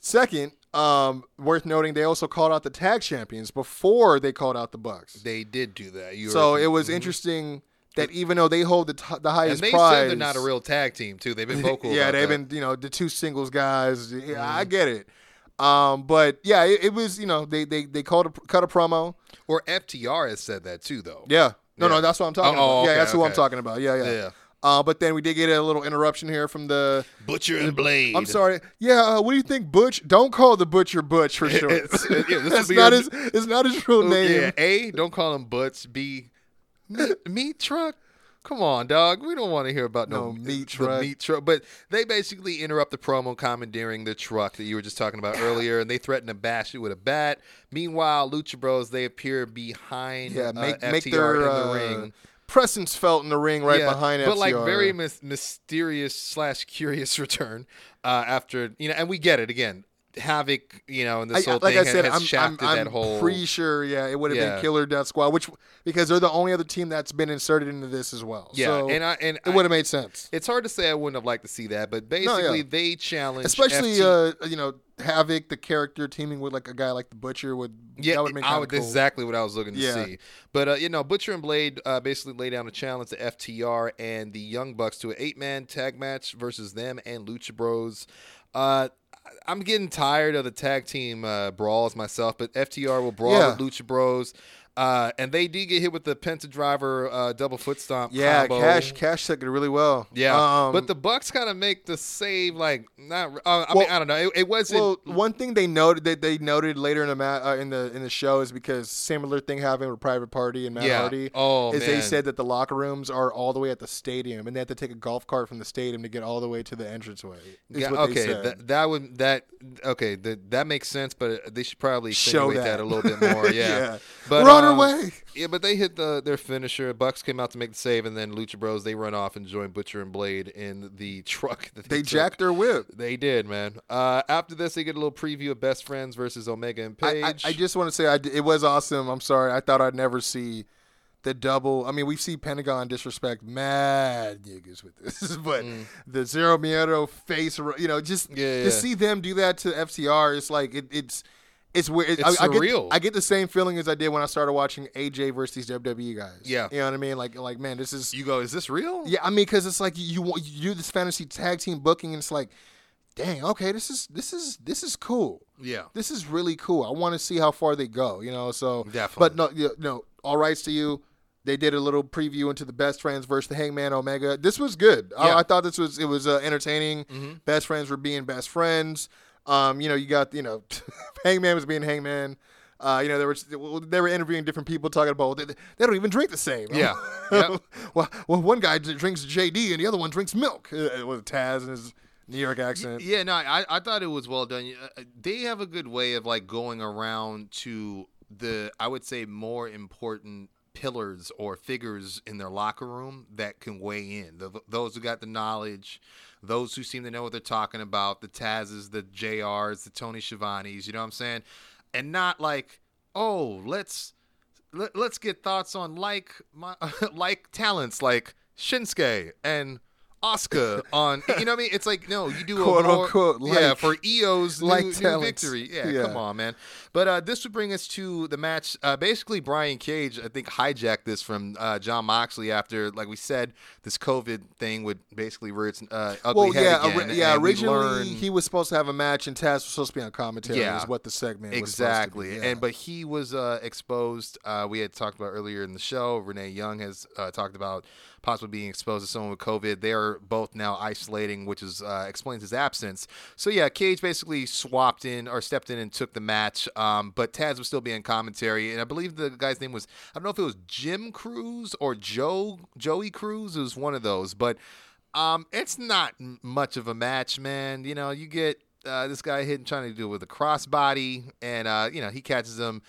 Second, um, worth noting, they also called out the tag champions before they called out the Bucks. They did do that. You So were- it was interesting that even though they hold the, t- the and highest they prize, said they're not a real tag team too. They've been vocal. yeah, about they've that. Mm-hmm. been you know the two singles guys. Yeah, I get it. Um, but yeah, it, it was you know they they they called a, cut a promo. Or FTR has said that too, though. Yeah, no, Yeah. no, that's what I'm talking Oh, about. oh, yeah, okay, that's who I'm talking about. Yeah, yeah. Yeah. Uh, but then we did get a little interruption here from the. Butcher and Blade. I'm sorry. Yeah, uh, what do you think, Butch? Don't call the butcher Butch for sure. It's- yeah, That's not a- his. It's not his real name. Yeah, A, don't call him Butch. B, meat, meat truck. Come on, dog. We don't want to hear about no, No meat truck. meat truck. But they basically interrupt the promo commandeering the truck that you were just talking about earlier, and they threaten to bash it with a bat. Meanwhile, Lucha Bros they appear behind Yeah, uh, make FTR make their in the uh, ring. Presence felt in the ring right Yeah, behind but FTR. like very mys- mysterious slash curious return uh, after you know, and we get it again. Havoc, you know, and this I, whole like thing I said, has I'm, I'm, I'm that whole. pretty sure, yeah, it would have Yeah. been Killer Death Squad, which because they're the only other team that's been inserted into this as well. yeah, so and I and it would have made sense, It's hard to say I wouldn't have liked to see that, but basically yeah. they challenge especially FT uh, you know Havoc, the character teaming with like a guy like the Butcher would yeah, that would make I would, cool. exactly what I was looking to Yeah. see. But uh, you know, Butcher and Blade uh, basically lay down a challenge to FTR and the Young Bucks to an eight-man tag match versus them and Lucha Bros. Uh, I'm getting tired of the tag team uh, brawls myself, but FTR will brawl Yeah. with Lucha Bros. Uh, and they did get hit with the Penta Driver uh, double foot stomp. Yeah, combo. Cash Cash took it really well. Yeah, um, but the Bucks kind of make the save like not. Uh, I Well- mean, I don't know. It, it wasn't. well, one thing they noted that they noted later in the ma- uh, in the in the show is because similar thing happened with Private Party and Matt Yeah. Hardy. Oh, is they said that the locker rooms are all the way at the stadium, and they have to take a golf cart from the stadium to get all the way to the entranceway. yeah, okay, that, that would that okay that that makes sense, but they should probably Show that. that. a little bit more. Yeah, Yeah. But, on um, way. Yeah, but they hit the their finisher. Bucks came out to make the save, and then Lucha Bros they run off and join Butcher and Blade in the truck. They, They jacked their whip. They did, man. Uh, after this, they get a little preview of Best Friends versus Omega and I, Page. I, I just want to say I it was awesome. I'm sorry. I thought I'd never see the double. I mean, we see Pentagon disrespect mad niggas with this, but the Zero Miedo face, you know, just Mm. Yeah, to yeah. see them do that to FTR, it's like it, it's. It's weird. It's I, I get, surreal. I get the same feeling as I did when I started watching AJ versus these WWE guys. Yeah. you know what I mean. Like, like man, this is you go, is this real? yeah. I mean, because it's like you you do this fantasy tag team booking, and it's like, dang, okay, this is this is this is cool yeah. this is really cool. I want to see how far they go, you know. So Definitely. but no, you no, all rights to you. They did a little preview into the Best Friends versus the Hangman Omega. This was good. Yeah. Mm-hmm. I, I thought this was it was uh, entertaining. Best friends were being best friends. Um, you know, you got you know, Hangman was being Hangman. Uh, you know, they were they were interviewing different people talking about they, they don't even drink the same. Yeah. Yep. well, well, one guy drinks JD and the other one drinks milk. Uh, with Taz and his New York accent. Yeah, no, I, I thought it was well done. Uh, They have a good way of like going around to the I would say more important pillars or figures in their locker room that can weigh in. The, those who got the knowledge, those who seem to know what they're talking about, the Tazes, the JRs, the Tony Schiavone's, you know what I'm saying? And not like, oh, let's let, let's get thoughts on like my like talents like Shinsuke and Oscar on you know what I mean? It's like no, you do Quote, a more, unquote, yeah like- for EO's like new, new victory. Yeah, Yeah. come on, man. But uh, this would bring us to the match. Uh, basically, Brian Cage I think hijacked this from uh, Jon Moxley after, like we said, this COVID thing would basically rear its uh, ugly Well, head yeah, again. ori- yeah. Originally, he was supposed to have a match, and Taz was supposed to be on commentary. Yeah. is what the segment was exactly supposed to be, yeah. and but he was uh, exposed uh, we had talked about earlier in the show renee young has uh, talked about possibly being exposed to someone with covid they're both now isolating which is uh, explains his absence so yeah cage basically swapped in or stepped in and took the match um, but taz was still being commentary and i believe the guy's name was i don't know if it was jim cruz or joe joey cruz it was one of those but um, it's not much of a match, man. You know, you get uh, this guy hitting, trying to do it with a crossbody, and uh, you know he catches him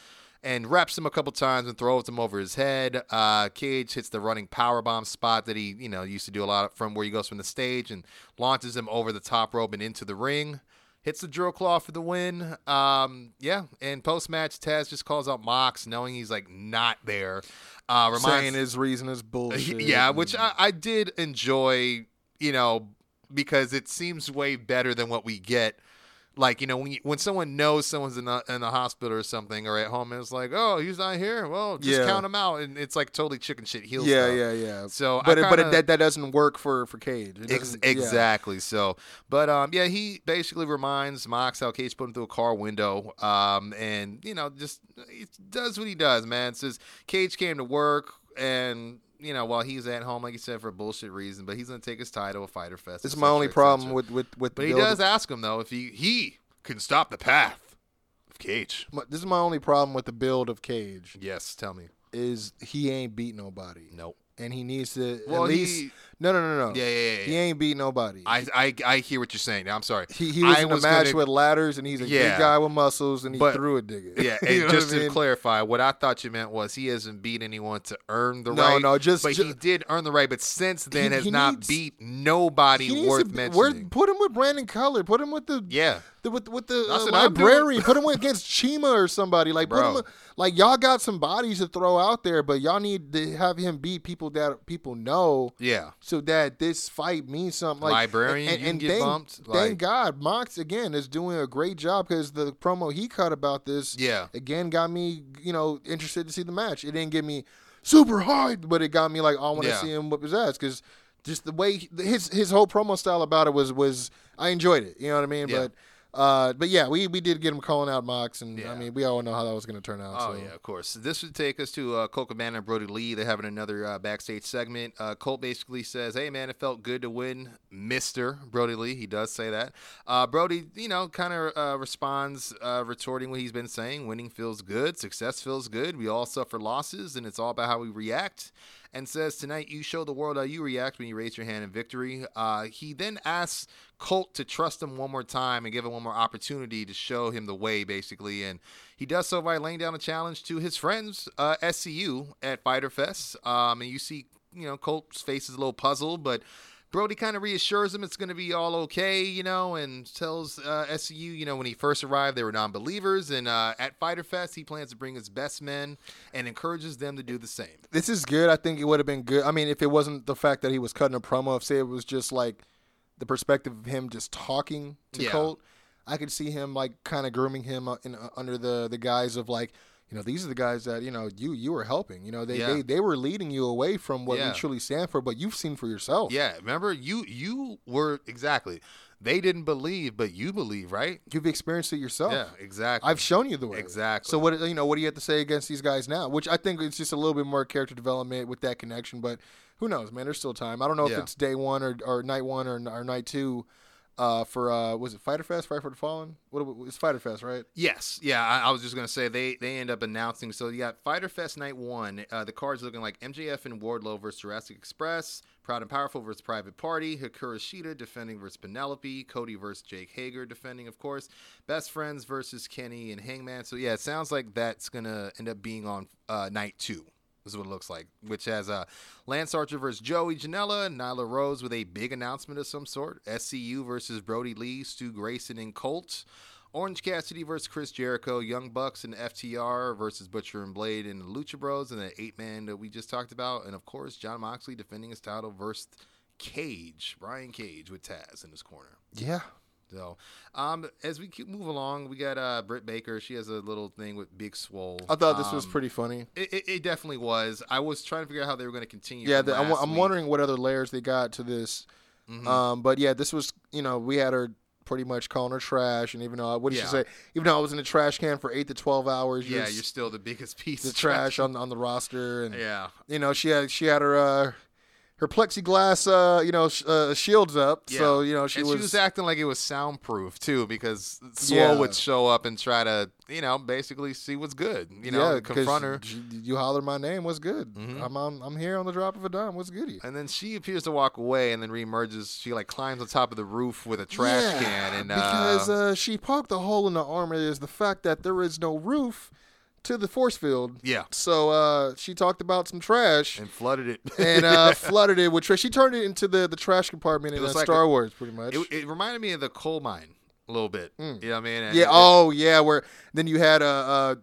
and wraps him a couple times and throws him over his head. Uh, Cage hits the running power bomb spot that he, you know, used to do a lot from where he goes from the stage and launches him over the top rope and into the ring. Hits the drill claw for the win. Um, yeah, and post match, Taz just calls out Mox, knowing he's like not there. Uh, reminds, saying his reason is bullshit. yeah, which I, I did enjoy, you know, because it seems way better than what we get. Like you know, when you, when someone knows someone's in the in the hospital or something or at home, and it's like, oh, he's not here. Well, just Yeah. count him out, and it's like totally chicken shit heel yeah, stuff. yeah, yeah. So but it, but it, that that doesn't work for for Cage. Ex- doesn't- yeah. exactly. So, but um, yeah, he basically reminds Mox how Cage put him through a car window. Um, and you know, just he does what he does, man. Says Cage came to work, and you know, while he's at home, like you said, for a bullshit reason, but he's gonna take his title at Fyter Fest. This is my only problem with with with. But the he does ask him though if he he can stop the path of Cage. This is my only problem with the build of Cage Yes, tell me. is he ain't beat nobody, Nope. and he needs to Well, at least. he- no, no, no, no. Yeah, yeah, yeah, He ain't beat nobody. I, I I hear what you're saying. I'm sorry. he, he was I in a was match gonna- with ladders, and he's a Yeah. big guy with muscles, and he But- threw a digger. Yeah, and just to mean? clarify, what I thought you meant was he hasn't beat anyone to earn the No, right. no, no, just- but ju- he did earn the right. But since then, He- has he not needs- beat nobody worth to mentioning. where- put him with Brandon Cutler. Put him with the yeah, the, with with the uh, said, I'm doing- librarian. put him against Chima or somebody. Like put him like y'all got some bodies to throw out there, but y'all need to have him beat people that people know. yeah, So that this fight means something. Like Librarian, you can get thank, bumped, Thank God, Mox again is doing a great job because the promo he cut about this, Yeah. again got me, you know, interested to see the match. It didn't get me super hard, but it got me like I want to Yeah. see him whip his ass because just the way he- his his whole promo style about it was was I enjoyed it. You know what I mean? Yeah. But uh, but yeah, we we did get him calling out Mox, and Yeah. I mean we all know how that was going to turn out. Oh so. yeah, of course. This would take us to uh, Colt Cabana and Brodie Lee. They're having another uh, backstage segment. Uh, Colt basically says, "Hey man, it felt good to win, Mister Brodie Lee." He does say that. Uh, Brodie, you know, kind of uh, responds, uh, retorting what he's been saying. Winning feels good. Success feels good. We all suffer losses, and it's all about how we react. And says tonight you show the world how you react when you raise your hand in victory. Uh, he then asks Colt to trust him one more time and give him one more opportunity to show him the way, basically. And he does so by laying down a challenge to his friends, uh, SCU, at Fyter Fest. Um, and you see, you know, Colt's face is a little puzzled, but Brodie kind of reassures him it's going to be all okay, you know, and tells uh, SCU, you know, when he first arrived, they were non believers. And uh, at Fyter Fest, he plans to bring his best men and encourages them to do the same. this is good. I think it would have been good. I mean, if it wasn't the fact that he was cutting a promo, if say it was just like the perspective of him just talking to Yeah. Colt, I could see him like kind of grooming him uh, in, uh, under the the guise of like, you know, these are the guys that you know you you were helping. You know, they Yeah. they, they were leading you away from what Yeah. we truly stand for, but you've seen for yourself. Yeah, remember you you were exactly. They didn't believe, but you believe, right? You've experienced it yourself. Yeah, exactly. I've shown you the way. Exactly. So what you know? What do you have to say against these guys now? Which I think it's just a little bit more character development with that connection. But who knows, man? There's still time. I don't know if it's day one or, or night one or, or night two. Uh, for uh, was it Fyter Fest, Fight for the Fallen? What it's Fyter Fest, right? Yes, yeah. I, I was just gonna say they they end up announcing. So you got Fyter Fest Night One. Uh, the cards looking like MJF and Wardlow versus Jurassic Express, Proud and Powerful versus Private Party, Hikaru Shida defending versus Penelope, Cody versus Jake Hager defending, of course, Best Friends versus Kenny and Hangman. So yeah, it sounds like that's gonna end up being on uh, Night Two. This is what it looks like, which has uh, Lance Archer versus Joey Janela, Nyla Rose with a big announcement of some sort, SCU versus Brodie Lee, Stu Grayson and Colt, Orange Cassidy versus Chris Jericho, Young Bucks and FTR versus Butcher and Blade and the Lucha Bros, and the eight man that we just talked about, and of course Jon Moxley defending his title versus Cage, Brian Cage with Taz in his corner. Yeah. So, um, as we keep move along, we got uh Britt Baker. She has a little thing with Big Swole. I thought this was Um, pretty funny. It, it, it definitely was. I was trying to figure out how they were going to continue. Yeah, the, I'm, I'm wondering what other layers they got to this. Mhm. Um, but yeah, this was you know we had her pretty much calling her trash, and even though what did Yeah. she say? Even though I was in a trash can for eight to twelve hours, Yeah, you're you're still the biggest piece the of trash on on the roster, and Yeah, you know she had she had her uh, her plexiglass uh, you know sh- uh, shields up, yeah. so you know she and was, she was acting like it was soundproof too, because Swole Yeah. would show up and try to, you know, basically see what's good. You know, yeah, confront her. You, you holler my name, what's good? Mhm. I'm, I'm I'm here on the drop of a dime, what's goody? And then she appears to walk away, and then reemerges. She like climbs on top of the roof with a trash can, and because uh, uh, she poked a hole in the armor is the fact that there is no roof to the force field. yeah, So uh, she talked about some trash and flooded it. and uh, flooded it with trash. She turned it into the, the trash compartment in was uh, like Star a- Wars, pretty much. it, it reminded me of the coal mine a little bit. You know what I mean? And Mm. yeah. it- Oh, yeah. Where then you had uh,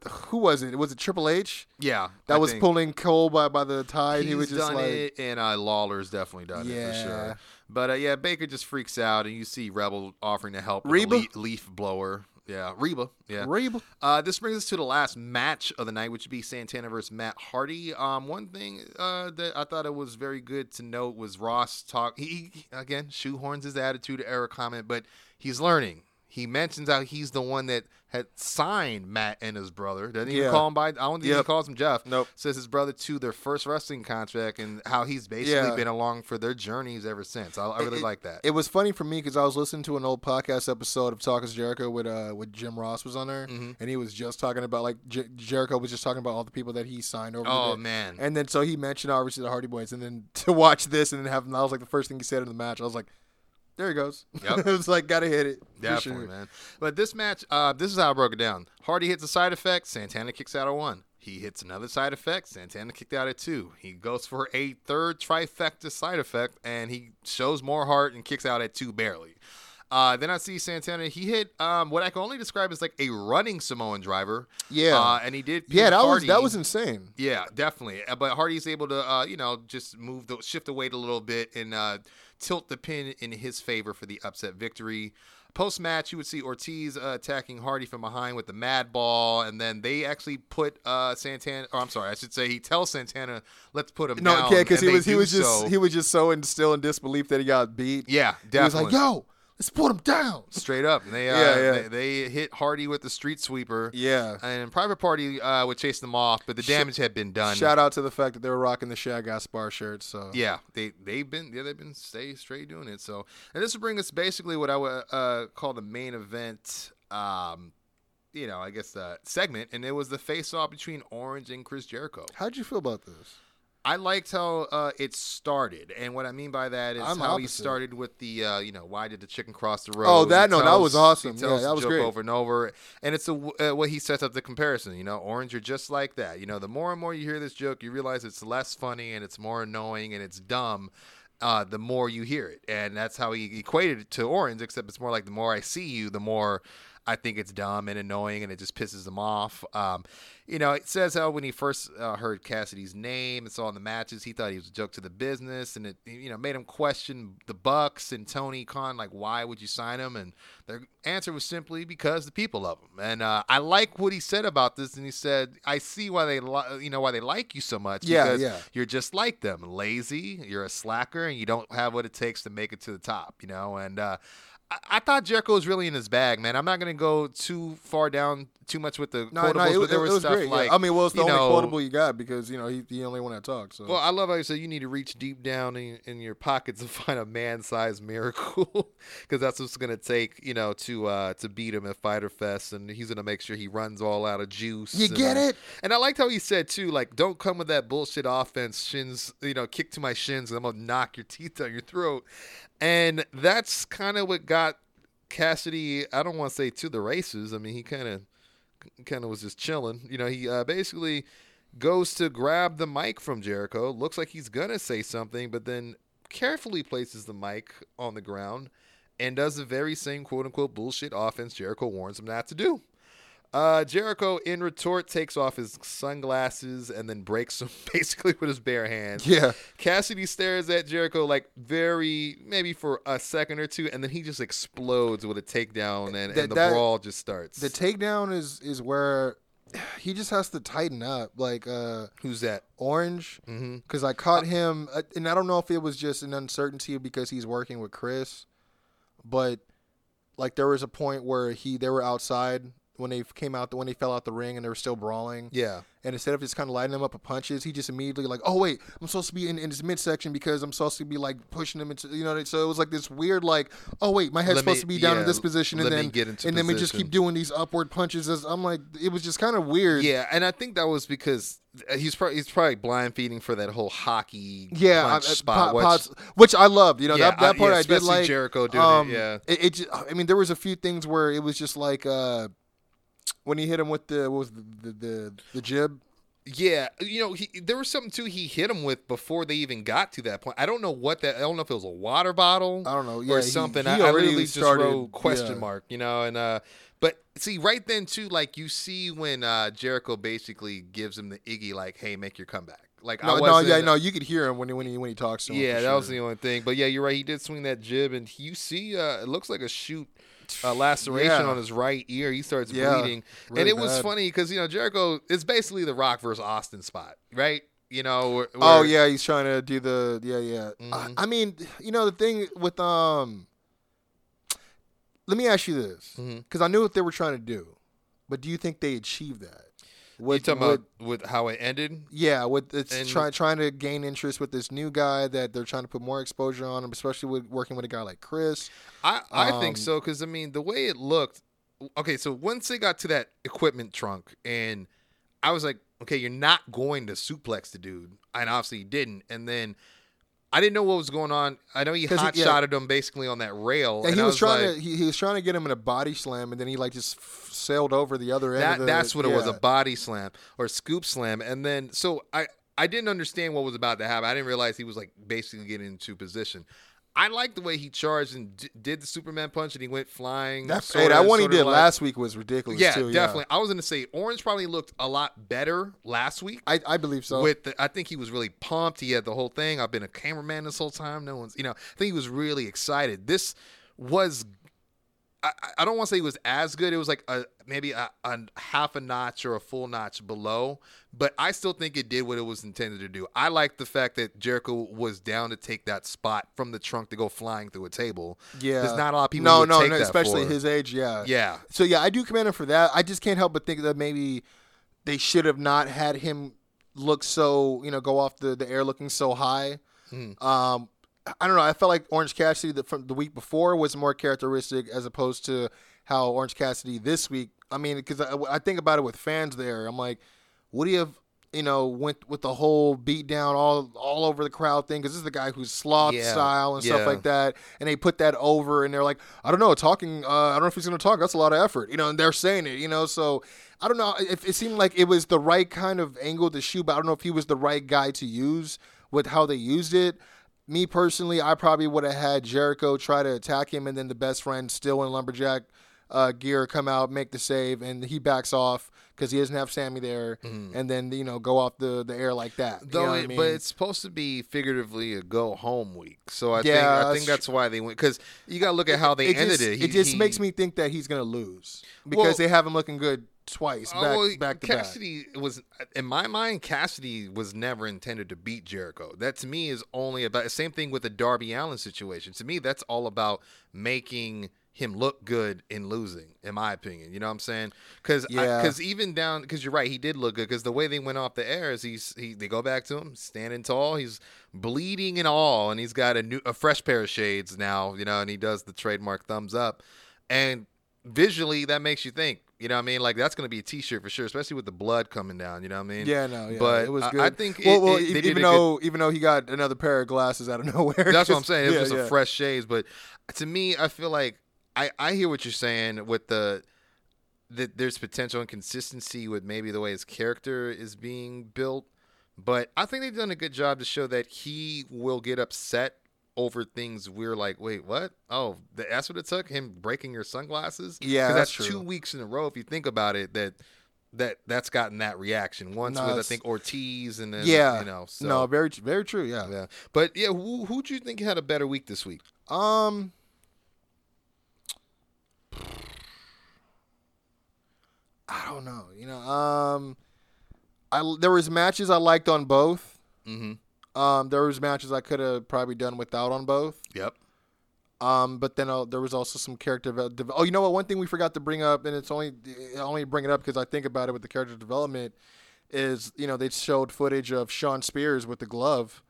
uh who was it? Was it Triple H yeah. that I was think pulling coal by by the tide? He's he was just done like, it, and uh, Lawler's definitely done it for sure. But uh, yeah, Baker just freaks out, and you see Rebel offering to help with Reba? leaf, leaf blower. Yeah, Reba. Yeah. Reba. Uh, this brings us to the last match of the night, which would be Santana versus Matt Hardy. Um, one thing uh, that I thought it was very good to note was Ross talk. He again shoehorns his attitude era comment, but he's learning. He mentions how he's the one that had signed Matt and his brother. Doesn't even Yeah. call him by. I don't think he calls him Jeff. Nope. Says his brother to their first wrestling contract and how he's basically Yeah. been along for their journeys ever since. I, I really It- like that. It was funny for me because I was listening to an old podcast episode of Talk Is Jericho with uh with Jim Ross was on there, Mhm. and he was just talking about like Jer- Jericho was just talking about all the people that he signed over. oh man. And then so he mentioned obviously the Hardy Boys, and then to watch this and then have that was like the first thing he said in the match. I was like, there he goes. Yep. it was like gotta hit it. Definitely, sure. man. But this match, uh, this is how I broke it down. Hardy hits a side effect. Santana kicks out at one. He hits another side effect. Santana kicked out at two. He goes for a third trifecta side effect, and he shows more heart and kicks out at two barely. Uh, then I see Santana. He hit um, what I can only describe as like a running Samoan driver. Yeah. uh, and he did. Yeah, that was that was insane. Yeah, definitely. Uh, But Hardy's able to, uh, you know, just move the shift the weight a little bit and uh, tilt the pin in his favor for the upset victory. Post match, you would see Ortiz uh, attacking Hardy from behind with the Mad Ball, and then they actually put uh, Santana. Or I'm sorry, I should say he tells Santana, "Let's put him No, down." yeah, because he was he was just so. he was just so in, still in disbelief that he got beat. yeah, he was like, "Yo, let's put him down." Straight up, and they, uh, Yeah, yeah. They, they hit Hardy with the street sweeper. Yeah. and Private Party uh, would chase them off, but the damage had been done. Shout out to the fact that they were rocking the Shad Gaspard shirts. So Yeah, they they've been yeah they've been stay straight doing it. So and this will bring us basically what I would uh, call the main event. Um, you know, I guess the segment, and it was the face off between Orange and Chris Jericho. how'd you feel about this? I liked how uh, it started, and what I mean by that is I'm how he started with the uh, you know why did the chicken cross the road? Oh, that- no, that was awesome. Yeah, that was great. over and over, and it's a uh, what he sets up the comparison. You know, Orange, you're just like that. You know, the more and more you hear this joke, you realize it's less funny and it's more annoying and it's dumb. Uh, the more you hear it, and that's how he equated it to Orange. Except it's more like the more I see you, the more I think it's dumb and annoying, and it just pisses them off. Um, you know, it says how when he first uh, heard Cassidy's name and saw in the matches, he thought he was a joke to the business, and it you know made him question the Bucks and Tony Khan, like why would you sign him? And their answer was simply because the people love him. And uh, I like what he said about this, and he said, I see why they li- you know why they like you so much Yeah, because yeah. you're just like them, lazy, you're a slacker, and you don't have what it takes to make it to the top. You know, and uh, I, I thought Jericho was really in his bag, man. I'm not gonna go too far down too much with the No, quotables, no, it, but there it- was it was stuff great. yeah. like I mean, well, it's the only know, quotable you got because you know he's the only one that talks. So. Well, I love how you said you need to reach deep down in, in your pockets to find a man-sized miracle, because that's what's gonna take, you know, to uh, to beat him at Fyter Fest, and he's gonna make sure he runs all out of juice. You and, get it? And I liked how he said too, like, don't come with that bullshit offense, shins, you know, kick to my shins, and I'm gonna knock your teeth down your throat. And that's kind of what got Cassidy. I don't want to say to the races. I mean, he kind of kind of was just chilling. You know, he uh, basically goes to grab the mic from Jericho. Looks like he's gonna say something, but then carefully places the mic on the ground and does the very same quote unquote bullshit offense Jericho warns him not to do. Uh, Jericho, in retort, takes off his sunglasses and then breaks them basically with his bare hands. yeah, Cassidy stares at Jericho like very, maybe for a second or two, and then he just explodes with a takedown, and, That- and the that- brawl just starts. the takedown is is where he just has to tighten up. Like uh, Who's that? Orange, Mm-hmm. because I caught him, uh, and I don't know if it was just an uncertainty because he's working with Chris, but like there was a point where he they were outside when they came out when they fell out the ring and they were still brawling. Yeah. And instead of just kind of lighting them up with punches, he just immediately like, oh wait, I'm supposed to be in, in his midsection because I'm supposed to be like pushing him into, you know. So it was like this weird like, oh wait, my head's Let me- supposed to be down in this position, and then get into and then we just keep doing these upward punches. As I'm like, it was just kind of weird. Yeah, and I think that was because he's probably he's probably blind feeding for that whole hockey Yeah, I- punch I- spot. po- which- which I loved. You know Yeah, that, that I- part yeah, I did like. Jericho doing it, um, yeah. it, it just, I mean, there was a few things where it was just like uh, when he hit him with the what was the the, the, the jib. Yeah, you know, he, there was something too he hit him with before they even got to that point. I don't know what that. I don't know if it was a water bottle. I don't know, yeah, or something. he I, I already literally just started- wrote question yeah. mark. You know, and uh, but see right then too, like you see when uh Jericho basically gives him the Iggy, like, "Hey, make your comeback." Like, No, I no, yeah, no, you could hear him when he when he when he talks to him. Yeah, that was the only thing. But yeah, you're right. He did swing that jib, and you see, uh, it looks like a shoot. Uh laceration Yeah. on his right ear. He starts Yeah, bleeding, really and it was funny because you know Jericho is basically the Rock versus Austin spot, right? You know, where, Oh yeah, he's trying to do the yeah yeah. Mhm. I, I mean, you know the thing with um. Let me ask you this, because I knew what they were trying to do, but do you think they achieved that? You With, talking with- about with how it ended? yeah, with it's trying trying to gain interest with this new guy that they're trying to put more exposure on especially with working with a guy like Chris. I I think Um, so because I mean the way it looked. Okay, so once they got to that equipment trunk, and I was like, okay, you're not going to suplex the dude, and obviously he didn't. And then I didn't know what was going on. I know he- hot yeah. shotted him basically on that rail. And and he I was, trying like, to he, he was trying to get him in a body slam, and then he like just f- sailed over the other end. That the, that's what it was, a body slam or scoop slam, and then so I I didn't understand what was about to happen. I didn't realize he was like basically getting into position. I like the way he charged and d- did the Superman punch, and he went flying. That, sorta- hey, that one he did like- last week was ridiculous Yeah, too. definitely. I was gonna say Orange probably looked a lot better last week. I, I believe so. With the, I think he was really pumped. He had the whole thing. I've been a cameraman this whole time. No one's, you know, I think he was really excited. This was, I, I don't want to say it was as good. It was like a maybe a, a half a notch or a full notch below, but I still think it did what it was intended to do. I like the fact that Jericho was down to take that spot from the trunk to go flying through a table. yeah, there's not a lot of people. No, would no, take no that especially for. his age. Yeah, Yeah, So yeah, I do commend him for that. I just can't help but think that maybe they should have not had him look so you know go off the, the air looking so high. Mm. Um, I don't know. I felt like Orange Cassidy the, from the week before was more characteristic as opposed to how Orange Cassidy this week. I mean, because I, I think about it with fans there. I'm like, would he have? You know, went with the whole beat down all all over the crowd thing because this is the guy who's sloth Yeah, style and yeah. stuff like that, and they put that over, and they're like, I don't know, talking. Uh, I don't know if he's gonna talk. That's a lot of effort, you know. And they're saying it, you know. So I don't know. It, it seemed like it was the right kind of angle to shoot, but I don't know if he was the right guy to use with how they used it. Me personally, I probably would have had Jericho try to attack him, and then the best friend still in lumberjack uh, gear come out, make the save, and he backs off because he doesn't have Sammy there, and then you know go off the, the air like that. You Though, know it, I mean? but it's supposed to be figuratively a go home week, so I Yeah, think I that's think that's why they went because you got to look at how they it ended just, it. He- it just he- makes me think that he's gonna lose because Well- they have him looking good twice Oh, back back to back. Cassidy was in my mind. Cassidy was never intended to beat Jericho. That to me is only about the same thing with the Darby Allin situation. To me, that's all about making him look good in losing, in my opinion. You know what I'm saying? Because Yeah. because even down because you're right, he did look good. Because the way they went off the air is he's he they go back to him standing tall, he's bleeding and all, and he's got a new a fresh pair of shades now. You know, and he does the trademark thumbs up, and visually that makes you think. You know what I mean? Like that's gonna be a T-shirt for sure, especially with the blood coming down. You know what I mean? Yeah, no, yeah, But it was I- good. I think well, it- well, it- even a good- though even though he got another pair of glasses out of nowhere. That's what I'm saying. It was just yeah. a fresh shades, but to me, I feel like I I hear what you're saying with the that there's potential inconsistency with maybe the way his character is being built, but I think they've done a good job to show that he will get upset over things we're like, wait, what? Oh, that's what it took him breaking your sunglasses. Yeah, that's that's two weeks in a row. If you think about it, that that that's gotten that reaction once No, with I think Ortiz and then Yeah, you know so no, very very true. Yeah. yeah. But yeah, who who do you think had a better week this week? Um. I don't know. You know, um, I there was matches I liked on both. Mm-hmm. Um, there was matches I could have probably done without on both. Yep. Um, but then uh, there was also some character. Devel- dev- oh, you know what? One thing we forgot to bring up, and it's only I only bring it up because I think about it with the character development, is you know they showed footage of Shawn Spears with the glove,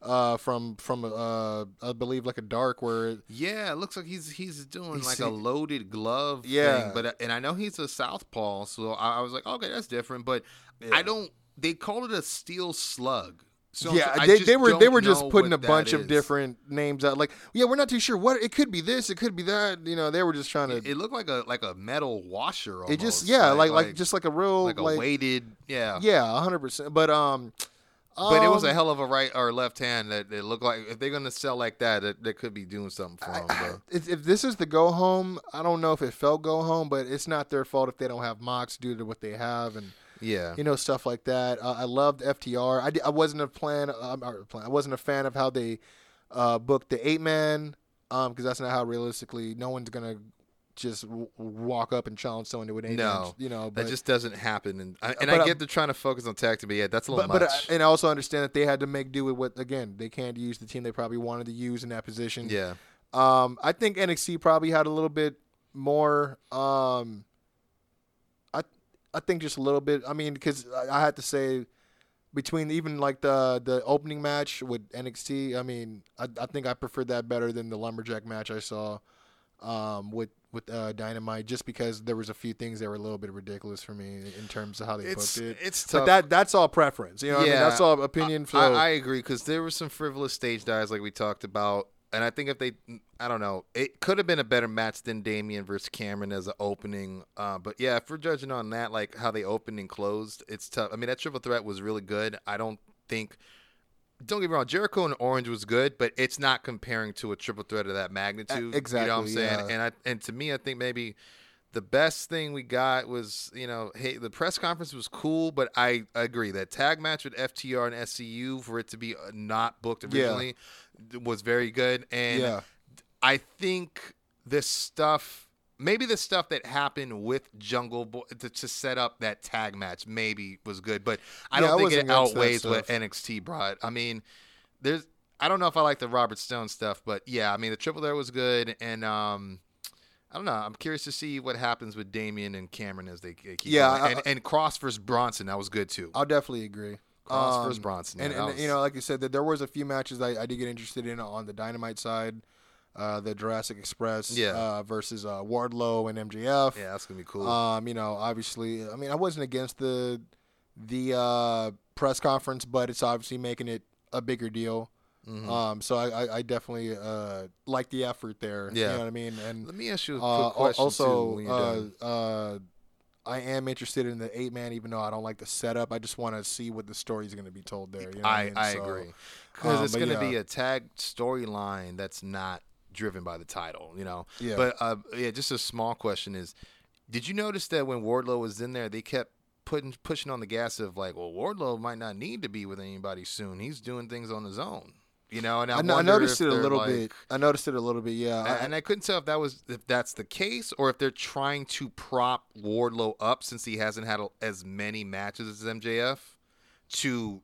uh, from from uh I believe like a dark where it, Yeah, it looks like he's he's doing He's like see- a loaded glove Yeah. thing. But uh, and I know he's a southpaw, so I, I was like, okay, that's different. But I don't. They called it a steel slug. So yeah, I they, they were they were just putting a bunch of different names out. Like, yeah, we're not too sure what it could be. This, it could be that. You know, they were just trying to. It, it looked like a like a metal washer. Almost. It just yeah, like like, just like a real like a weighted. Yeah. yeah, hundred percent. But um, But it was a um, hell of a right or left hand that it looked like if they're gonna sell like that, that they could be doing something for them. If, if this is the go home, I don't know if it felt go home, but it's not their fault if they don't have mocks due to what they have and Yeah. you know stuff like that. Uh, I loved FTR. I, I wasn't a plan, um, plan. I wasn't a fan of how they uh, booked the eight man because that's not how realistically no one's gonna just w- walk up and challenge someone to an eight man. No, You know, that just doesn't happen. And I, and But, I get they're trying to focus on tag team, but yeah, that's a little but, but. I, and I also understand that they had to make do with what again they can't use the team they probably wanted to use in that position. yeah. Um, I think NXT probably had a little bit more. Um, I I think just a little bit. I mean, because I, I had to say between even like the the opening match with NXT. I mean, I, I think I preferred that better than the lumberjack match I saw um, with with uh, Dynamite, just because there was a few things that were a little bit ridiculous for me in terms of how they It's booked it. it's tough. But that that's all preference. You know, what I mean? Yeah, that's all opinion I, flow. I agree because there were some frivolous stage dives like we talked about, and I think if they, I don't know, it could have been a better match than Damien versus Cameron as an opening. Uh, but yeah, if we're judging on that, like how they opened and closed, it's tough. I mean, that triple threat was really good. I don't think. Don't get me wrong, Jericho and Orange was good, but it's not comparing to a triple threat of that magnitude. Exactly. You know what I'm saying? yeah. And I and to me, I think maybe the best thing we got was, you know, hey, the press conference was cool, but I agree that tag match with FTR and SCU for it to be uh, not booked originally was very good. And Yeah. I think this stuff, maybe the stuff that happened with Jungle Boy to, to set up that tag match, maybe was good, but I Yeah, don't think it outweighs what. NXT brought. I mean, there's. I don't know if I like the Robert Stone stuff, but yeah, I mean the triple there was good, and um, I don't know. I'm curious to see what happens with Damien and Cameron as they keep Yeah, going. I- and, and Kross versus Bronson that was good too. I'll definitely agree. Kross Um, versus Bronson, and, yeah, that and was- you know, like you said, that there was a few matches I, I did get interested in on the Dynamite side, uh, the Jurassic Express, Yeah. uh, versus uh, Wardlow and MJF. yeah, that's gonna be cool. Um, you know, obviously, I mean, I wasn't against the the uh, press conference, but it's obviously making it a bigger deal. Mhm. Um, so I, I, I definitely uh, like the effort there. Yeah. you know what I mean. And Let me ask you a quick uh, question too. also, uh, uh, I am interested in the eight man, even though I don't like the setup. I just want to see what the story is going to be told there. You know what I, mean? I So, agree because um, it's going to be a tag storyline that's not driven by the title, you know. Yeah. But uh, yeah, just a small question is, did you notice that when Wardlow was in there, they kept putting pushing on the gas of like, well, Wardlow might not need to be with anybody soon. He's doing things on his own, you know. And I, I, I noticed it a little like- bit. I noticed it a little bit. Yeah. a- I- and I couldn't tell if that was if that's the case or if they're trying to prop Wardlow up since he hasn't had a- as many matches as MJF to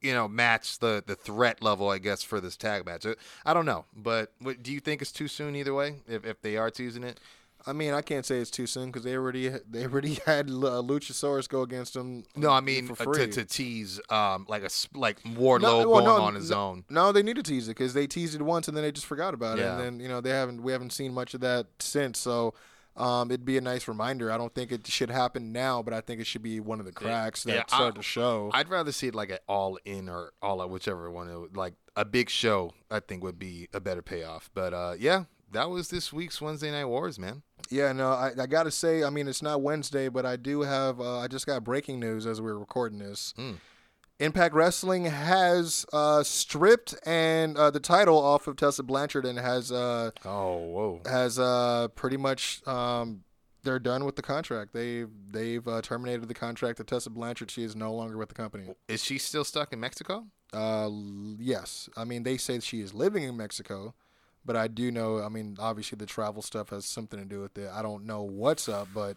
you know, match the the threat level, I guess, for this tag match. Uh, I don't know, but what, do you think it's too soon either way? If if they are teasing it, I mean, I can't say it's too soon because they already they already had uh, Luchasaurus go against them. no, I mean for uh, to, to tease um like a like Wardlow No, well, going no, on his no, own. No, they need to tease it because they teased it once and then they just forgot about it. And then you know they haven't we haven't seen much of that since. So um, it'd be a nice reminder. I don't think it should happen now, but I think it should be one of the cracks that yeah, I- start to show. I'd rather see it like an all in or all out, whichever one. It would, like a big show, I think would be a better payoff. But uh, yeah, that was this week's Wednesday Night Wars, man. Yeah, no, I, I got to say, I mean, it's not Wednesday, but I do have, uh, I just got breaking news as we were recording this. Mm. Impact Wrestling has uh, stripped and uh, the title off of Tessa Blanchard and has uh, Oh, whoa. has uh, pretty much um, they're done with the contract. They they've uh, terminated the contract of Tessa Blanchard. She is no longer with the company. Is she still stuck in Mexico? Uh, yes, I mean they say she is living in Mexico, but I do know. I mean, obviously the travel stuff has something to do with it. I don't know what's up, but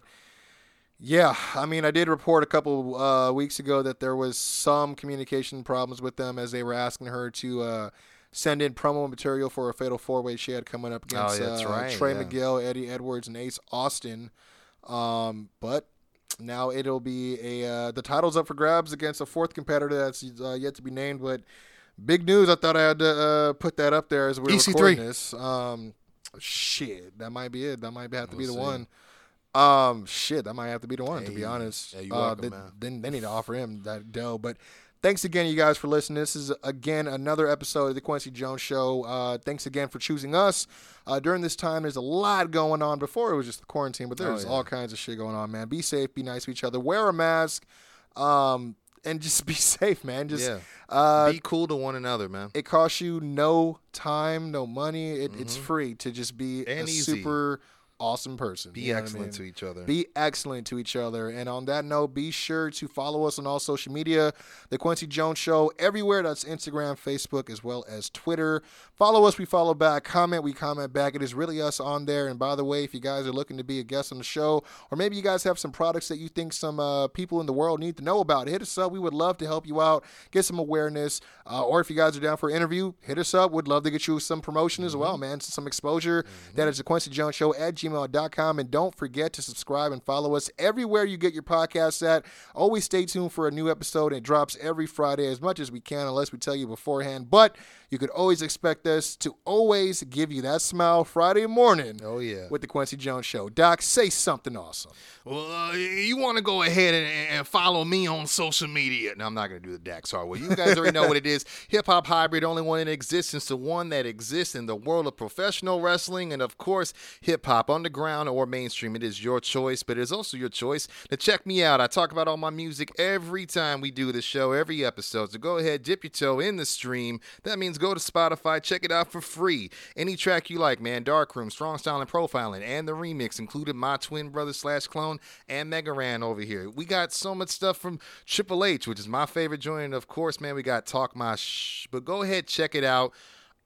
yeah, I mean I did report a couple uh, weeks ago that there was some communication problems with them as they were asking her to. Uh, Send in promo material for a fatal four way she had coming up against Oh, uh, right, Trey yeah. Miguel, Eddie Edwards, and Ace Austin. Um, but now it'll be a uh, the title's up for grabs against a fourth competitor that's uh, yet to be named. But big news! I thought I had to uh, put that up there as we were EC3. recording this. Um, shit, that might be it. That might have to be We'll the see. one. Um, shit, that might have to be the one. to be honest, yeah, uh, welcome, they, they need to offer him that dough. But thanks again, you guys, for listening. This is again another episode of the Kwency Jones Show. Uh, thanks again for choosing us. Uh, during this time, there's a lot going on. Before it was just the quarantine, but there's Oh, yeah. all kinds of shit going on, man. Be safe, be nice to each other, wear a mask, um, and just be safe, man. Just Yeah. uh, Be cool to one another, man. it costs you no time, no money. It, It's free to just be Mm-hmm. And a easy. super awesome person. Be You know what I excellent mean? to each other. Be excellent to each other. And on that note, be sure to follow us on all social media, The Kwency Jones Show, everywhere. That's Instagram, Facebook, as well as Twitter. Follow us, we follow back. Comment, we comment back. It is really us on there. And by the way, if you guys are looking to be a guest on the show, or maybe you guys have some products that you think some uh, people in the world need to know about, hit us up. We would love to help you out, get some awareness. Uh, or if you guys are down for an interview, hit us up. We'd love to get you some promotion as well, man. Some exposure. That is the Kwency Jones Show at gmail.com. And don't forget to subscribe and follow us everywhere you get your podcasts at. Always stay tuned for a new episode. It drops every Friday as much as we can, unless we tell you beforehand. But you could always expect us to always give you that smile Friday morning Oh, yeah. with the Kwency Jones Show. Doc, say something awesome. Well, uh, you want to go ahead and, and follow me on social media. No, I'm not going to do the Dax hard way. You guys already know what it is. Hip hop hybrid, only one in existence, the one that exists in the world of professional wrestling. And of course, hip hop, underground or mainstream. It is your choice, but it is also your choice to check me out. I talk about all my music every time we do the show, every episode. So go ahead, dip your toe in the stream. That means go to Spotify, check it out for free. Any track you like, man. Darkroom, Strong Style and Profiling, and the remix included my twin brother slash clone and Mega Ran over here. We got so much stuff from Triple H, which is my favorite joint. And of course, man, we got Talk My Shh. But go ahead, check it out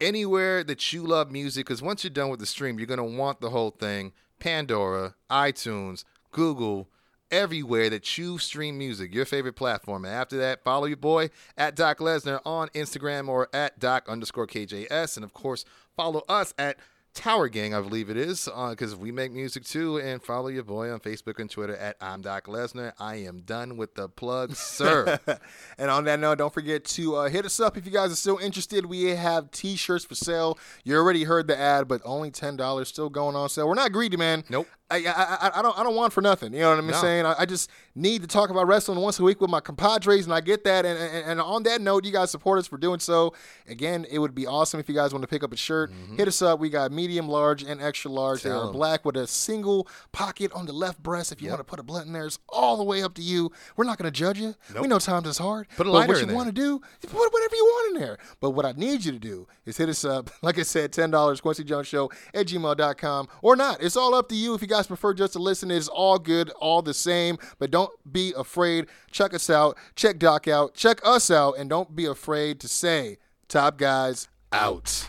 anywhere that you love music because once you're done with the stream, you're going to want the whole thing. Pandora, iTunes, Google, everywhere that you stream music, your favorite platform. And after that, follow your boy at Doc Lesnar on Instagram or at Doc underscore KJS. And of course, follow us at Tower Gang, I believe it is, because we make music too. And follow your boy on Facebook and Twitter at I'm Doc Lesnar. I am done with the plug, sir. and on that note, don't forget to uh, hit us up if you guys are still interested. We have T-shirts for sale. You already heard the ad, but only ten dollars still going on sale. We're not greedy, man. Nope. I, I, I, I don't I don't want for nothing. You know what I'm No. saying? I, I just need to talk about wrestling once a week with my compadres, and I get that. And, and, and on that note, you guys support us for doing so. Again, it would be awesome if you guys want to pick up a shirt. Hit us up. We got medium, large, and extra large. they Mm-hmm. Tell are 'em. black with a single pocket on the left breast. If you want to put a blunt in there, it's all the way up to you. We're not going to judge you. We know times is hard. Put a but lighter what in you want to do, put whatever you want in there. But what I need you to do is hit us up. Like I said, $10, Kwency Jones Show at gmail.com or not. It's all up to you. If you guys prefer just to listen, it's all good, all the same. But don't be afraid. Check us out. Check Doc out. Check us out. And don't be afraid to say, Top Guys out.